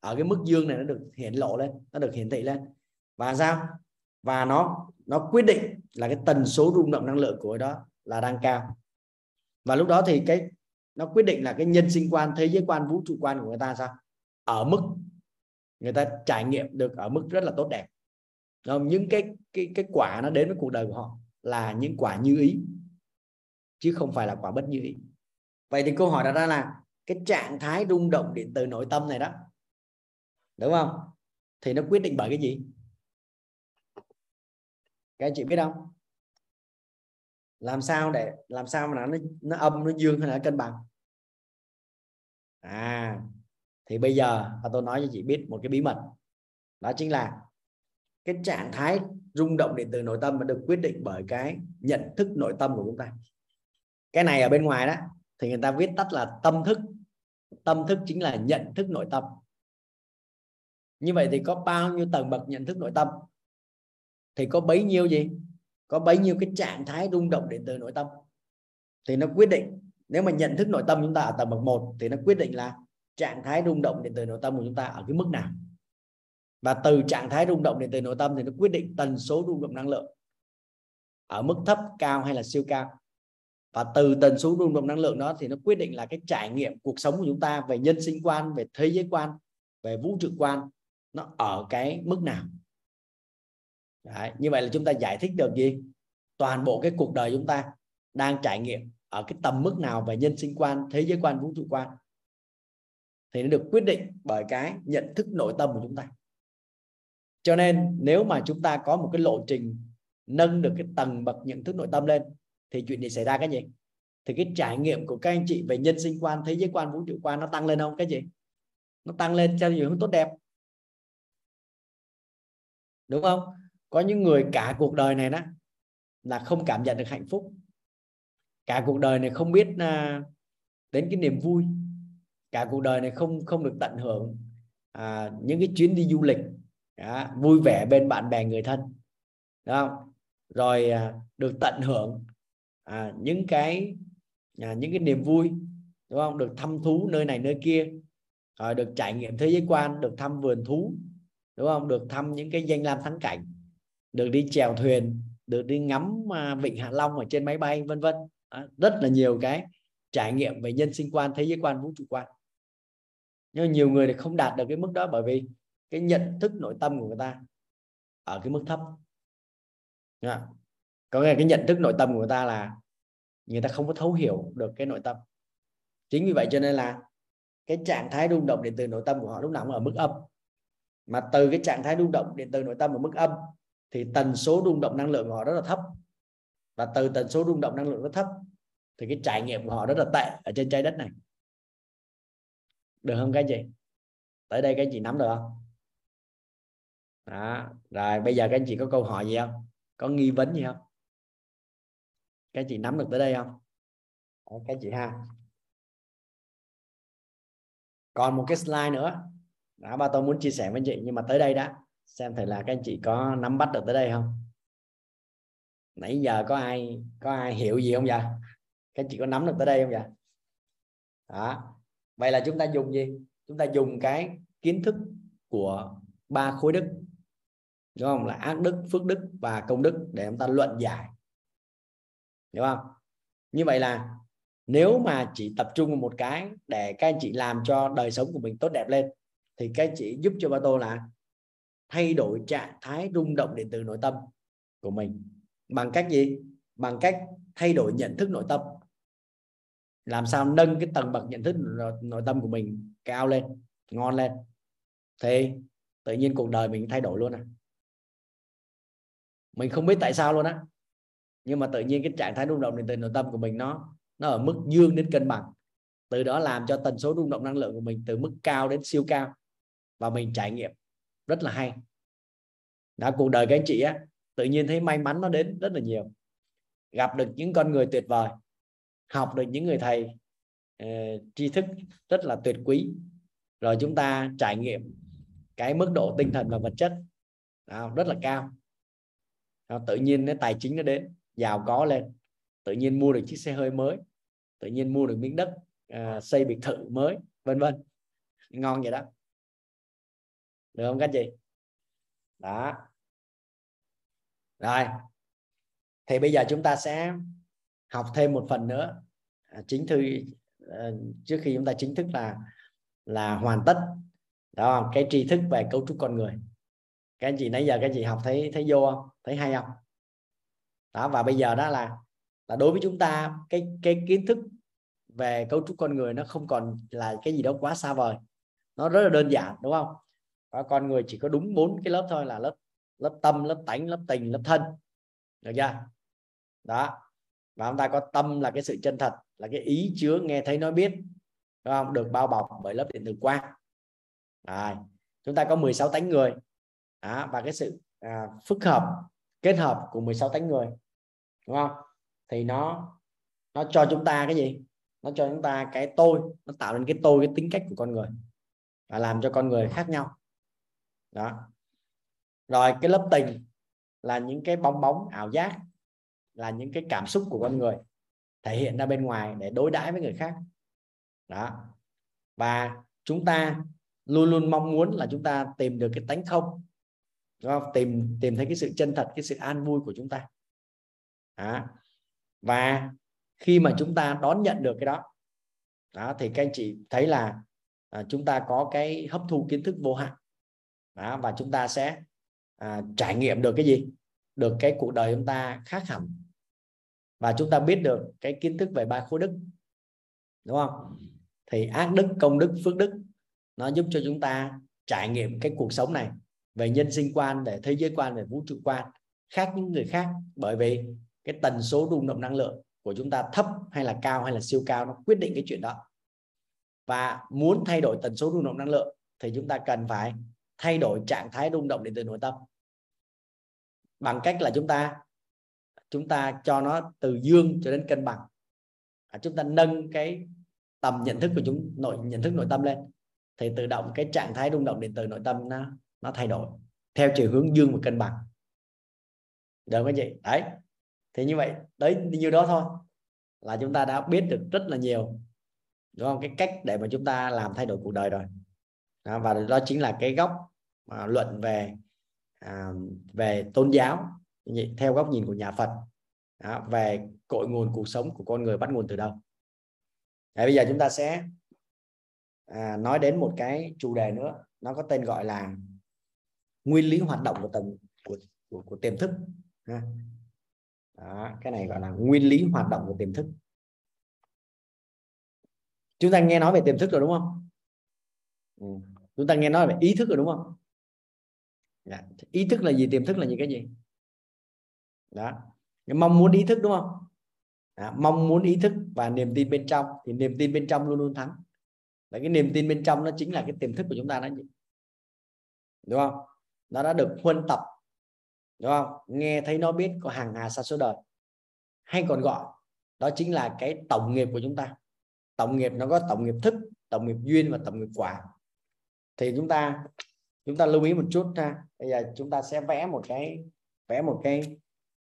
ở cái mức dương này nó được hiển lộ lên nó được hiển thị lên. Và sao? Và nó nó quyết định là cái tần số rung động năng lượng của đó là đang cao. Và lúc đó thì cái, nó quyết định là cái nhân sinh quan, thế giới quan, vũ trụ quan của người ta sao? Ở mức người ta trải nghiệm được ở mức rất là tốt đẹp. Không? những cái cái cái quả nó đến với cuộc đời của họ là những quả như ý, chứ không phải là quả bất như ý. Vậy thì câu hỏi đặt ra là cái trạng thái rung động điện từ nội tâm này đó, đúng không? Thì nó quyết định bởi cái gì? Các anh chị biết không? Làm sao để, làm sao mà nó nó âm, nó dương hay là cân bằng? À thì bây giờ tôi nói cho chị biết một cái bí mật. Đó chính là cái trạng thái rung động điện từ nội tâm nó được quyết định bởi cái nhận thức nội tâm của chúng ta. Cái này ở bên ngoài đó, thì người ta viết tắt là tâm thức. Tâm thức chính là nhận thức nội tâm. Như vậy thì có bao nhiêu tầng bậc nhận thức nội tâm? Thì có bấy nhiêu gì? Có bấy nhiêu cái trạng thái rung động điện từ nội tâm? Thì nó quyết định, nếu mà nhận thức nội tâm chúng ta ở tầng bậc 1 thì nó quyết định là trạng thái rung động điện từ nội tâm của chúng ta ở cái mức nào. Và từ trạng thái rung động điện từ nội tâm thì nó quyết định tần số rung động năng lượng ở mức thấp, cao hay là siêu cao. Và từ tần số rung động năng lượng đó thì nó quyết định là cái trải nghiệm cuộc sống của chúng ta về nhân sinh quan, về thế giới quan, về vũ trụ quan, nó ở cái mức nào. Đấy, như vậy là chúng ta giải thích được gì? Toàn bộ cái cuộc đời chúng ta đang trải nghiệm ở cái tầm mức nào về nhân sinh quan thế giới quan vũ trụ quan thì nó được quyết định bởi cái nhận thức nội tâm của chúng ta. Cho nên nếu mà chúng ta có một cái lộ trình nâng được cái tầng bậc nhận thức nội tâm lên thì chuyện gì xảy ra cái gì? Thì cái trải nghiệm của các anh chị về nhân sinh quan thế giới quan vũ trụ quan nó tăng lên không? Cái gì? Nó tăng lên theo nhiều hướng tốt đẹp. Đúng không? Có những người cả cuộc đời này đó là không cảm nhận được hạnh phúc. Cả cuộc đời này không biết à, đến cái niềm vui. Cả cuộc đời này không không được tận hưởng à, những cái chuyến đi du lịch đó, vui vẻ bên bạn bè người thân. Đúng không? Rồi à, được tận hưởng à, những cái à, những cái niềm vui đúng không? Được thăm thú nơi này nơi kia. Rồi được trải nghiệm thế giới quan được thăm vườn thú đúng không? Được thăm những cái danh lam thắng cảnh được đi chèo thuyền, được đi ngắm à, vịnh hạ long ở trên máy bay, vân vân. Rất là nhiều cái trải nghiệm về nhân sinh quan, thế giới quan, vũ trụ quan. Nhưng nhiều người thì không đạt được cái mức đó bởi vì cái nhận thức nội tâm của người ta ở cái mức thấp. Có nghĩa là cái nhận thức nội tâm của người ta là người ta không có thấu hiểu được cái nội tâm. Chính vì vậy cho nên là cái trạng thái rung động điện từ nội tâm của họ lúc nào cũng ở mức âm. Mà từ cái trạng thái rung động điện từ nội tâm ở mức âm thì tần số rung động năng lượng của họ rất là thấp. Và từ tần số rung động năng lượng rất thấp thì cái trải nghiệm của họ rất là tệ ở trên trái đất này. Được không các chị? Tới đây các chị nắm được không? Đó rồi bây giờ các anh chị có câu hỏi gì không? Có nghi vấn gì không? Các chị nắm được tới đây không? Đó, các chị ha. Còn một cái slide nữa. Đó ba tôi muốn chia sẻ với chị nhưng mà tới đây đã xem thử là các anh chị có nắm bắt được tới đây không? Nãy giờ có ai có ai hiểu gì không vậy? Các anh chị có nắm được tới đây không vậy? Đó. Vậy là chúng ta dùng gì? Chúng ta dùng cái kiến thức của ba khối đức. Đúng không? Là ác đức, phước đức và công đức để chúng ta luận giải. Đúng không? Như vậy là nếu mà chỉ tập trung vào một cái để các anh chị làm cho đời sống của mình tốt đẹp lên, thì các anh chị giúp cho ba tô là thay đổi trạng thái rung động điện từ nội tâm của mình. Bằng cách gì? Bằng cách thay đổi nhận thức nội tâm. Làm sao nâng cái tầng bậc nhận thức nội tâm của mình cao lên, ngon lên. Thì tự nhiên cuộc đời mình thay đổi luôn à. Mình không biết tại sao luôn á. Nhưng mà tự nhiên cái trạng thái rung động điện từ nội tâm của mình nó nó ở mức dương đến cân bằng. Từ đó làm cho tần số rung động năng lượng của mình từ mức cao đến siêu cao. Và mình trải nghiệm rất là hay. Đã cuộc đời các anh chị á tự nhiên thấy may mắn nó đến rất là nhiều. Gặp được những con người tuyệt vời học được những người thầy uh, tri thức rất là tuyệt quý. Rồi chúng ta trải nghiệm cái mức độ tinh thần và vật chất đó, rất là cao. Đó, tự nhiên cái tài chính nó đến giàu có lên. Tự nhiên mua được chiếc xe hơi mới tự nhiên mua được miếng đất uh, xây biệt thự mới vân vân. Ngon vậy đó được không, các chị? Đó. Rồi. Thì bây giờ chúng ta sẽ học thêm một phần nữa. À, chính thư ờ, trước khi chúng ta chính thức là là hoàn tất. Đó, cái tri thức về cấu trúc con người. Các anh chị, nãy giờ các anh chị học thấy thấy vô không? Thấy hay không? Đó, và bây giờ đó là là đối với chúng ta, cái cái kiến thức về cấu trúc con người nó không còn là cái gì đó quá xa vời. Nó rất là đơn giản, đúng không? Ờ, con người chỉ có đúng bốn cái lớp thôi là lớp lớp tâm lớp tánh lớp tình lớp thân. Được chưa? Đó. Và chúng ta có tâm là cái sự chân thật là cái ý chứa nghe thấy nói biết. Đúng không? Được bao bọc bởi lớp điện tử quang. Rồi. Chúng ta có 16 tánh người. Đó, và cái sự à, phức hợp kết hợp của 16 tánh người. Đúng không? Thì nó nó cho chúng ta cái gì? Nó cho chúng ta cái tôi. Nó tạo nên cái tôi cái tính cách của con người. Và làm cho con người khác nhau đó. Rồi cái lớp tình là những cái bong bóng ảo giác là những cái cảm xúc của con người thể hiện ra bên ngoài để đối đãi với người khác. Đó. Và chúng ta luôn luôn mong muốn là chúng ta tìm được cái tánh không đúng không? tìm tìm thấy cái sự chân thật cái sự an vui của chúng ta. Đó. và khi mà chúng ta đón nhận được cái đó đó thì các anh chị thấy là à, chúng ta có cái hấp thu kiến thức vô hạn đó, và chúng ta sẽ à, trải nghiệm được cái gì? Được cái cuộc đời chúng ta khác hẳn và chúng ta biết được cái kiến thức về ba khối đức. Đúng không? Thì ác đức công đức phước đức nó giúp cho chúng ta trải nghiệm cái cuộc sống này về nhân sinh quan về thế giới quan về vũ trụ quan khác những người khác. Bởi vì cái tần số rung động năng lượng của chúng ta thấp hay là cao hay là siêu cao nó quyết định cái chuyện đó. Và muốn thay đổi tần số rung động năng lượng thì chúng ta cần phải thay đổi trạng thái rung động điện từ nội tâm. Bằng cách là chúng ta chúng ta cho nó từ dương cho đến cân bằng. À, chúng ta nâng cái tầm nhận thức của chúng nội nhận thức nội tâm lên thì tự động cái trạng thái rung động điện từ nội tâm nó nó thay đổi theo chiều hướng dương và cân bằng. Được không chị? Đấy. Thì như vậy đấy như đó thôi là chúng ta đã biết được rất là nhiều đúng không? Cái cách để mà chúng ta làm thay đổi cuộc đời rồi. Đó, và đó chính là cái góc à, luận về à, về tôn giáo theo góc nhìn của nhà Phật đó, về cội nguồn cuộc sống của con người bắt nguồn từ đâu Đấy, bây giờ chúng ta sẽ à, nói đến một cái chủ đề nữa nó có tên gọi là nguyên lý hoạt động của tầng của, của, của tiềm thức ha. Đó, cái này gọi là nguyên lý hoạt động của tiềm thức chúng ta nghe nói về tiềm thức rồi đúng không ừ. chúng ta nghe nói về ý thức rồi đúng không dạ. ý thức là gì? Tiềm thức là những cái gì? Đó. Mong muốn ý thức đúng không? Đó. mong muốn ý thức và niềm tin bên trong. Thì niềm tin bên trong luôn luôn thắng. Và cái niềm tin bên trong nó chính là cái tiềm thức của chúng ta đó đúng không? Nó đã được huân tập. Đúng không? Nghe thấy nó biết có hàng hà sa số đời. Hay còn gọi, đó chính là cái tổng nghiệp của chúng ta. Tổng nghiệp nó có tổng nghiệp thức, tổng nghiệp duyên và tổng nghiệp quả. Thì chúng ta chúng ta lưu ý một chút ha. Bây giờ chúng ta sẽ vẽ một cái vẽ một cái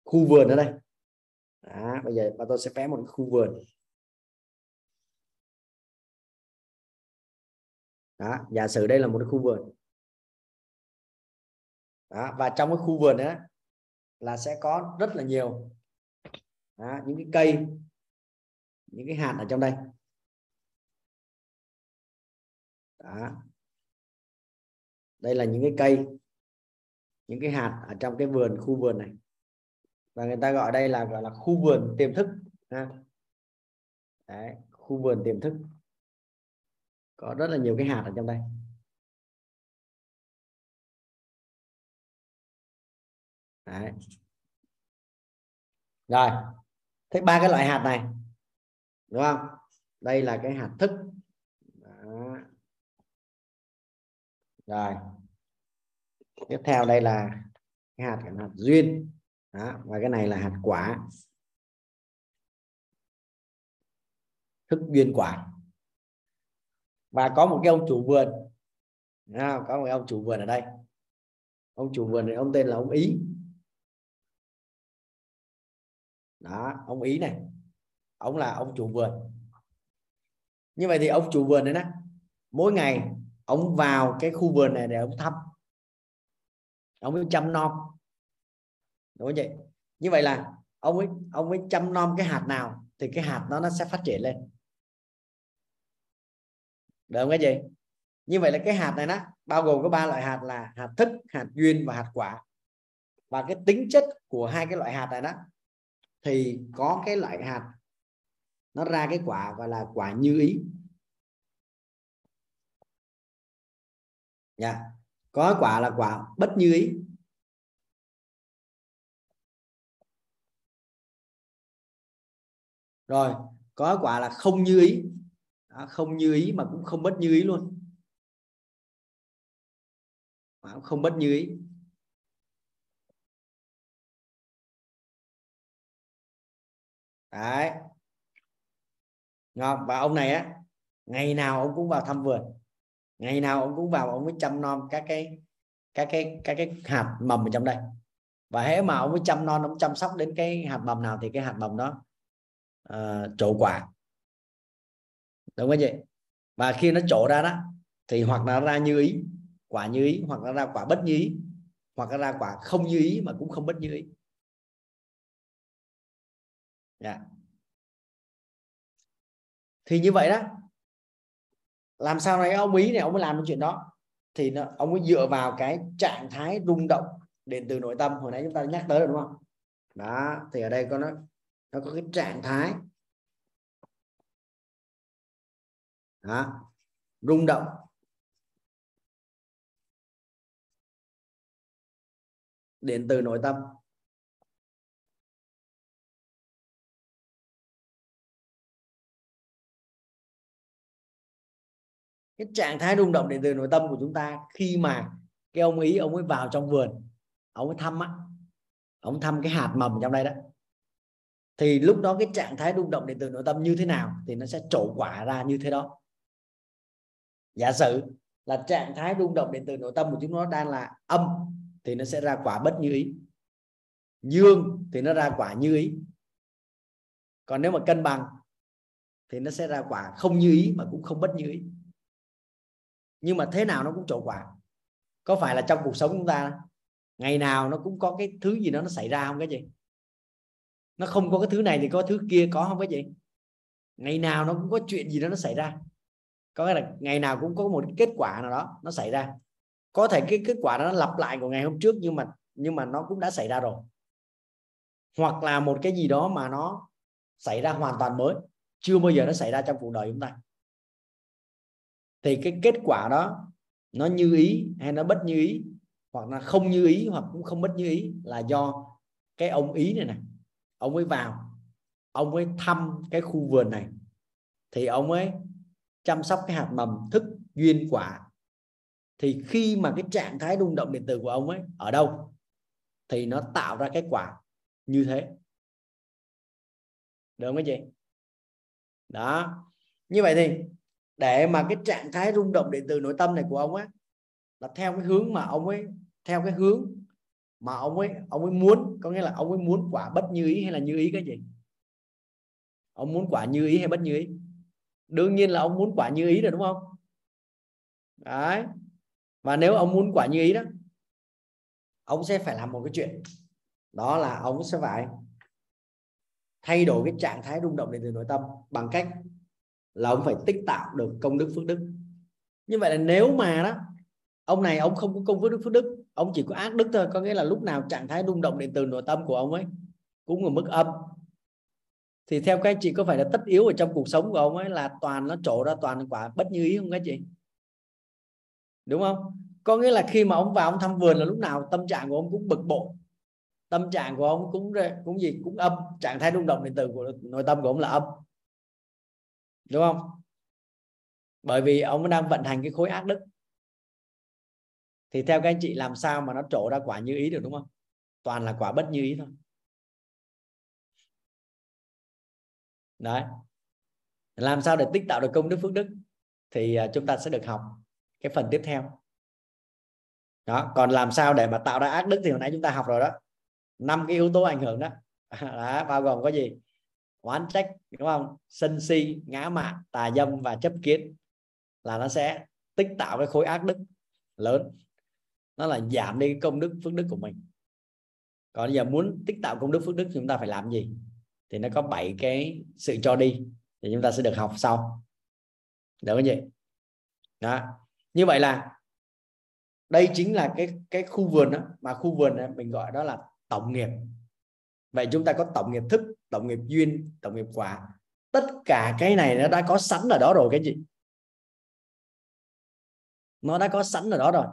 khu vườn ở đây. Đó, bây giờ và tôi sẽ vẽ một cái khu vườn. Đó giả sử đây là một cái khu vườn. Đó, và trong cái khu vườn đó là sẽ có rất là nhiều đó, những cái cây những cái hạt ở trong đây. Đó đây là những cái cây những cái hạt ở trong cái vườn khu vườn này. Và người ta gọi đây là gọi là khu vườn tiềm thức ha. Đấy, khu vườn tiềm thức. Có rất là nhiều cái hạt ở trong đây. Đấy. rồi thế ba cái loại hạt này đúng không? Đây là cái hạt thức Đó rồi. Tiếp theo đây là cái hạt hạt duyên. Đó. và cái này là hạt quả. Thức duyên quả. Và có một cái ông chủ vườn. Có một ông chủ vườn ở đây. Ông chủ vườn này ông tên là ông ý. Đó, ông ý này. Ông là ông chủ vườn. Như vậy thì ông chủ vườn này đó mỗi ngày ông vào cái khu vườn này để ông thăm. Ông ấy chăm nom. Đúng không vậy như vậy là ông ấy ông ấy chăm nom cái hạt nào thì cái hạt đó nó sẽ phát triển lên. Được không cái gì như vậy là cái hạt này đó, bao gồm có ba loại hạt là hạt thức, hạt duyên và hạt quả. Và cái tính chất của hai cái loại hạt này đó, thì có cái loại hạt nó ra cái quả gọi là quả như ý. Dạ. Có quả là quả bất như ý. Rồi có quả là không như ý. Đó, không như ý mà cũng không bất như ý luôn. Không bất như ý. Đấy. Ngon. Và ông này á ngày nào ông cũng vào thăm vườn ngày nào ông cũng vào ông mới chăm nom các cái các cái các cái hạt mầm ở trong đây. Và hễ mà ông mới chăm non ông chăm sóc đến cái hạt mầm nào thì cái hạt mầm đó uh, trổ quả. Đúng không vậy và khi nó trổ ra đó thì hoặc là ra như ý quả như ý hoặc là ra quả bất như ý hoặc là ra quả không như ý mà cũng không bất như ý. Yeah. Thì như vậy đó làm sao này? Ông ý này ông mới làm cái chuyện đó. Thì nó, ông mới dựa vào cái trạng thái rung động điện từ nội tâm. Hồi nãy chúng ta nhắc tới rồi đúng không? Đó thì ở đây có nó nó có cái trạng thái. Đó rung động. Điện từ nội tâm. Cái trạng thái rung động điện từ nội tâm của chúng ta khi mà cái ông ý, ông ấy vào trong vườn, ông ấy thăm á, ông thăm cái hạt mầm trong đây đó, thì lúc đó cái trạng thái rung động điện từ nội tâm như thế nào thì nó sẽ trổ quả ra như thế đó. Giả sử là trạng thái rung động điện từ nội tâm của chúng nó đang là âm thì nó sẽ ra quả bất như ý, dương thì nó ra quả như ý. Còn nếu mà cân bằng thì nó sẽ ra quả không như ý mà cũng không bất như ý nhưng mà thế nào nó cũng trổ quả. Có phải là trong cuộc sống chúng ta, ngày nào nó cũng có cái thứ gì đó nó xảy ra không cái gì nó không có cái thứ này thì có thứ kia có không cái gì ngày nào nó cũng có chuyện gì đó nó xảy ra. Có nghĩa là ngày nào cũng có một kết quả nào đó nó xảy ra. Có thể cái kết quả đó nó lặp lại của ngày hôm trước nhưng mà nhưng mà nó cũng đã xảy ra rồi. Hoặc là một cái gì đó mà nó xảy ra hoàn toàn mới, chưa bao giờ nó xảy ra trong cuộc đời chúng ta thì cái kết quả đó, nó như ý hay nó bất như ý, hoặc là không như ý hoặc cũng không bất như ý là do cái ông ý này này ông ấy vào, ông ấy thăm cái khu vườn này. Thì ông ấy chăm sóc cái hạt mầm, thức, duyên quả. Thì khi mà cái trạng thái rung động điện từ của ông ấy ở đâu, thì nó tạo ra cái quả như thế. Được không chị? Đó. Như vậy thì để mà cái trạng thái rung động điện từ nội tâm này của ông ấy là theo cái hướng mà ông ấy, theo cái hướng mà ông ấy ông ấy muốn, có nghĩa là ông ấy muốn quả bất như ý hay là như ý cái gì? Ông muốn quả như ý hay bất như ý? Đương nhiên là ông muốn quả như ý rồi, đúng không? Đấy. Và nếu ông muốn quả như ý đó, ông sẽ phải làm một cái chuyện. Đó là ông sẽ phải thay đổi cái trạng thái rung động điện từ nội tâm bằng cách là ông phải tích tạo được công đức phước đức. Như vậy là nếu mà đó, ông này ông không có công phước đức phước đức, ông chỉ có ác đức thôi, có nghĩa là lúc nào trạng thái rung động điện từ nội tâm của ông ấy cũng ở mức âm. Thì theo các chị có phải là tất yếu ở trong cuộc sống của ông ấy là toàn nó trổ ra toàn quả bất như ý không các chị? Đúng không? Có nghĩa là khi mà ông vào ông thăm vườn là lúc nào tâm trạng của ông cũng bực bội. Tâm trạng của ông cũng cũng gì, cũng âm. Trạng thái rung động điện từ của nội tâm của ông là âm đúng không? Bởi vì ông đang vận hành cái khối ác đức. Thì theo các anh chị làm sao mà nó trổ ra quả như ý được đúng không? Toàn là quả bất như ý thôi. Đấy. Làm sao để tích tạo được công đức phước đức thì à, chúng ta sẽ được học cái phần tiếp theo. Đó còn làm sao để mà tạo ra ác đức thì hồi nãy chúng ta học rồi đó. Năm cái yếu tố ảnh hưởng đó, đó bao gồm có gì? Oán trách đúng không? Sân si ngã mạn tà dâm và chấp kiến là nó sẽ tích tạo cái khối ác đức lớn. Nó là giảm đi công đức phước đức của mình. Còn giờ muốn tích tạo công đức phước đức chúng ta phải làm gì? Thì nó có bảy cái sự cho đi thì chúng ta sẽ được học sau. Được không vậy. đó. Như vậy là đây chính là cái cái khu vườn đó mà khu vườn đó, mình gọi đó là tổng nghiệp. Vậy chúng ta có tổng nghiệp thức tổng nghiệp duyên, tổng nghiệp quả. Tất cả cái này nó đã có sẵn ở đó rồi cái gì nó đã có sẵn ở đó rồi.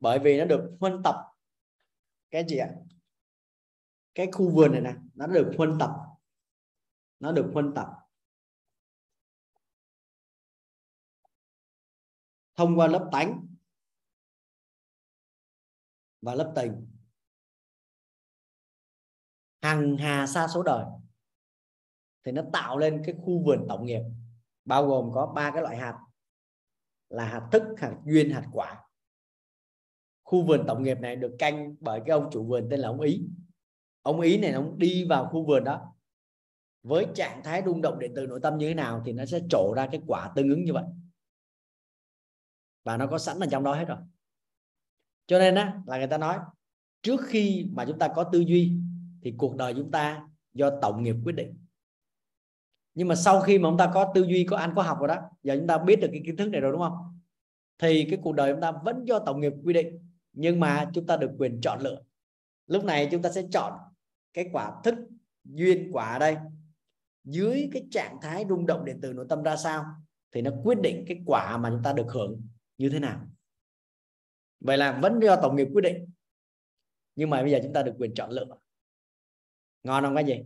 Bởi vì nó được huân tập cái gì ạ. Cái khu vườn này nè, nó được huân tập. Nó được huân tập. Thông qua lớp tánh và lớp tình. Hằng hà xa số đời thì nó tạo lên cái khu vườn tổng nghiệp, bao gồm có ba cái loại hạt là hạt thức, hạt duyên, hạt quả. Khu vườn tổng nghiệp này được canh bởi cái ông chủ vườn tên là ông ý. Ông ý này, ông đi vào khu vườn đó, với trạng thái rung động điện từ nội tâm như thế nào thì nó sẽ trổ ra cái quả tương ứng như vậy. Và nó có sẵn ở trong đó hết rồi. Cho nên á, là người ta nói, trước khi mà chúng ta có tư duy thì cuộc đời chúng ta do tổng nghiệp quyết định nhưng mà sau khi mà chúng ta có tư duy, có ăn, có học rồi đó, giờ chúng ta biết được cái kiến thức này rồi, đúng không? Thì cái cuộc đời chúng ta vẫn do tổng nghiệp quy định, nhưng mà chúng ta được quyền chọn lựa. Lúc này chúng ta sẽ chọn cái quả thức duyên quả đây. Dưới cái trạng thái rung động điện từ nội tâm ra sao, thì nó quyết định cái quả mà chúng ta được hưởng như thế nào. Vậy là vẫn do tổng nghiệp quyết định, nhưng mà bây giờ chúng ta được quyền chọn lựa. Ngon không cái gì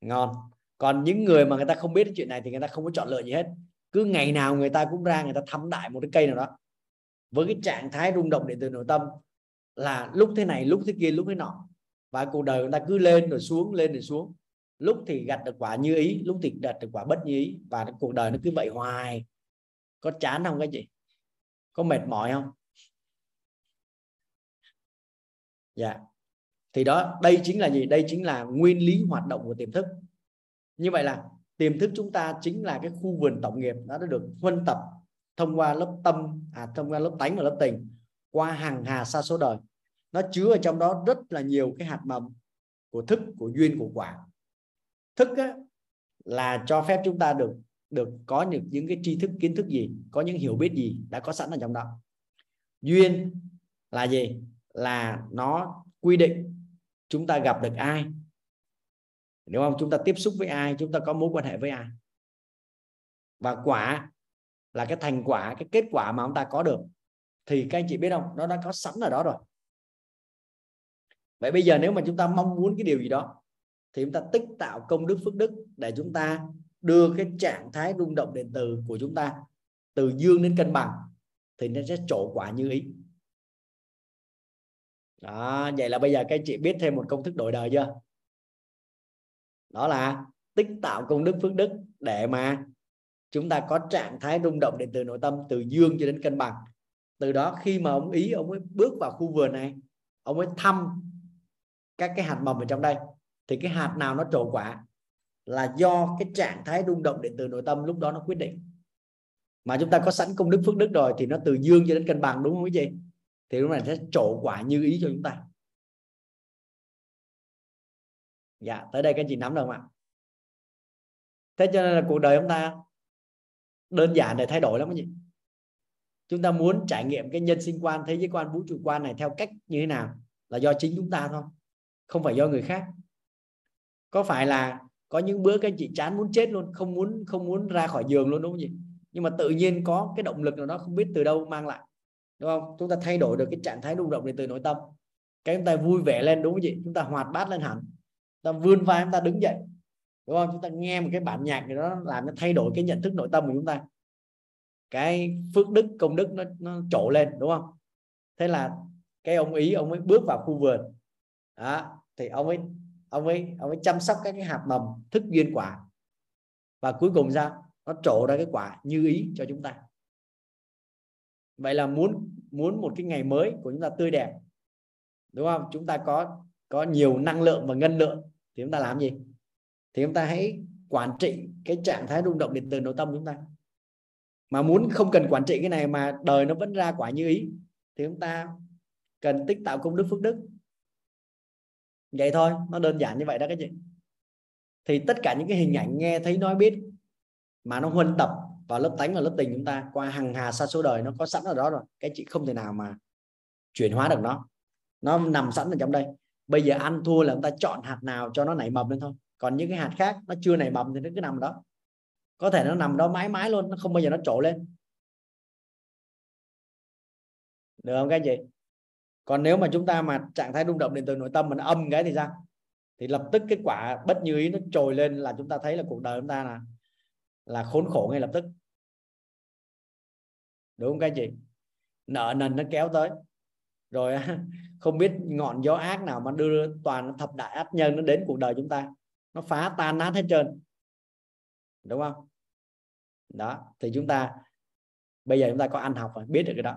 ngon còn những người mà người ta không biết cái chuyện này thì người ta không có chọn lựa gì hết. Cứ ngày nào người ta cũng ra người ta thăm đại một cái cây nào đó. Với cái trạng thái rung động điện từ nội tâm là lúc thế này, lúc thế kia, lúc thế nọ. Và cuộc đời người ta cứ lên rồi xuống, lên rồi xuống. Lúc thì gặt được quả như ý, lúc thì gặt được quả bất như ý. Và cuộc đời nó cứ vậy hoài. Có chán không các chị? Có mệt mỏi không? Dạ. Thì đó, đây chính là gì? Đây chính là nguyên lý hoạt động của tiềm thức như vậy là tiềm thức chúng ta chính là cái khu vườn tổng nghiệp. Nó đã được huân tập thông qua lớp tâm à thông qua lớp tánh và lớp tình qua hàng hà sa số đời. Nó chứa ở trong đó rất là nhiều cái hạt mầm của thức của duyên của quả. Thức á, là cho phép chúng ta được được có những những cái tri thức kiến thức gì có những hiểu biết gì đã có sẵn ở trong đó. Duyên là gì? Là nó quy định chúng ta gặp được ai đúng không chúng ta tiếp xúc với ai, chúng ta có mối quan hệ với ai? Và quả là cái thành quả, cái kết quả mà ông ta có được, thì các anh chị biết không? Nó đã có sẵn ở đó rồi. Vậy bây giờ nếu mà chúng ta mong muốn cái điều gì đó, thì chúng ta tích tạo công đức phước đức để chúng ta đưa cái trạng thái rung động điện từ của chúng ta từ dương đến cân bằng, thì nó sẽ trổ quả như ý. Đó, vậy là bây giờ các anh chị biết thêm một công thức đổi đời chưa? Đó là tích tạo công đức phước đức để mà chúng ta có trạng thái rung động điện từ nội tâm, từ dương cho đến cân bằng. Từ đó khi mà ông ý, ông ấy bước vào khu vườn này, ông ấy thăm các cái hạt mầm ở trong đây, thì cái hạt nào nó trổ quả là do cái trạng thái rung động điện từ nội tâm lúc đó nó quyết định. Mà chúng ta có sẵn công đức phước đức rồi thì nó từ dương cho đến cân bằng, đúng không quý vị? Thì lúc này sẽ trổ quả như ý cho chúng ta. Dạ tới đây các anh chị nắm được không ạ? Thế cho nên là cuộc đời chúng ta đơn giản để thay đổi lắm cái gì chúng ta muốn trải nghiệm cái nhân sinh quan, thế giới quan, vũ trụ quan này theo cách như thế nào là do chính chúng ta thôi, không phải do người khác. Có phải là có những bữa các anh chị chán muốn chết luôn, không muốn không muốn ra khỏi giường luôn đúng không gì nhưng mà tự nhiên có cái động lực nào đó không biết từ đâu mang lại, đúng không? Chúng ta thay đổi được cái trạng thái rung động từ nội tâm. Cái chúng ta vui vẻ lên đúng không chị? Chúng ta hoạt bát lên hẳn ta vươn vai chúng ta đứng dậy. Đúng không? Chúng ta nghe một cái bản nhạc thì nó làm nó thay đổi cái nhận thức nội tâm của chúng ta. Cái phước đức, công đức nó nó trổ lên, đúng không? Thế là cái ông ý, ông ấy bước vào khu vườn. Đó, thì ông ấy ông ấy ông ấy chăm sóc các cái hạt mầm, thức duyên quả. Và cuối cùng ra nó trổ ra cái quả như ý cho chúng ta. Vậy là muốn muốn một cái ngày mới của chúng ta tươi đẹp. Đúng không? Chúng ta có có nhiều năng lượng và ngân lượng thì chúng ta làm gì? Thì chúng ta hãy quản trị cái trạng thái rung động điện từ nội tâm chúng ta. Mà muốn không cần quản trị cái này mà đời nó vẫn ra quả như ý, thì chúng ta cần tích tạo công đức phước đức. Vậy thôi, nó đơn giản như vậy đó các chị. Thì tất cả những cái hình ảnh nghe, thấy, nói, biết mà nó huân tập vào lớp tánh và lớp tình chúng ta qua hàng hà sa số đời, nó có sẵn ở đó rồi. Cái chị không thể nào mà chuyển hóa được nó. Nó nằm sẵn ở trong đây bây giờ ăn thua là chúng ta chọn hạt nào cho nó nảy mầm lên thôi. Còn những cái hạt khác nó chưa nảy mầm thì nó cứ nằm đó. Có thể nó nằm đó mãi mãi luôn, nó không bao giờ nó trổ lên. Được không các anh chị? Còn nếu mà chúng ta mà trạng thái rung động điện từ nội tâm mình âm cái thì sao? Thì lập tức cái quả bất như ý nó trồi lên là chúng ta thấy là cuộc đời chúng ta là là khốn khổ ngay lập tức. Đúng không các anh chị? Nợ nần nó kéo tới rồi không biết ngọn gió ác nào mà đưa toàn thập đại ác nhân nó đến cuộc đời chúng ta. Nó phá tan nát hết trơn. Đúng không? Đó thì chúng ta bây giờ chúng ta có ăn học rồi biết được cái đó.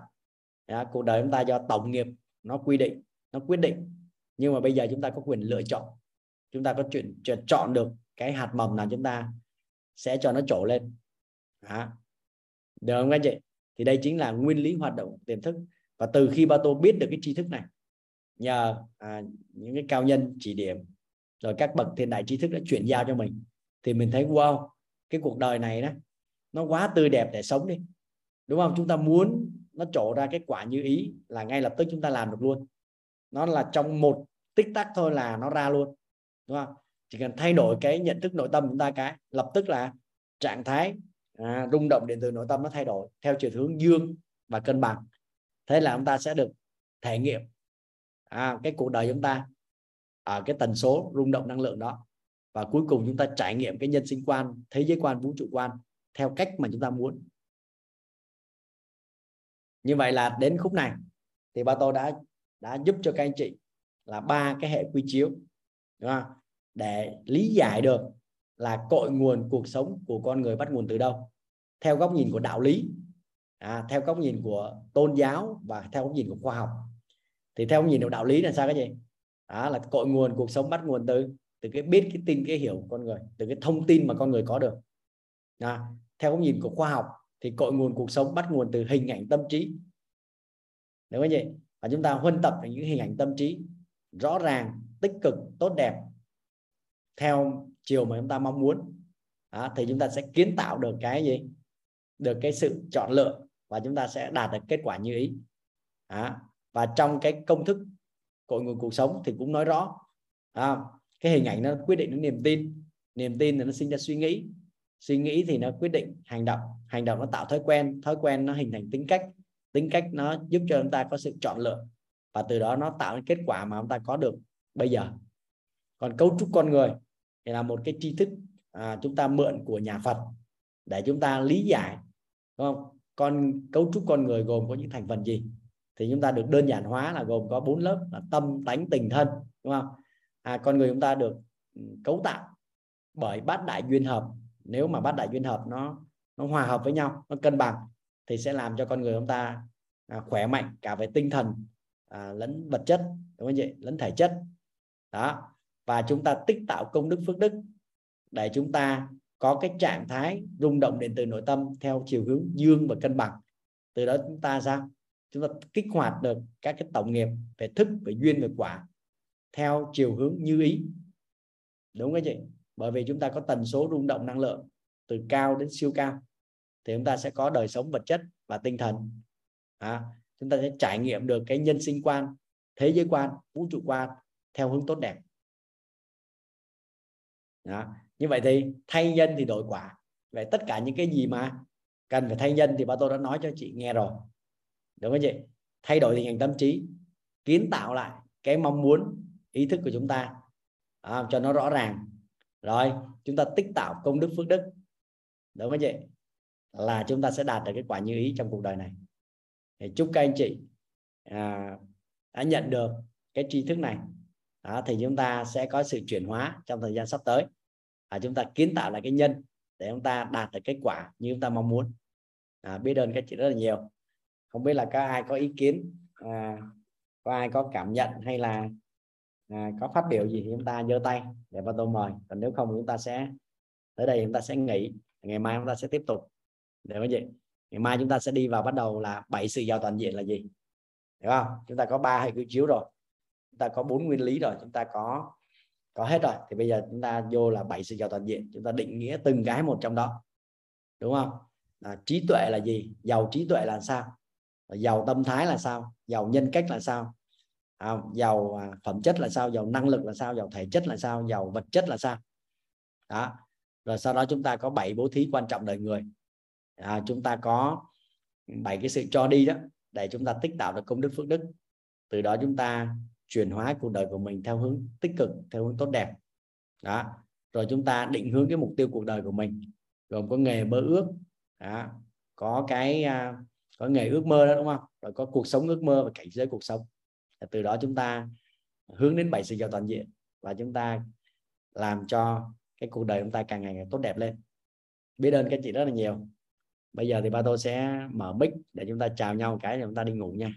Đó, cuộc đời chúng ta do tổng nghiệp nó quy định nó quyết định. Nhưng mà bây giờ chúng ta có quyền lựa chọn. Chúng ta có chuyện, chuyện chọn được cái hạt mầm nào chúng ta sẽ cho nó trổ lên. Đó. được không anh chị? Thì đây chính là nguyên lý hoạt động tiềm thức và từ khi ba tô biết được cái tri thức này nhờ à, những cái cao nhân chỉ điểm rồi các bậc thiên đại tri thức đã chuyển giao cho mình thì mình thấy wow cái cuộc đời này đó nó quá tươi đẹp để sống đi. Đúng không? Chúng ta muốn nó trổ ra kết quả như ý là ngay lập tức chúng ta làm được luôn. Nó là trong một tích tắc thôi là nó ra luôn. Đúng không? Chỉ cần thay đổi cái nhận thức nội tâm của chúng ta cái lập tức là trạng thái à, rung động điện từ nội tâm nó thay đổi theo chiều hướng dương và cân bằng thế là chúng ta sẽ được thể nghiệm à, cái cuộc đời chúng ta ở cái tần số rung động năng lượng đó. Và cuối cùng chúng ta trải nghiệm cái nhân sinh quan thế giới quan vũ trụ quan theo cách mà chúng ta muốn. Như vậy là đến khúc này thì ba tôi đã đã giúp cho các anh chị là ba cái hệ quy chiếu đúng không? để lý giải được là cội nguồn cuộc sống của con người bắt nguồn từ đâu theo góc nhìn của đạo lý à, theo góc nhìn của tôn giáo và theo góc nhìn của khoa học thì theo góc nhìn của đạo lý là sao cái gì đó là cội nguồn cuộc sống bắt nguồn từ từ cái biết cái tin cái hiểu của con người từ cái thông tin mà con người có được. À, theo góc nhìn của khoa học thì cội nguồn cuộc sống bắt nguồn từ hình ảnh tâm trí. Đúng không vậy và chúng ta huân tập những hình ảnh tâm trí rõ ràng tích cực tốt đẹp theo chiều mà chúng ta mong muốn. À, thì chúng ta sẽ kiến tạo được cái gì? Được cái sự chọn lựa và chúng ta sẽ đạt được kết quả như ý. À, và trong cái công thức cội nguồn cuộc sống thì cũng nói rõ. À, cái hình ảnh nó quyết định đến niềm tin. Niềm tin thì nó sinh ra suy nghĩ. Suy nghĩ thì nó quyết định hành động. Hành động nó tạo thói quen. Thói quen nó hình thành tính cách. Tính cách nó giúp cho chúng ta có sự chọn lựa. Và từ đó nó tạo kết quả mà chúng ta có được bây giờ. Còn cấu trúc con người thì là một cái tri thức à, chúng ta mượn của nhà Phật để chúng ta lý giải đúng không? Con cấu trúc con người gồm có những thành phần gì? Thì chúng ta được đơn giản hóa là gồm có bốn lớp là tâm tánh tình thân đúng không? À, con người chúng ta được ừ, cấu tạo bởi bát đại duyên hợp. Nếu mà bát đại duyên hợp nó nó hòa hợp với nhau nó cân bằng thì sẽ làm cho con người chúng ta à, khỏe mạnh cả về tinh thần à, lẫn vật chất đúng không vậy lẫn thể chất. Đó. Và chúng ta tích tạo công đức phước đức để chúng ta có cái trạng thái rung động điện từ nội tâm theo chiều hướng dương và cân bằng. Từ đó chúng ta sao? Chúng ta kích hoạt được các cái tổng nghiệp về thức về duyên về quả theo chiều hướng như ý. Đúng không chị? Bởi vì chúng ta có tần số rung động năng lượng từ cao đến siêu cao thì chúng ta sẽ có đời sống vật chất và tinh thần. À, chúng ta sẽ trải nghiệm được cái nhân sinh quan thế giới quan vũ trụ quan theo hướng tốt đẹp. Đó như vậy thì thay nhân thì đổi quả. Vậy tất cả những cái gì mà cần phải thay nhân thì ba tôi đã nói cho chị nghe rồi. Đúng không chị? Thay đổi hình tâm trí kiến tạo lại cái mong muốn ý thức của chúng ta à, cho nó rõ ràng. Rồi chúng ta tích tạo công đức phước đức. Đúng không chị? Là chúng ta sẽ đạt được cái quả như ý trong cuộc đời này. Thì chúc các anh chị à, đã nhận được cái tri thức này. Đó, thì chúng ta sẽ có sự chuyển hóa trong thời gian sắp tới à, chúng ta kiến tạo lại cái nhân để chúng ta đạt được kết quả như chúng ta mong muốn. À, biết ơn các chị rất là nhiều. Không biết là có ai có ý kiến à, có ai có cảm nhận hay là à, có phát biểu gì thì chúng ta giơ tay để vào tôi mời. Còn nếu không chúng ta sẽ tới đây chúng ta sẽ nghỉ. Ngày mai chúng ta sẽ tiếp tục. Để cái gì ngày mai chúng ta sẽ đi vào bắt đầu là bảy sự giàu toàn diện là gì? Hiểu không? Chúng ta có ba hệ quy chiếu rồi. Chúng ta có bốn nguyên lý rồi. Chúng ta có có hết rồi thì bây giờ chúng ta vô là bảy sự giàu toàn diện chúng ta định nghĩa từng cái một trong đó đúng không? À, trí tuệ là gì? Giàu trí tuệ là sao? Giàu tâm thái là sao? Giàu nhân cách là sao? À, giàu à, phẩm chất là sao? Giàu năng lực là sao? Giàu thể chất là sao? Giàu vật chất là sao? Đó. Rồi sau đó chúng ta có bảy bố thí quan trọng đời người. À, chúng ta có bảy cái sự cho đi đó để chúng ta tích tạo được công đức phước đức. Từ đó chúng ta chuyển hóa cuộc đời của mình theo hướng tích cực, theo hướng tốt đẹp. Đó. Rồi chúng ta định hướng cái mục tiêu cuộc đời của mình, gồm có nghề mơ ước, đó. có cái à, có nghề ước mơ đó, đúng không? Rồi có cuộc sống ước mơ và cảnh giới cuộc sống. Từ đó chúng ta hướng đến bảy sự giàu toàn diện và chúng ta làm cho cái cuộc đời chúng ta càng ngày càng tốt đẹp lên. Biết ơn các chị rất là nhiều. Bây giờ thì ba tôi sẽ mở mic để chúng ta chào nhau cái để chúng ta đi ngủ nha.